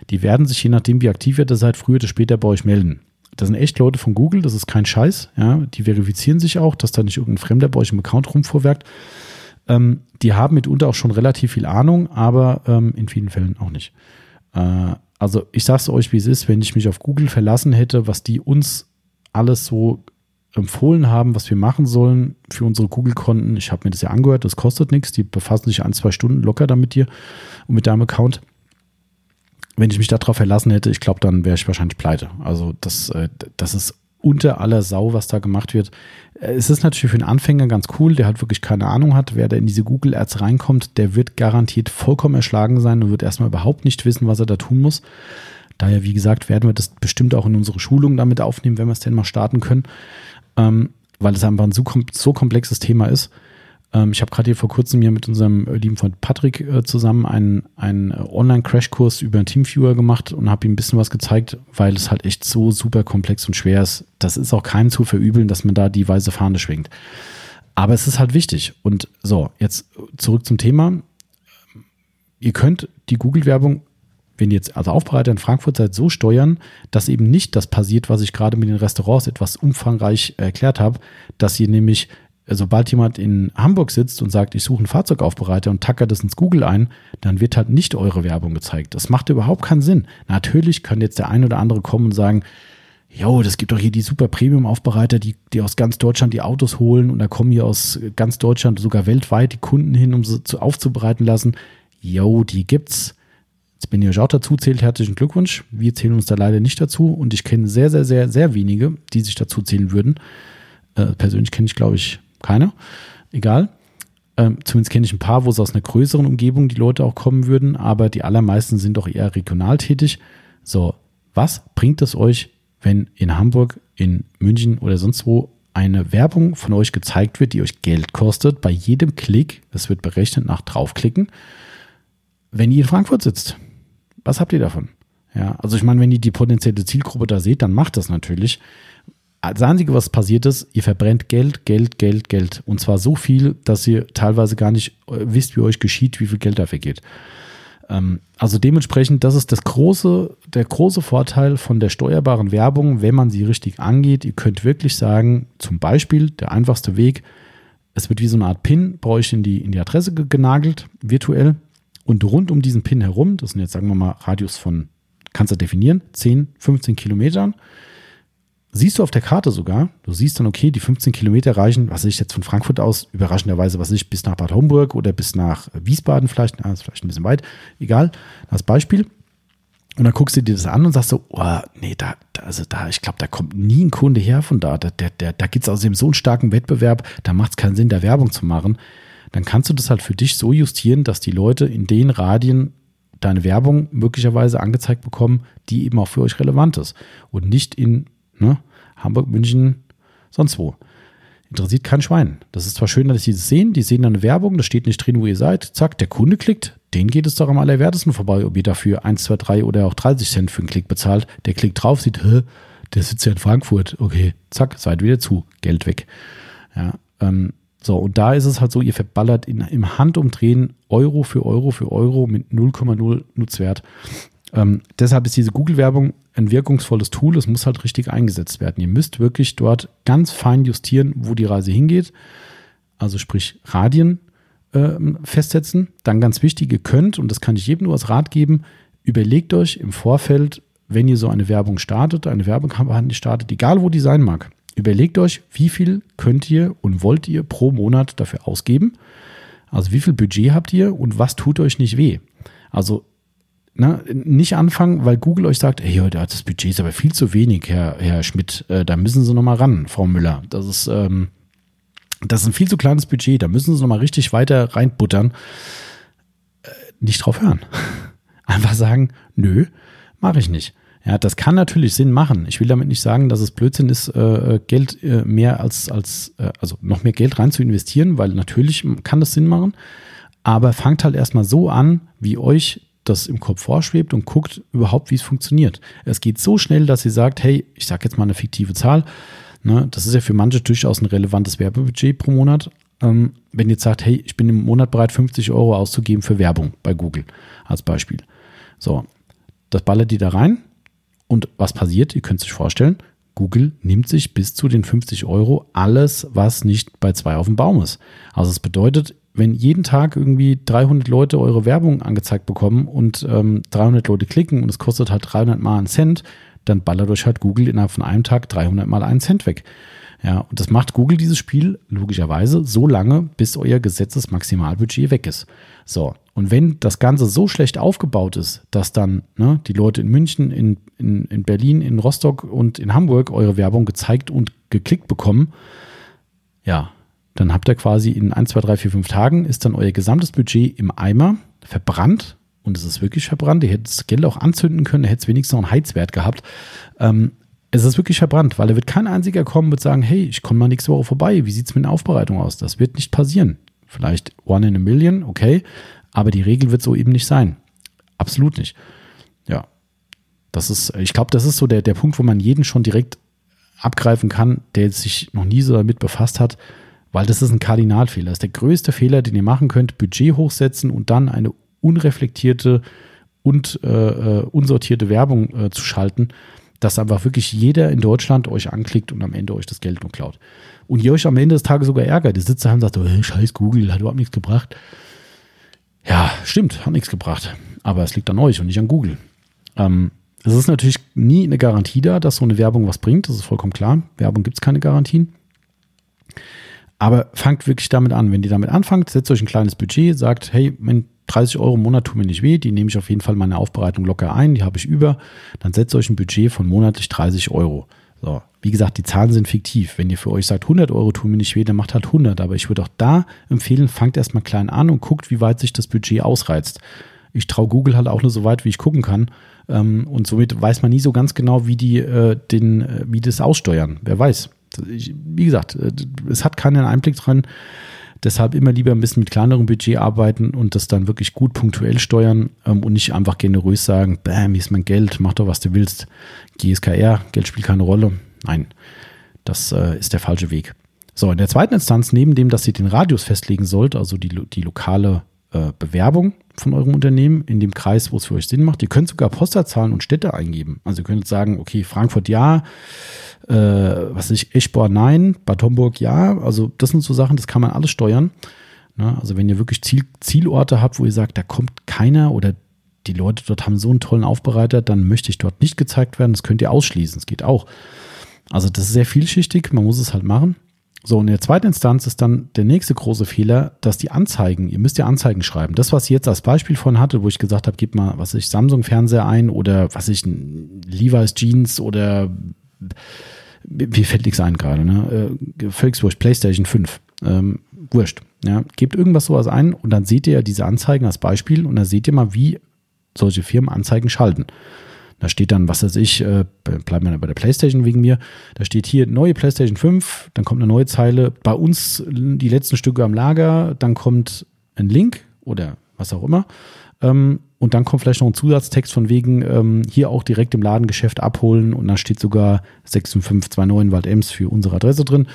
Speaker 1: Die werden sich, je nachdem, wie aktiv ihr da seid, früher oder später bei euch melden. Das sind echt Leute von Google, das ist kein Scheiß. Ja, die verifizieren sich auch, dass da nicht irgendein Fremder bei euch im Account rumvorwerkt. Ähm, die haben mitunter auch schon relativ viel Ahnung, aber ähm, in vielen Fällen auch nicht. Äh, also ich sage es euch, wie es ist, wenn ich mich auf Google verlassen hätte, was die uns alles so empfohlen haben, was wir machen sollen für unsere Google-Konten. Ich habe mir das ja angehört, das kostet nichts. Die befassen sich ein, zwei Stunden locker damit dir und mit deinem Account. Wenn ich mich darauf verlassen hätte, ich glaube, dann wäre ich wahrscheinlich pleite. Also das, äh, das ist unter aller Sau, was da gemacht wird. Äh, es ist natürlich für einen Anfänger ganz cool, der halt wirklich keine Ahnung hat. Wer da in diese Google Ads reinkommt, der wird garantiert vollkommen erschlagen sein und wird erstmal überhaupt nicht wissen, was er da tun muss. Daher, wie gesagt, werden wir das bestimmt auch in unsere Schulung damit aufnehmen, wenn wir es denn mal starten können, ähm, weil es einfach ein so, so komplexes Thema ist. Ähm, ich habe gerade hier vor kurzem hier mit unserem äh, lieben Freund Patrick äh, zusammen einen, einen äh, Online-Crashkurs über Teamviewer gemacht und habe ihm ein bisschen was gezeigt, weil es halt echt so super komplex und schwer ist. Das ist auch keinem zu verübeln, dass man da die weiße Fahne schwingt. Aber es ist halt wichtig. Und so, jetzt zurück zum Thema. Ihr könnt die Google-Werbung wenn ihr jetzt also Aufbereiter in Frankfurt seid, so steuern, dass eben nicht das passiert, was ich gerade mit den Restaurants etwas umfangreich erklärt habe, dass ihr nämlich sobald jemand in Hamburg sitzt und sagt, ich suche einen Fahrzeugaufbereiter und tackert das ins Google ein, dann wird halt nicht eure Werbung gezeigt. Das macht überhaupt keinen Sinn. Natürlich kann jetzt der ein oder andere kommen und sagen, Jo, das gibt doch hier die super Premium-Aufbereiter, die, die aus ganz Deutschland die Autos holen und da kommen hier aus ganz Deutschland, sogar weltweit die Kunden hin, um sie zu, aufzubereiten lassen. Jo, die gibt's. Jetzt bin ich euch auch dazu zählt, herzlichen Glückwunsch. Wir zählen uns da leider nicht dazu und ich kenne sehr, sehr, sehr, sehr wenige, die sich dazu zählen würden. Äh, persönlich kenne ich, glaube ich, keiner. Egal. Ähm, zumindest kenne ich ein paar, wo es aus einer größeren Umgebung die Leute auch kommen würden, aber die allermeisten sind doch eher regional tätig. So, was bringt es euch, wenn in Hamburg, in München oder sonst wo eine Werbung von euch gezeigt wird, die euch Geld kostet, bei jedem Klick, das wird berechnet nach draufklicken, wenn ihr in Frankfurt sitzt? Was habt ihr davon? Ja, also ich meine, wenn ihr die potenzielle Zielgruppe da seht, dann macht das natürlich das Einzige, was passiert ist, ihr verbrennt Geld, Geld, Geld, Geld. Und zwar so viel, dass ihr teilweise gar nicht äh, wisst, wie euch geschieht, wie viel Geld dafür geht. Ähm, also dementsprechend, das ist das große, der große Vorteil von der steuerbaren Werbung, wenn man sie richtig angeht. Ihr könnt wirklich sagen, zum Beispiel der einfachste Weg, es wird wie so eine Art Pin bei euch in die, in die Adresse genagelt, virtuell. Und rund um diesen Pin herum, das sind jetzt sagen wir mal Radius von, kannst du definieren, 10, 15 Kilometern, siehst du auf der Karte sogar, du siehst dann, okay, die 15 Kilometer reichen, was ich jetzt von Frankfurt aus, überraschenderweise, was ich, bis nach Bad Homburg oder bis nach Wiesbaden vielleicht, na, ist vielleicht ein bisschen weit, egal, als Beispiel. Und dann guckst du dir das an und sagst so, oh, nee, da, da also da, ich glaube, da kommt nie ein Kunde her von da. Da, der, der, da gibt es außerdem so einen starken Wettbewerb, da macht es keinen Sinn, da Werbung zu machen. Dann kannst du das halt für dich so justieren, dass die Leute in den Radien deine Werbung möglicherweise angezeigt bekommen, die eben auch für euch relevant ist. Und nicht in ne, Hamburg, München, sonst wo. Interessiert kein Schwein. Das ist zwar schön, dass sie das sehen, die sehen dann eine Werbung, da steht nicht drin, wo ihr seid. Zack, der Kunde klickt, den geht es doch am allerwertesten vorbei, ob ihr dafür 1, 2, 3 oder auch 30 Cent für einen Klick bezahlt. Der klickt drauf, sieht, Hä, der sitzt ja in Frankfurt. Okay, zack, seid wieder zu, Geld weg. Ja, ähm, so, und da ist es halt so, ihr verballert in, im Handumdrehen Euro für Euro für Euro mit 0,0 Nutzwert. Ähm, deshalb ist diese Google-Werbung ein wirkungsvolles Tool. Es muss halt richtig eingesetzt werden. Ihr müsst wirklich dort ganz fein justieren, wo die Reise hingeht. Also sprich Radien äh, festsetzen. Dann ganz wichtig, ihr könnt, und das kann ich jedem nur als Rat geben, überlegt euch im Vorfeld, wenn ihr so eine Werbung startet, eine Werbekampagne startet, egal wo die sein mag, überlegt euch, wie viel könnt ihr und wollt ihr pro Monat dafür ausgeben. Also wie viel Budget habt ihr und was tut euch nicht weh? Also na, nicht anfangen, weil Google euch sagt, hey, das Budget ist aber viel zu wenig, Herr, Herr Schmidt, äh, da müssen Sie nochmal ran, Frau Müller. Das ist, ähm, das ist ein viel zu kleines Budget, da müssen Sie nochmal richtig weiter reinbuttern. Äh, nicht drauf hören. Einfach sagen, nö, mache ich nicht. Ja, das kann natürlich Sinn machen. Ich will damit nicht sagen, dass es Blödsinn ist, äh, äh Geld äh, mehr als, als äh, also noch mehr Geld rein zu investieren, weil natürlich kann das Sinn machen. Aber fangt halt erstmal so an, wie euch das im Kopf vorschwebt und guckt überhaupt, wie es funktioniert. Es geht so schnell, dass sie sagt, hey, ich sage jetzt mal eine fiktive Zahl. Ne, das ist ja für manche durchaus ein relevantes Werbebudget pro Monat. Ähm, wenn ihr jetzt sagt, hey, ich bin im Monat bereit, 50 Euro auszugeben für Werbung bei Google als Beispiel. So, das ballert die da rein. Und was passiert? Ihr könnt es euch vorstellen, Google nimmt sich bis zu den 50 Euro alles, was nicht bei zwei auf dem Baum ist. Also es bedeutet, wenn jeden Tag irgendwie 300 Leute eure Werbung angezeigt bekommen und ähm, 300 Leute klicken und es kostet halt 300 mal einen Cent, dann ballert euch halt Google innerhalb von einem Tag 300 mal einen Cent weg. Ja, und das macht Google dieses Spiel logischerweise so lange, bis euer Gesetzesmaximalbudget weg ist. So, und wenn das Ganze so schlecht aufgebaut ist, dass dann ne, die Leute in München, in, in, in Berlin, in Rostock und in Hamburg eure Werbung gezeigt und geklickt bekommen, ja, dann habt ihr quasi in 1, 2, 3, 4, 5 Tagen ist dann euer gesamtes Budget im Eimer verbrannt. Und es ist wirklich verbrannt. Ihr hättet das Geld auch anzünden können, ihr hättet wenigstens noch einen Heizwert gehabt. Ähm, es ist wirklich verbrannt, weil da wird kein einziger kommen und sagen, hey, ich komme mal nächste Woche vorbei. Wie sieht es mit der Aufbereitung aus? Das wird nicht passieren. Vielleicht one in a million, okay. Aber die Regel wird so eben nicht sein. Absolut nicht. Ja. Das ist, ich glaube, das ist so der, der Punkt, wo man jeden schon direkt abgreifen kann, der sich noch nie so damit befasst hat weil das ist ein Kardinalfehler. Das ist der größte Fehler, den ihr machen könnt. Budget hochsetzen und dann eine unreflektierte und äh, äh, unsortierte Werbung äh, zu schalten, dass einfach wirklich jeder in Deutschland euch anklickt und am Ende euch das Geld nur klaut. Und ihr euch am Ende des Tages sogar ärgert. Ihr sitzt da und sagt, oh, scheiß Google, hat überhaupt nichts gebracht. Ja, stimmt, hat nichts gebracht. Aber es liegt an euch und nicht an Google. Ähm, es ist natürlich nie eine Garantie da, dass so eine Werbung was bringt. Das ist vollkommen klar. Werbung gibt es keine Garantien. Aber fangt wirklich damit an. Wenn ihr damit anfangt, setzt euch ein kleines Budget, sagt, hey, wenn 30 Euro im Monat tun mir nicht weh, die nehme ich auf jeden Fall meine Aufbereitung locker ein, die habe ich über, dann setzt euch ein Budget von monatlich 30 Euro. So, wie gesagt, die Zahlen sind fiktiv. Wenn ihr für euch sagt, 100 Euro tun mir nicht weh, dann macht halt 100. Aber ich würde auch da empfehlen, fangt erstmal klein an und guckt, wie weit sich das Budget ausreizt. Ich traue Google halt auch nur so weit, wie ich gucken kann. Ähm, und somit weiß man nie so ganz genau, wie die äh, den, äh, wie das aussteuern. Wer weiß wie gesagt, äh, es hat keinen Einblick dran. Deshalb immer lieber ein bisschen mit kleinerem Budget arbeiten und das dann wirklich gut punktuell steuern ähm, und nicht einfach generös sagen, bam, hier ist mein Geld, mach doch, was du willst. GSKR, Geld spielt keine Rolle. Nein, das äh, ist der falsche Weg. So, in der zweiten Instanz, neben dem, dass ihr den Radius festlegen sollt, also die, die lokale äh, Bewerbung von eurem Unternehmen in dem Kreis, wo es für euch Sinn macht. Ihr könnt sogar Posterzahlen und Städte eingeben. Also ihr könnt sagen, okay, Frankfurt ja, äh, was ich, Eschborn nein, Bad Homburg ja. Also das sind so Sachen, das kann man alles steuern. Ne? Also wenn ihr wirklich Ziel, Zielorte habt, wo ihr sagt, da kommt keiner oder die Leute dort haben so einen tollen Aufbereiter, dann möchte ich dort nicht gezeigt werden. Das könnt ihr ausschließen. Das geht auch. Also das ist sehr vielschichtig. Man muss es halt machen. So, und in der zweiten Instanz ist dann der nächste große Fehler, dass die Anzeigen, ihr müsst ja Anzeigen schreiben. Das, was ich jetzt als Beispiel von hatte, wo ich gesagt habe, gib mal, was ich, Samsung-Fernseher ein oder was ich, Levi's Jeans oder wie fällt nichts ein gerade, ne? Äh, völlig wurscht, PlayStation 5. Ähm, wurscht. Ja, gebt irgendwas sowas ein und dann seht ihr ja diese Anzeigen als Beispiel und dann seht ihr mal, wie solche Firmen Anzeigen schalten. Da steht dann, was weiß ich, äh, bleiben wir bei der PlayStation wegen mir. Da steht hier neue PlayStation 5, dann kommt eine neue Zeile. Bei uns die letzten Stücke am Lager, dann kommt ein Link oder was auch immer. Ähm, und dann kommt vielleicht noch ein Zusatztext von wegen ähm, hier auch direkt im Ladengeschäft abholen und dann steht sogar 65529 Wald Ems für unsere Adresse drin.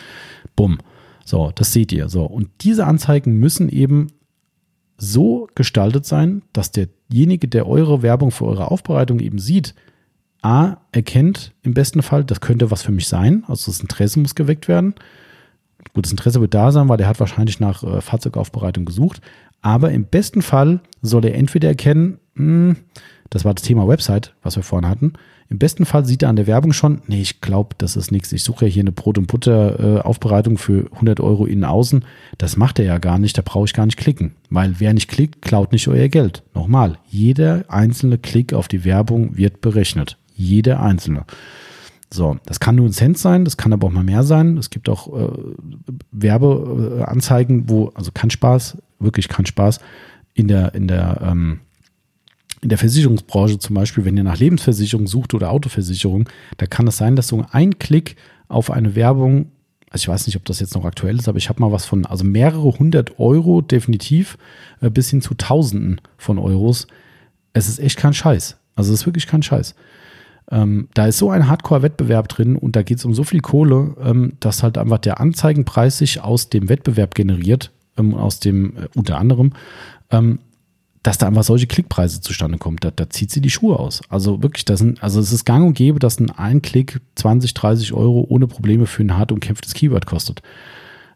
Speaker 1: Bumm. So, das seht ihr. So, und diese Anzeigen müssen eben so gestaltet sein, dass derjenige, der eure Werbung für eure Aufbereitung eben sieht, A, erkennt im besten Fall, das könnte was für mich sein, also das Interesse muss geweckt werden. Gut, das Interesse wird da sein, weil der hat wahrscheinlich nach äh, Fahrzeugaufbereitung gesucht. Aber im besten Fall soll er entweder erkennen, mh, hm, das war das Thema Website, was wir vorhin hatten, im besten Fall sieht er an der Werbung schon, nee, ich glaube, das ist nichts. Ich suche ja hier eine Brot- und Butter-Aufbereitung für 100 Euro innen außen. Das macht er ja gar nicht, da brauche ich gar nicht klicken. Weil wer nicht klickt, klaut nicht euer Geld. Nochmal, jeder einzelne Klick auf die Werbung wird berechnet. Jeder einzelne. So, das kann nur ein Cent sein, das kann aber auch mal mehr sein. Es gibt auch äh, Werbeanzeigen, wo, also kein Spaß, wirklich kein Spaß, in der, in der ähm, in der Versicherungsbranche zum Beispiel, wenn ihr nach Lebensversicherung sucht oder Autoversicherung, da kann es sein, dass so ein Klick auf eine Werbung, also ich weiß nicht, ob das jetzt noch aktuell ist, aber ich habe mal was von, also mehrere hundert Euro definitiv äh, bis hin zu Tausenden von Euros. Es ist echt kein Scheiß. Also es ist wirklich kein Scheiß. Ähm, da ist so ein Hardcore-Wettbewerb drin und da geht es um so viel Kohle, ähm, dass halt einfach der Anzeigenpreis sich aus dem Wettbewerb generiert, ähm, aus dem äh, unter anderem. Dass da einfach solche Klickpreise zustande kommen, da, da zieht sie die Schuhe aus. Also wirklich, das sind, also es ist gang und gäbe, dass ein, ein Klick 20, 30 Euro ohne Probleme für ein hart umkämpftes Keyword kostet.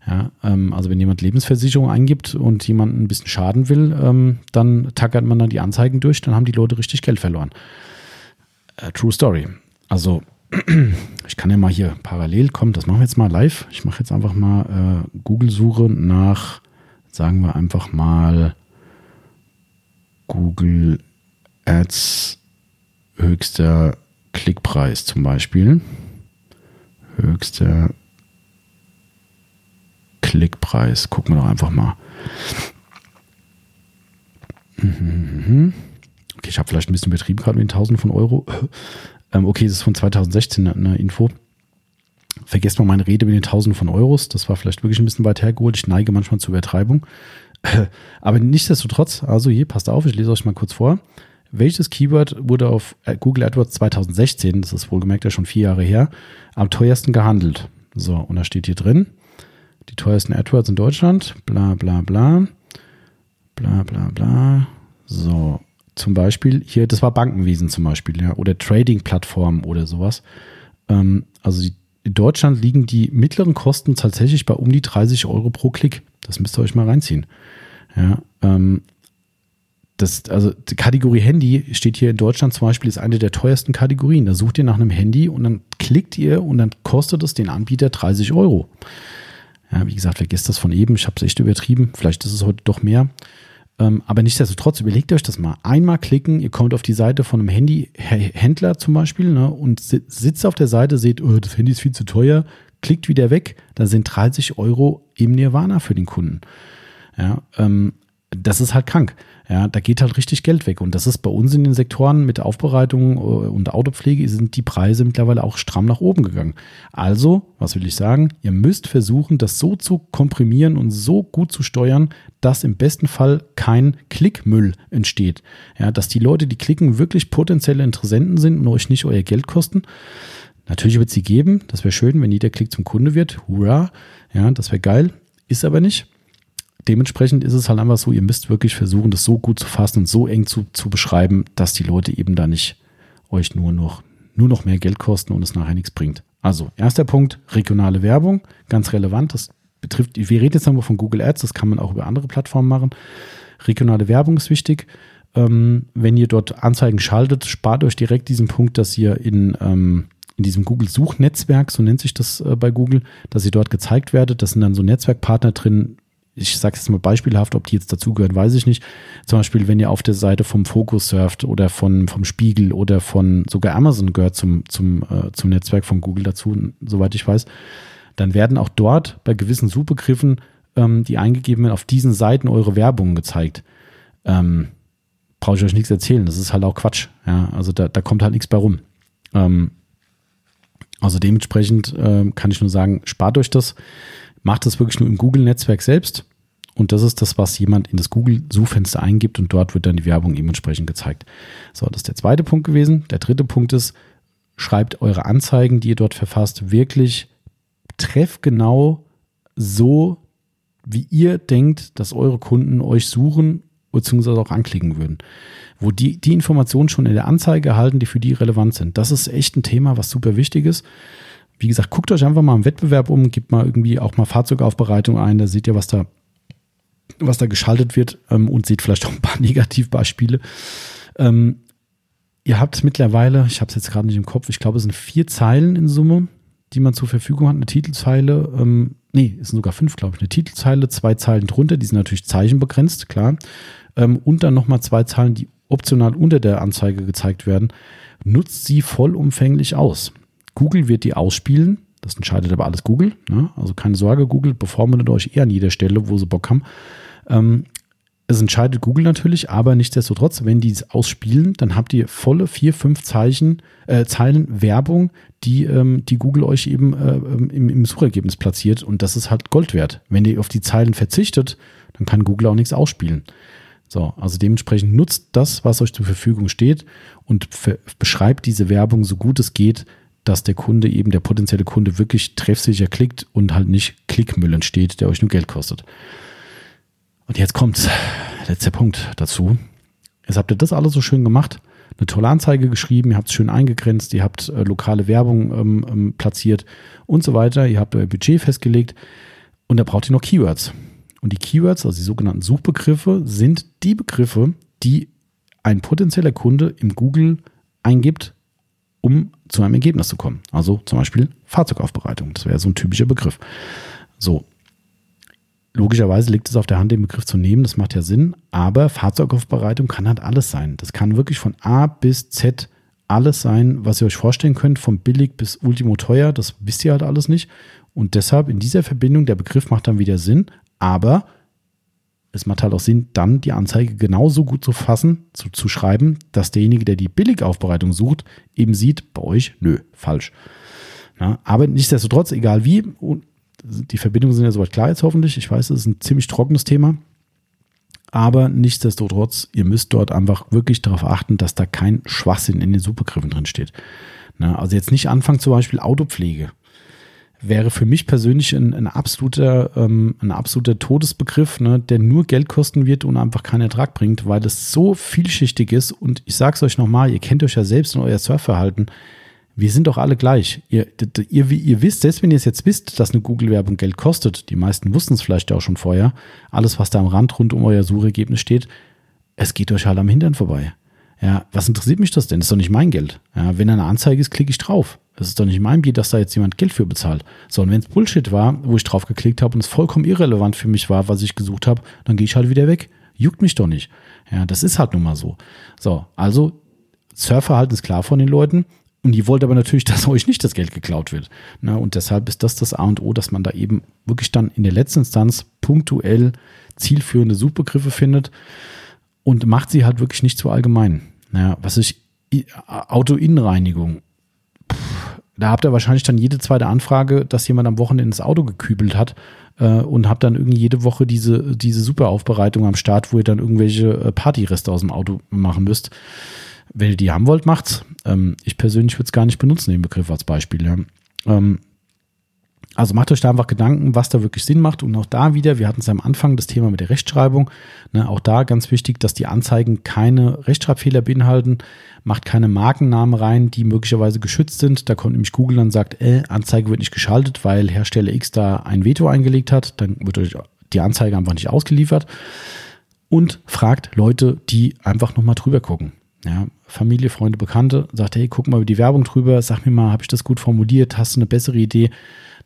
Speaker 1: Ja, ähm, also wenn jemand Lebensversicherung eingibt und jemand ein bisschen schaden will, ähm, dann tackert man dann die Anzeigen durch, dann haben die Leute richtig Geld verloren. Äh, true Story. Also ich kann ja mal hier parallel kommen, das machen wir jetzt mal live. Ich mache jetzt einfach mal äh, Google-Suche nach, sagen wir einfach mal, Google Ads höchster Klickpreis zum Beispiel. Höchster Klickpreis. Gucken wir doch einfach mal. Okay, ich habe vielleicht ein bisschen betrieben gerade mit den Tausenden von Euro. Ähm, okay, das ist von 2016 eine Info. Vergesst mal meine Rede mit den Tausenden von Euros. Das war vielleicht wirklich ein bisschen weit hergeholt. Ich neige manchmal zur Übertreibung. Aber nichtsdestotrotz, also hier, passt auf, ich lese euch mal kurz vor. Welches Keyword wurde auf äh, Google AdWords 2016, das ist wohlgemerkt ja schon vier Jahre her, am teuersten gehandelt? So, und da steht hier drin, die teuersten AdWords in Deutschland, bla bla bla, bla bla bla. So, zum Beispiel hier, das war Bankenwesen zum Beispiel, ja, oder Trading-Plattformen oder sowas. Ähm, also die, in Deutschland liegen die mittleren Kosten tatsächlich bei um die 30 Euro pro Klick. Das müsst ihr euch mal reinziehen. Ja, ähm, das, also die Kategorie Handy steht hier in Deutschland zum Beispiel, ist eine der teuersten Kategorien. Da sucht ihr nach einem Handy und dann klickt ihr und dann kostet es den Anbieter 30 Euro. Ja, wie gesagt, vergesst das von eben. Ich habe es echt übertrieben. Vielleicht ist es heute doch mehr. Ähm, aber nichtsdestotrotz, überlegt euch das mal. Einmal klicken, ihr kommt auf die Seite von einem Handyhändler zum Beispiel ne, und sitzt auf der Seite, seht, oh, das Handy ist viel zu teuer, klickt wieder weg, da sind 30 Euro im Nirvana für den Kunden. Ja, ähm, das ist halt krank. Ja, da geht halt richtig Geld weg. Und das ist bei uns in den Sektoren mit Aufbereitung äh, und Autopflege sind die Preise mittlerweile auch stramm nach oben gegangen. Also, was will ich sagen? Ihr müsst versuchen, das so zu komprimieren und so gut zu steuern, dass im besten Fall kein Klickmüll entsteht. Ja, dass die Leute, die klicken, wirklich potenzielle Interessenten sind und euch nicht euer Geld kosten. Natürlich wird sie geben. Das wäre schön, wenn jeder Klick zum Kunde wird. Hurra. Ja, das wäre geil. Ist aber nicht dementsprechend ist es halt einfach so, ihr müsst wirklich versuchen, das so gut zu fassen und so eng zu, zu beschreiben, dass die Leute eben da nicht euch nur noch, nur noch mehr Geld kosten und es nachher nichts bringt. Also, erster Punkt, regionale Werbung, ganz relevant. Das betrifft, wir reden jetzt einmal von Google Ads, das kann man auch über andere Plattformen machen. Regionale Werbung ist wichtig. Ähm, wenn ihr dort Anzeigen schaltet, spart euch direkt diesen Punkt, dass ihr in, ähm, in diesem Google-Suchnetzwerk, so nennt sich das äh, bei Google, dass ihr dort gezeigt werdet. Das sind dann so Netzwerkpartner drin. Ich sage jetzt mal beispielhaft, ob die jetzt dazugehören, weiß ich nicht. Zum Beispiel, wenn ihr auf der Seite vom Focus surft oder von, vom Spiegel oder von sogar Amazon gehört zum, zum, äh, zum Netzwerk von Google dazu, soweit ich weiß, dann werden auch dort bei gewissen Suchbegriffen, ähm, die eingegeben werden, auf diesen Seiten eure Werbungen gezeigt. Ähm, Brauche ich euch nichts erzählen. Das ist halt auch Quatsch. Ja, also da, da kommt halt nichts bei rum. Ähm, also dementsprechend äh, kann ich nur sagen, spart euch das, macht das wirklich nur im Google-Netzwerk selbst. Und das ist das, was jemand in das Google-Suchfenster eingibt und dort wird dann die Werbung ihm entsprechend gezeigt. So, das ist der zweite Punkt gewesen. Der dritte Punkt ist, schreibt eure Anzeigen, die ihr dort verfasst, wirklich treffgenau so, wie ihr denkt, dass eure Kunden euch suchen bzw. auch anklicken würden wo die, die Informationen schon in der Anzeige erhalten, die für die relevant sind. Das ist echt ein Thema, was super wichtig ist. Wie gesagt, guckt euch einfach mal im Wettbewerb um, gebt mal irgendwie auch mal Fahrzeugaufbereitung ein, da seht ihr, was da, was da geschaltet wird ähm, und seht vielleicht auch ein paar Negativbeispiele. Ähm, ihr habt mittlerweile, ich habe es jetzt gerade nicht im Kopf, ich glaube, es sind vier Zeilen in Summe, die man zur Verfügung hat. Eine Titelzeile, ähm, nee, es sind sogar fünf, glaube ich. Eine Titelzeile, zwei Zeilen drunter, die sind natürlich zeichenbegrenzt, klar. Ähm, und dann nochmal zwei Zeilen, die optional unter der Anzeige gezeigt werden, nutzt sie vollumfänglich aus. Google wird die ausspielen. Das entscheidet aber alles Google. Ne? Also keine Sorge, Google bevormundet euch eher an jeder Stelle, wo sie Bock haben. Ähm, es entscheidet Google natürlich, aber nichtsdestotrotz, wenn die es ausspielen, dann habt ihr volle vier, fünf Zeichen, äh, Zeilen Werbung, die, ähm, die Google euch eben äh, im, im Suchergebnis platziert. Und das ist halt Gold wert. Wenn ihr auf die Zeilen verzichtet, dann kann Google auch nichts ausspielen. So, also dementsprechend nutzt das, was euch zur Verfügung steht und beschreibt diese Werbung so gut es geht, dass der Kunde eben, der potenzielle Kunde wirklich treffsicher klickt und halt nicht Klickmüll entsteht, der euch nur Geld kostet. Und jetzt kommt letzter Punkt dazu. Jetzt habt ihr das alles so schön gemacht, eine tolle Anzeige geschrieben, ihr habt es schön eingegrenzt, ihr habt äh, lokale Werbung ähm, ähm, platziert und so weiter, ihr habt euer Budget festgelegt und da braucht ihr noch Keywords. Und die Keywords, also die sogenannten Suchbegriffe, sind die Begriffe, die ein potenzieller Kunde im Google eingibt, um zu einem Ergebnis zu kommen. Also zum Beispiel Fahrzeugaufbereitung. Das wäre so ein typischer Begriff. So. Logischerweise liegt es auf der Hand, den Begriff zu nehmen. Das macht ja Sinn. Aber Fahrzeugaufbereitung kann halt alles sein. Das kann wirklich von A bis Z alles sein, was ihr euch vorstellen könnt, vom billig bis ultimo teuer. Das wisst ihr halt alles nicht. Und deshalb in dieser Verbindung, der Begriff macht dann wieder Sinn, aber es macht halt auch Sinn, dann die Anzeige genauso gut zu fassen, zu, zu schreiben, dass derjenige, der die Billigaufbereitung sucht, eben sieht, bei euch, nö, falsch. Ja, aber nichtsdestotrotz, egal wie, die Verbindungen sind ja soweit klar jetzt hoffentlich. Ich weiß, es ist ein ziemlich trockenes Thema. Aber nichtsdestotrotz, ihr müsst dort einfach wirklich darauf achten, dass da kein Schwachsinn in den Supergriffen drin steht. Na, also jetzt nicht anfangen, zum Beispiel Autopflege wäre für mich persönlich ein, ein absoluter, ähm, ein absoluter Todesbegriff, ne, der nur Geld kosten wird und einfach keinen Ertrag bringt, weil es so vielschichtig ist. Und ich sage es euch nochmal, ihr kennt euch ja selbst in euer Surfverhalten. Wir sind doch alle gleich. Ihr, ihr, ihr wisst, selbst wenn ihr es jetzt wisst, dass eine Google-Werbung Geld kostet, die meisten wussten es vielleicht auch schon vorher, alles, was da am Rand rund um euer Suchergebnis steht, es geht euch halt am Hintern vorbei. Ja, was interessiert mich das denn? Das ist doch nicht mein Geld. Ja, wenn eine Anzeige ist, klicke ich drauf. Das ist doch nicht mein Bier, dass da jetzt jemand Geld für bezahlt. So, und wenn es Bullshit war, wo ich drauf geklickt habe und es vollkommen irrelevant für mich war, was ich gesucht habe, dann gehe ich halt wieder weg. Juckt mich doch nicht. Ja, das ist halt nun mal so. So, also Surfverhalten ist klar von den Leuten. Und die wollt aber natürlich, dass euch nicht das Geld geklaut wird. Na, und deshalb ist das das A und O, dass man da eben wirklich dann in der letzten Instanz punktuell zielführende Suchbegriffe findet und macht sie halt wirklich nicht zu allgemein. Ja, was ich Autoinnenreinigung da habt ihr wahrscheinlich dann jede zweite Anfrage, dass jemand am Wochenende ins Auto gekübelt hat äh, und habt dann irgendwie jede Woche diese, diese super Aufbereitung am Start, wo ihr dann irgendwelche äh, Partyreste aus dem Auto machen müsst. Wenn ihr die haben wollt, macht's. Ähm, ich persönlich würde es gar nicht benutzen, den Begriff als Beispiel. Ja. Ähm, also macht euch da einfach Gedanken, was da wirklich Sinn macht. Und auch da wieder, wir hatten es am Anfang, das Thema mit der Rechtschreibung. Ne, auch da ganz wichtig, dass die Anzeigen keine Rechtschreibfehler beinhalten. Macht keine Markennamen rein, die möglicherweise geschützt sind. Da kommt nämlich Google und sagt, äh, Anzeige wird nicht geschaltet, weil Hersteller X da ein Veto eingelegt hat. Dann wird euch die Anzeige einfach nicht ausgeliefert. Und fragt Leute, die einfach nochmal drüber gucken. ja, Familie, Freunde, Bekannte, sagt, hey, guck mal über die Werbung drüber, sag mir mal, habe ich das gut formuliert, hast du eine bessere Idee?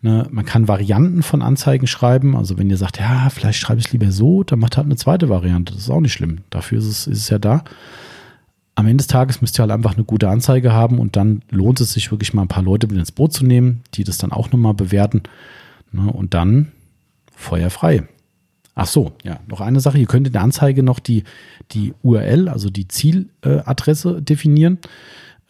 Speaker 1: Ne, man kann Varianten von Anzeigen schreiben. Also wenn ihr sagt, ja, vielleicht schreibe ich es lieber so, dann macht halt eine zweite Variante. Das ist auch nicht schlimm. Dafür ist es, ist es ja da. Am Ende des Tages müsst ihr halt einfach eine gute Anzeige haben und dann lohnt es sich wirklich mal ein paar Leute mit ins Boot zu nehmen, die das dann auch nochmal bewerten. Ne, und dann Feuer frei. Ach so, ja, noch eine Sache. Ihr könnt in der Anzeige noch die, die URL, also die Zieladresse definieren.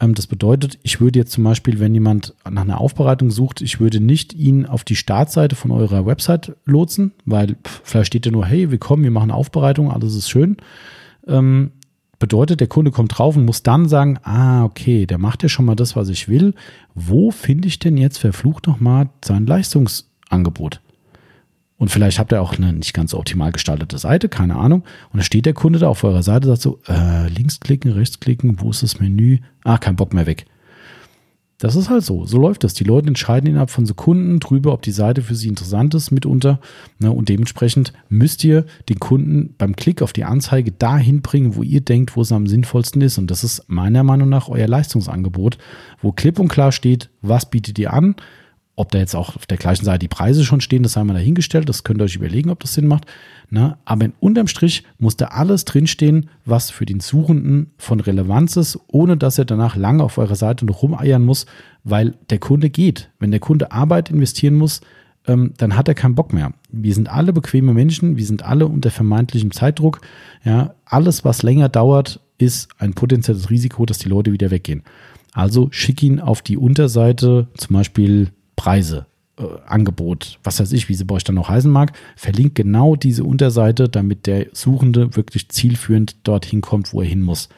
Speaker 1: Ähm, das bedeutet, ich würde jetzt zum Beispiel, wenn jemand nach einer Aufbereitung sucht, ich würde nicht ihn auf die Startseite von eurer Website lotsen, weil vielleicht steht ja nur, hey, willkommen, wir machen Aufbereitung, alles ist schön. Ähm, bedeutet, der Kunde kommt drauf und muss dann sagen, ah, okay, der macht ja schon mal das, was ich will. Wo finde ich denn jetzt verflucht nochmal sein Leistungsangebot? Und vielleicht habt ihr auch eine nicht ganz optimal gestaltete Seite, keine Ahnung. Und da steht der Kunde da auf eurer Seite, sagt so, äh, links klicken, rechts klicken, wo ist das Menü? Ah, kein Bock mehr weg. Das ist halt so. So läuft das. Die Leute entscheiden innerhalb von Sekunden drüber, ob die Seite für sie interessant ist mitunter. Ne, und dementsprechend müsst ihr den Kunden beim Klick auf die Anzeige dahin bringen, wo ihr denkt, wo es am sinnvollsten ist. Und das ist meiner Meinung nach euer Leistungsangebot, wo klipp und klar steht, was bietet ihr an, ob da jetzt auch auf der gleichen Seite die Preise schon stehen, das sei mal dahingestellt. Das könnt ihr euch überlegen, ob das Sinn macht. Ne? Aber in unterm Strich muss da alles drinstehen, was für den Suchenden von Relevanz ist, ohne dass er danach lange auf eurer Seite noch rumeiern muss, weil der Kunde geht. Wenn der Kunde Arbeit investieren muss, ähm, dann hat er keinen Bock mehr. Wir sind alle bequeme Menschen, wir sind alle unter vermeintlichem Zeitdruck. Ja, alles, was länger dauert, ist ein potenzielles Risiko, dass die Leute wieder weggehen. Also schick ihn auf die Unterseite, zum Beispiel Preise, äh, Angebot, was weiß ich, wie sie bei euch dann noch heißen mag, verlinkt genau diese Unterseite, damit der Suchende wirklich zielführend dorthin kommt, wo er hin muss.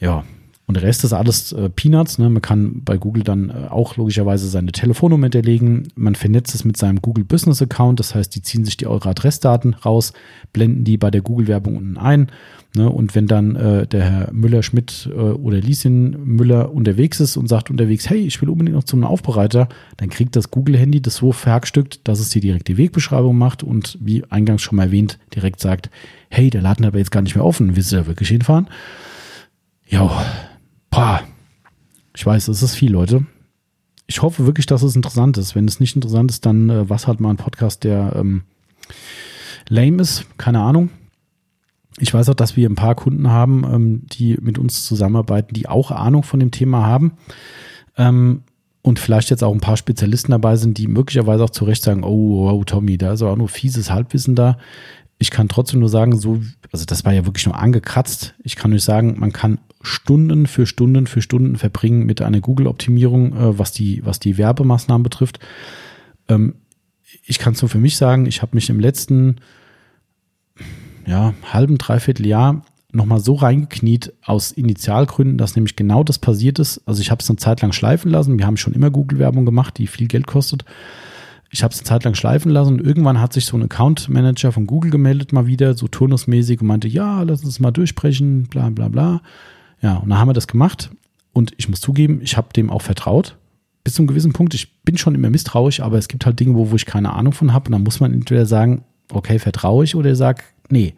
Speaker 1: Ja, und der Rest ist alles äh, Peanuts. Ne? Man kann bei Google dann äh, auch logischerweise seine Telefonnummer hinterlegen. Man vernetzt es mit seinem Google Business Account. Das heißt, die ziehen sich die eure Adressdaten raus, blenden die bei der Google-Werbung unten ein. Ne? Und wenn dann äh, der Herr Müller-Schmidt äh, oder Lieschen Müller unterwegs ist und sagt unterwegs, hey, ich will unbedingt noch zu einem Aufbereiter, dann kriegt das Google-Handy das so verhackstückt, dass es die direkte Wegbeschreibung macht und wie eingangs schon mal erwähnt, direkt sagt, hey, der Laden hat aber jetzt gar nicht mehr offen, willst du da wirklich hinfahren? Ja, Pah. Ich weiß, es ist viel, Leute. Ich hoffe wirklich, dass es interessant ist. Wenn es nicht interessant ist, dann äh, was halt mal ein Podcast, der ähm, lame ist. Keine Ahnung. Ich weiß auch, dass wir ein paar Kunden haben, ähm, die mit uns zusammenarbeiten, die auch Ahnung von dem Thema haben. Ähm, und vielleicht jetzt auch ein paar Spezialisten dabei sind, die möglicherweise auch zu Recht sagen, oh, oh Tommy, da ist auch nur fieses Halbwissen da. Ich kann trotzdem nur sagen, so, also das war ja wirklich nur angekratzt. Ich kann euch sagen, man kann Stunden für Stunden für Stunden verbringen mit einer Google-Optimierung, äh, was, die, was die Werbemaßnahmen betrifft. Ähm, ich kann es nur für mich sagen, ich habe mich im letzten ja, halben, dreiviertel Jahr nochmal so reingekniet aus Initialgründen, dass nämlich genau das passiert ist. Also ich habe es eine Zeit lang schleifen lassen. Wir haben schon immer Google-Werbung gemacht, die viel Geld kostet. Ich habe es eine Zeit lang schleifen lassen und irgendwann hat sich so ein Account Manager von Google gemeldet mal wieder, so turnusmäßig und meinte, ja, lass uns mal durchsprechen, bla bla bla. Ja, und dann haben wir das gemacht und ich muss zugeben, ich habe dem auch vertraut. Bis zu einem gewissen Punkt. Ich bin schon immer misstrauisch, aber es gibt halt Dinge, wo, wo ich keine Ahnung von habe. Und dann muss man entweder sagen, okay, vertraue ich oder sag, nee.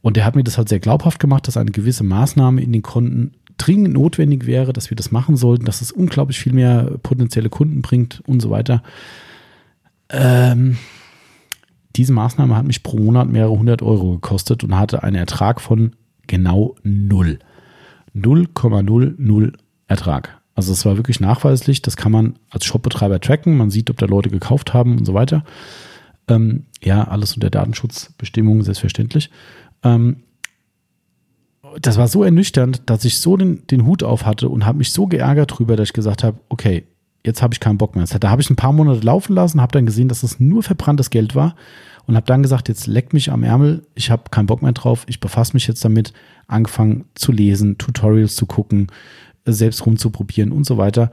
Speaker 1: Und der hat mir das halt sehr glaubhaft gemacht, dass eine gewisse Maßnahme in den Konten dringend notwendig wäre, dass wir das machen sollten, dass es unglaublich viel mehr potenzielle Kunden bringt und so weiter. Ähm, diese Maßnahme hat mich pro Monat mehrere hundert Euro gekostet und hatte einen Ertrag von genau null. 0,00 Ertrag. Also es war wirklich nachweislich. Das kann man als Shopbetreiber tracken. Man sieht, ob da Leute gekauft haben und so weiter. Ähm, ja, alles unter Datenschutzbestimmungen, selbstverständlich. Ähm, das war so ernüchternd, dass ich so den, den Hut auf hatte und habe mich so geärgert drüber, dass ich gesagt habe, okay, jetzt habe ich keinen Bock mehr. Da habe ich ein paar Monate laufen lassen, habe dann gesehen, dass es nur verbranntes Geld war und habe dann gesagt, jetzt leckt mich am Ärmel, ich habe keinen Bock mehr drauf, ich befasse mich jetzt damit, angefangen zu lesen, Tutorials zu gucken, selbst rumzuprobieren und so weiter.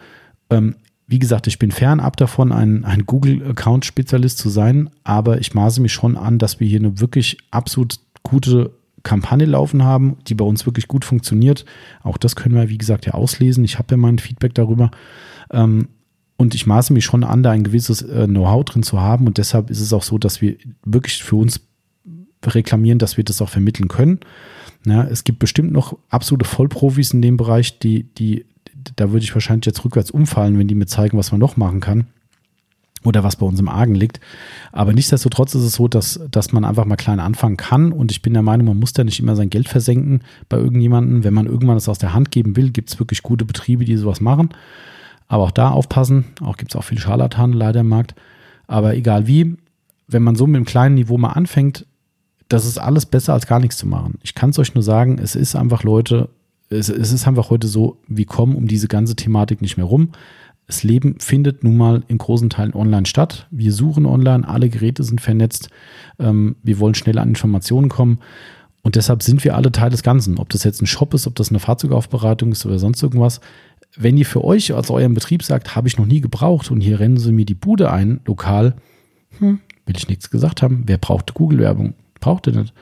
Speaker 1: Ähm, wie gesagt, ich bin fernab davon, ein, ein Google-Account-Spezialist zu sein, aber ich maße mich schon an, dass wir hier eine wirklich absolut gute Kampagne laufen haben, die bei uns wirklich gut funktioniert. Auch das können wir, wie gesagt, ja auslesen. Ich habe ja mein Feedback darüber. Ähm, und ich maße mich schon an, da ein gewisses äh, Know-how drin zu haben. Und deshalb ist es auch so, dass wir wirklich für uns reklamieren, dass wir das auch vermitteln können. Ja, es gibt bestimmt noch absolute Vollprofis in dem Bereich, die, die, da würde ich wahrscheinlich jetzt rückwärts umfallen, wenn die mir zeigen, was man noch machen kann oder was bei uns im Argen liegt. Aber nichtsdestotrotz ist es so, dass, dass man einfach mal klein anfangen kann. Und ich bin der Meinung, man muss da nicht immer sein Geld versenken bei irgendjemandem. Wenn man irgendwann das aus der Hand geben will, gibt es wirklich gute Betriebe, die sowas machen. Aber auch da aufpassen. Auch gibt es auch viel Scharlatan leider im Markt. Aber egal wie, wenn man so mit einem kleinen Niveau mal anfängt, das ist alles besser als gar nichts zu machen. Ich kann es euch nur sagen, es ist einfach Leute, es, es ist einfach heute so, wir kommen um diese ganze Thematik nicht mehr rum. Das Leben findet nun mal in großen Teilen online statt. Wir suchen online, alle Geräte sind vernetzt. Ähm, wir wollen schnell an Informationen kommen. Und deshalb sind wir alle Teil des Ganzen. Ob das jetzt ein Shop ist, ob das eine Fahrzeugaufbereitung ist oder sonst irgendwas. Wenn ihr für euch als euren Betrieb sagt, habe ich noch nie gebraucht und hier rennen sie mir die Bude ein, lokal, hm, will ich nichts gesagt haben. Wer braucht Google-Werbung? Braucht ihr nicht.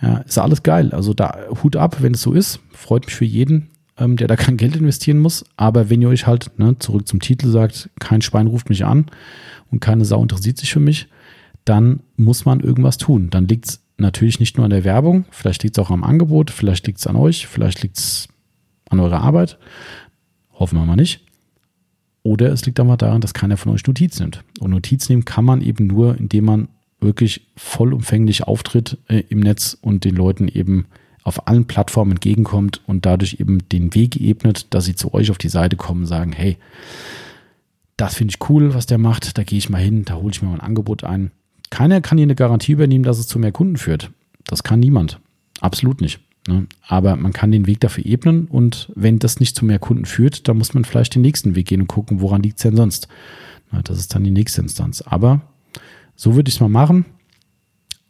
Speaker 1: Ja, ist alles geil. Also da Hut ab, wenn es so ist. Freut mich für jeden ähm, der da kein Geld investieren muss. Aber wenn ihr euch halt, ne, zurück zum Titel sagt, kein Schwein ruft mich an und keine Sau interessiert sich für mich, dann muss man irgendwas tun. Dann liegt es natürlich nicht nur an der Werbung, vielleicht liegt es auch am Angebot, vielleicht liegt es an euch, vielleicht liegt es an eurer Arbeit. Hoffen wir mal nicht. Oder es liegt einfach daran, dass keiner von euch Notiz nimmt. Und Notiz nehmen kann man eben nur, indem man wirklich vollumfänglich auftritt äh, im Netz und den Leuten eben auf allen Plattformen entgegenkommt und dadurch eben den Weg ebnet, dass sie zu euch auf die Seite kommen sagen, hey, das finde ich cool, was der macht, da gehe ich mal hin, da hole ich mir mal ein Angebot ein. Keiner kann hier eine Garantie übernehmen, dass es zu mehr Kunden führt. Das kann niemand. Absolut nicht. Ne? Aber man kann den Weg dafür ebnen und wenn das nicht zu mehr Kunden führt, dann muss man vielleicht den nächsten Weg gehen und gucken, woran liegt es denn sonst. Das ist dann die nächste Instanz. Aber so würde ich es mal machen.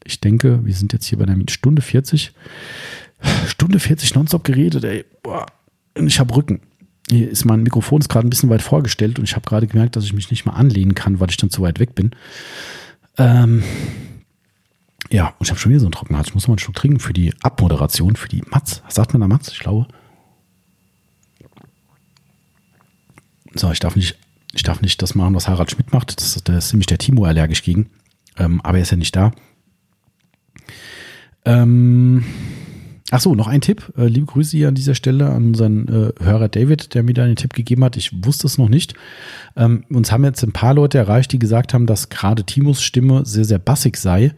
Speaker 1: Ich denke, wir sind jetzt hier bei einer Stunde 40. Stunde 40 nonstop geredet, ey. Boah. Ich habe Rücken. Hier ist mein Mikrofon ist gerade ein bisschen weit vorgestellt und ich habe gerade gemerkt, dass ich mich nicht mal anlehnen kann, weil ich dann zu weit weg bin. Ähm, ja, und ich habe schon wieder so einen Trockenhals. Ich muss mal einen Schluck trinken für die Abmoderation, für die Matz. Was sagt man da Matz? Ich glaube. So, ich darf nicht, ich darf nicht das machen, was Harald Schmidt macht. Das, das ist nämlich der Timo allergisch gegen. Ähm, aber er ist ja nicht da. Ähm, Ach so, noch ein Tipp. Äh, liebe Grüße hier an dieser Stelle an unseren äh, Hörer David, der mir da einen Tipp gegeben hat. Ich wusste es noch nicht. Ähm, uns haben jetzt ein paar Leute erreicht, die gesagt haben, dass gerade Timos Stimme sehr, sehr bassig sei,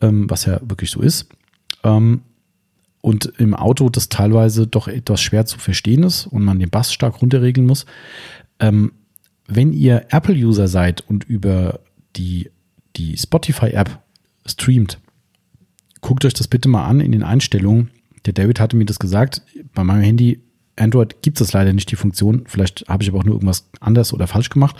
Speaker 1: ähm, was ja wirklich so ist. Ähm, und im Auto das teilweise doch etwas schwer zu verstehen ist und man den Bass stark runterregeln muss. Ähm, wenn ihr Apple-User seid und über die, die Spotify-App streamt, guckt euch das bitte mal an in den Einstellungen der David hatte mir das gesagt. Bei meinem Handy Android gibt es leider nicht die Funktion. Vielleicht habe ich aber auch nur irgendwas anders oder falsch gemacht.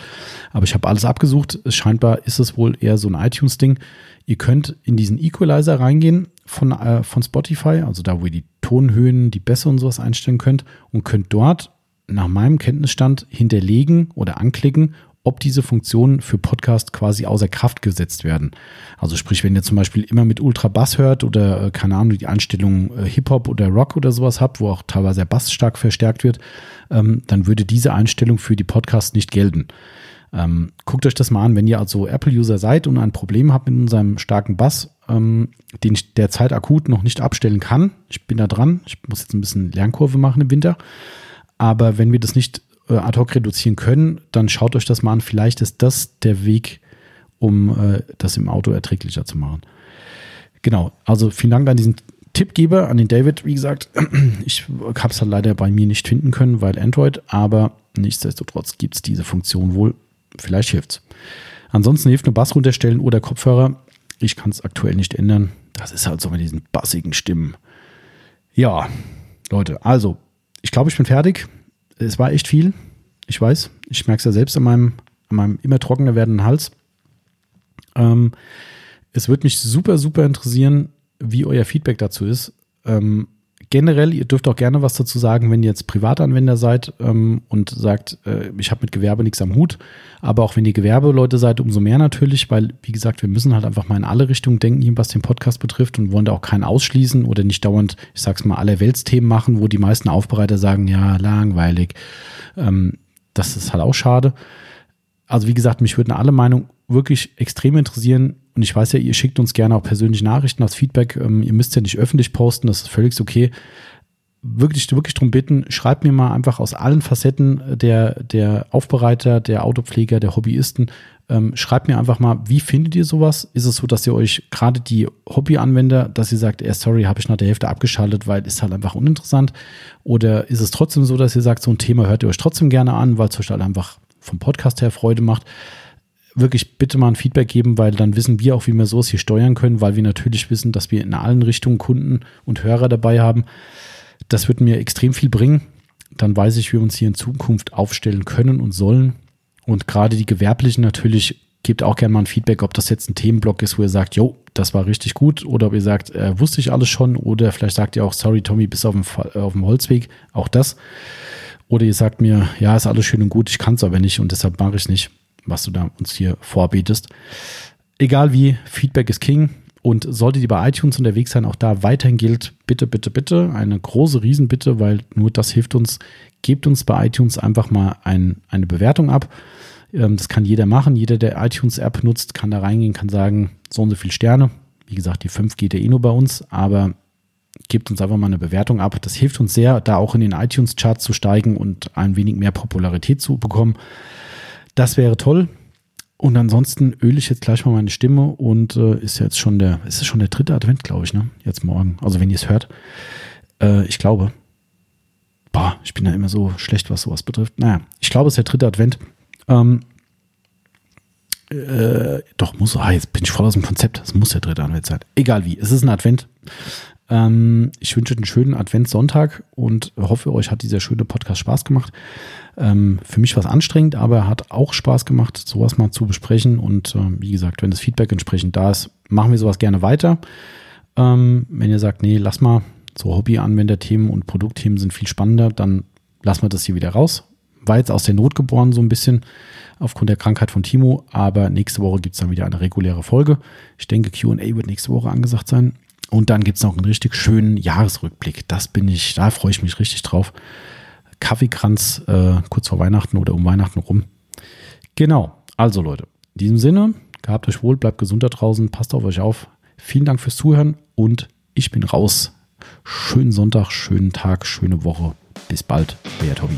Speaker 1: Aber ich habe alles abgesucht. Scheinbar ist es wohl eher so ein iTunes-Ding. Ihr könnt in diesen Equalizer reingehen von, äh, von Spotify, also da, wo ihr die Tonhöhen, die Bässe und sowas einstellen könnt und könnt dort nach meinem Kenntnisstand hinterlegen oder anklicken, ob diese Funktionen für Podcast quasi außer Kraft gesetzt werden. Also sprich, wenn ihr zum Beispiel immer mit Ultra Bass hört oder äh, keine Ahnung, die Einstellung äh, Hip-Hop oder Rock oder sowas habt, wo auch teilweise der Bass stark verstärkt wird, ähm, dann würde diese Einstellung für die Podcasts nicht gelten. Ähm, guckt euch das mal an, wenn ihr also Apple-User seid und ein Problem habt mit unserem starken Bass, ähm, den ich derzeit akut noch nicht abstellen kann. Ich bin da dran. Ich muss jetzt ein bisschen Lernkurve machen im Winter. Aber wenn wir das nicht äh, ad hoc reduzieren können, dann schaut euch das mal an. Vielleicht ist das der Weg, um äh, das im Auto erträglicher zu machen. Genau, also vielen Dank an diesen Tippgeber, an den David. Wie gesagt, ich habe es halt leider bei mir nicht finden können, weil Android, aber nichtsdestotrotz gibt es diese Funktion wohl. Vielleicht hilft es. Ansonsten hilft nur Bass runterstellen oder Kopfhörer. Ich kann es aktuell nicht ändern. Das ist halt so mit diesen bassigen Stimmen. Ja, Leute, also ich glaube, ich bin fertig es war echt viel. Ich weiß, ich merke es ja selbst an meinem, an meinem immer trockener werdenden Hals. Ähm, es würde mich super, super interessieren, wie euer Feedback dazu ist. Ähm, generell, ihr dürft auch gerne was dazu sagen, wenn ihr jetzt Privatanwender seid ähm, und sagt, äh, ich habe mit Gewerbe nichts am Hut. Aber auch wenn ihr Gewerbeleute seid, umso mehr natürlich, weil, wie gesagt, wir müssen halt einfach mal in alle Richtungen denken, was den Podcast betrifft und wollen da auch keinen ausschließen oder nicht dauernd, ich sag's mal, alle Weltsthemen machen, wo die meisten Aufbereiter sagen, ja, langweilig. Ähm, das ist halt auch schade. also wie gesagt, mich würden alle Meinungen wirklich extrem interessieren. Und ich weiß ja, ihr schickt uns gerne auch persönliche Nachrichten als Feedback. Ähm, ihr müsst ja nicht öffentlich posten, das ist völlig okay. Wirklich, wirklich darum bitten, schreibt mir mal einfach aus allen Facetten der, der Aufbereiter, der Autopfleger, der Hobbyisten, ähm, schreibt mir einfach mal, wie findet ihr sowas? Ist es so, dass ihr euch gerade die Hobbyanwender, dass ihr sagt, eh, sorry, habe ich nach der Hälfte abgeschaltet, weil ist halt einfach uninteressant? Oder ist es trotzdem so, dass ihr sagt, so ein Thema hört ihr euch trotzdem gerne an, weil es euch halt einfach vom Podcast her Freude macht? Wirklich bitte mal ein Feedback geben, weil dann wissen wir auch, wie wir sowas hier steuern können, weil wir natürlich wissen, dass wir in allen Richtungen Kunden und Hörer dabei haben. Das wird mir extrem viel bringen. Dann weiß ich, wie wir uns hier in Zukunft aufstellen können und sollen und gerade die Gewerblichen natürlich gebt auch gerne mal ein Feedback, ob das jetzt ein Themenblock ist, wo ihr sagt, jo, das war richtig gut, oder ob ihr sagt, äh, wusste ich alles schon, oder vielleicht sagt ihr auch, sorry Tommy, bis auf dem, auf dem Holzweg, auch das. Oder ihr sagt mir, ja, ist alles schön und gut, ich kann es aber nicht und deshalb mache ich nicht, was du da uns hier vorbietest. Egal wie, Feedback ist King. Und solltet ihr bei iTunes unterwegs sein, auch da weiterhin gilt, bitte, bitte, bitte, eine große Riesenbitte, weil nur das hilft uns. Gebt uns bei iTunes einfach mal ein, eine Bewertung ab. Ähm, das kann jeder machen. Jeder, der iTunes-App nutzt, kann da reingehen, kann sagen, so und so viele Sterne. Wie gesagt, die 5 geht ja eh nur bei uns, aber gebt uns einfach mal eine Bewertung ab. Das hilft uns sehr, da auch in den iTunes-Charts zu steigen und ein wenig mehr Popularität zu bekommen. Das wäre toll. Und ansonsten öle ich jetzt gleich mal meine Stimme und äh, ist jetzt schon der, ist schon der dritte Advent, glaube ich, ne? Jetzt morgen. Also wenn ihr es hört. Äh, ich glaube. Boah, ich bin da immer so schlecht, was sowas betrifft. Naja, ich glaube, es ist der dritte Advent. Ähm, äh, doch, muss, ah, jetzt bin ich voll aus dem Konzept. Es muss der dritte Advent sein. Egal wie, es ist ein Advent. Ähm, ich wünsche einen schönen Adventssonntag und hoffe, euch hat dieser schöne Podcast Spaß gemacht. Ähm, für mich war es anstrengend, aber hat auch Spaß gemacht, sowas mal zu besprechen. Und äh, wie gesagt, wenn das Feedback entsprechend da ist, machen wir sowas gerne weiter. Ähm, wenn ihr sagt, nee, lass mal, so Hobby-Anwender-Themen und Produktthemen sind viel spannender, dann lassen wir das hier wieder raus war jetzt aus der Not geboren, so ein bisschen aufgrund der Krankheit von Timo. Aber nächste Woche gibt es dann wieder eine reguläre Folge. Ich denke, QA wird nächste Woche angesagt sein. Und dann gibt es noch einen richtig schönen Jahresrückblick. Das bin ich, da freue ich mich richtig drauf. Kaffeekranz äh, kurz vor Weihnachten oder um Weihnachten rum. Genau. Also Leute, in diesem Sinne, gehabt euch wohl, bleibt gesund da draußen, passt auf euch auf. Vielen Dank fürs Zuhören und ich bin raus. Schönen Sonntag, schönen Tag, schöne Woche. Bis bald, euer Tobi.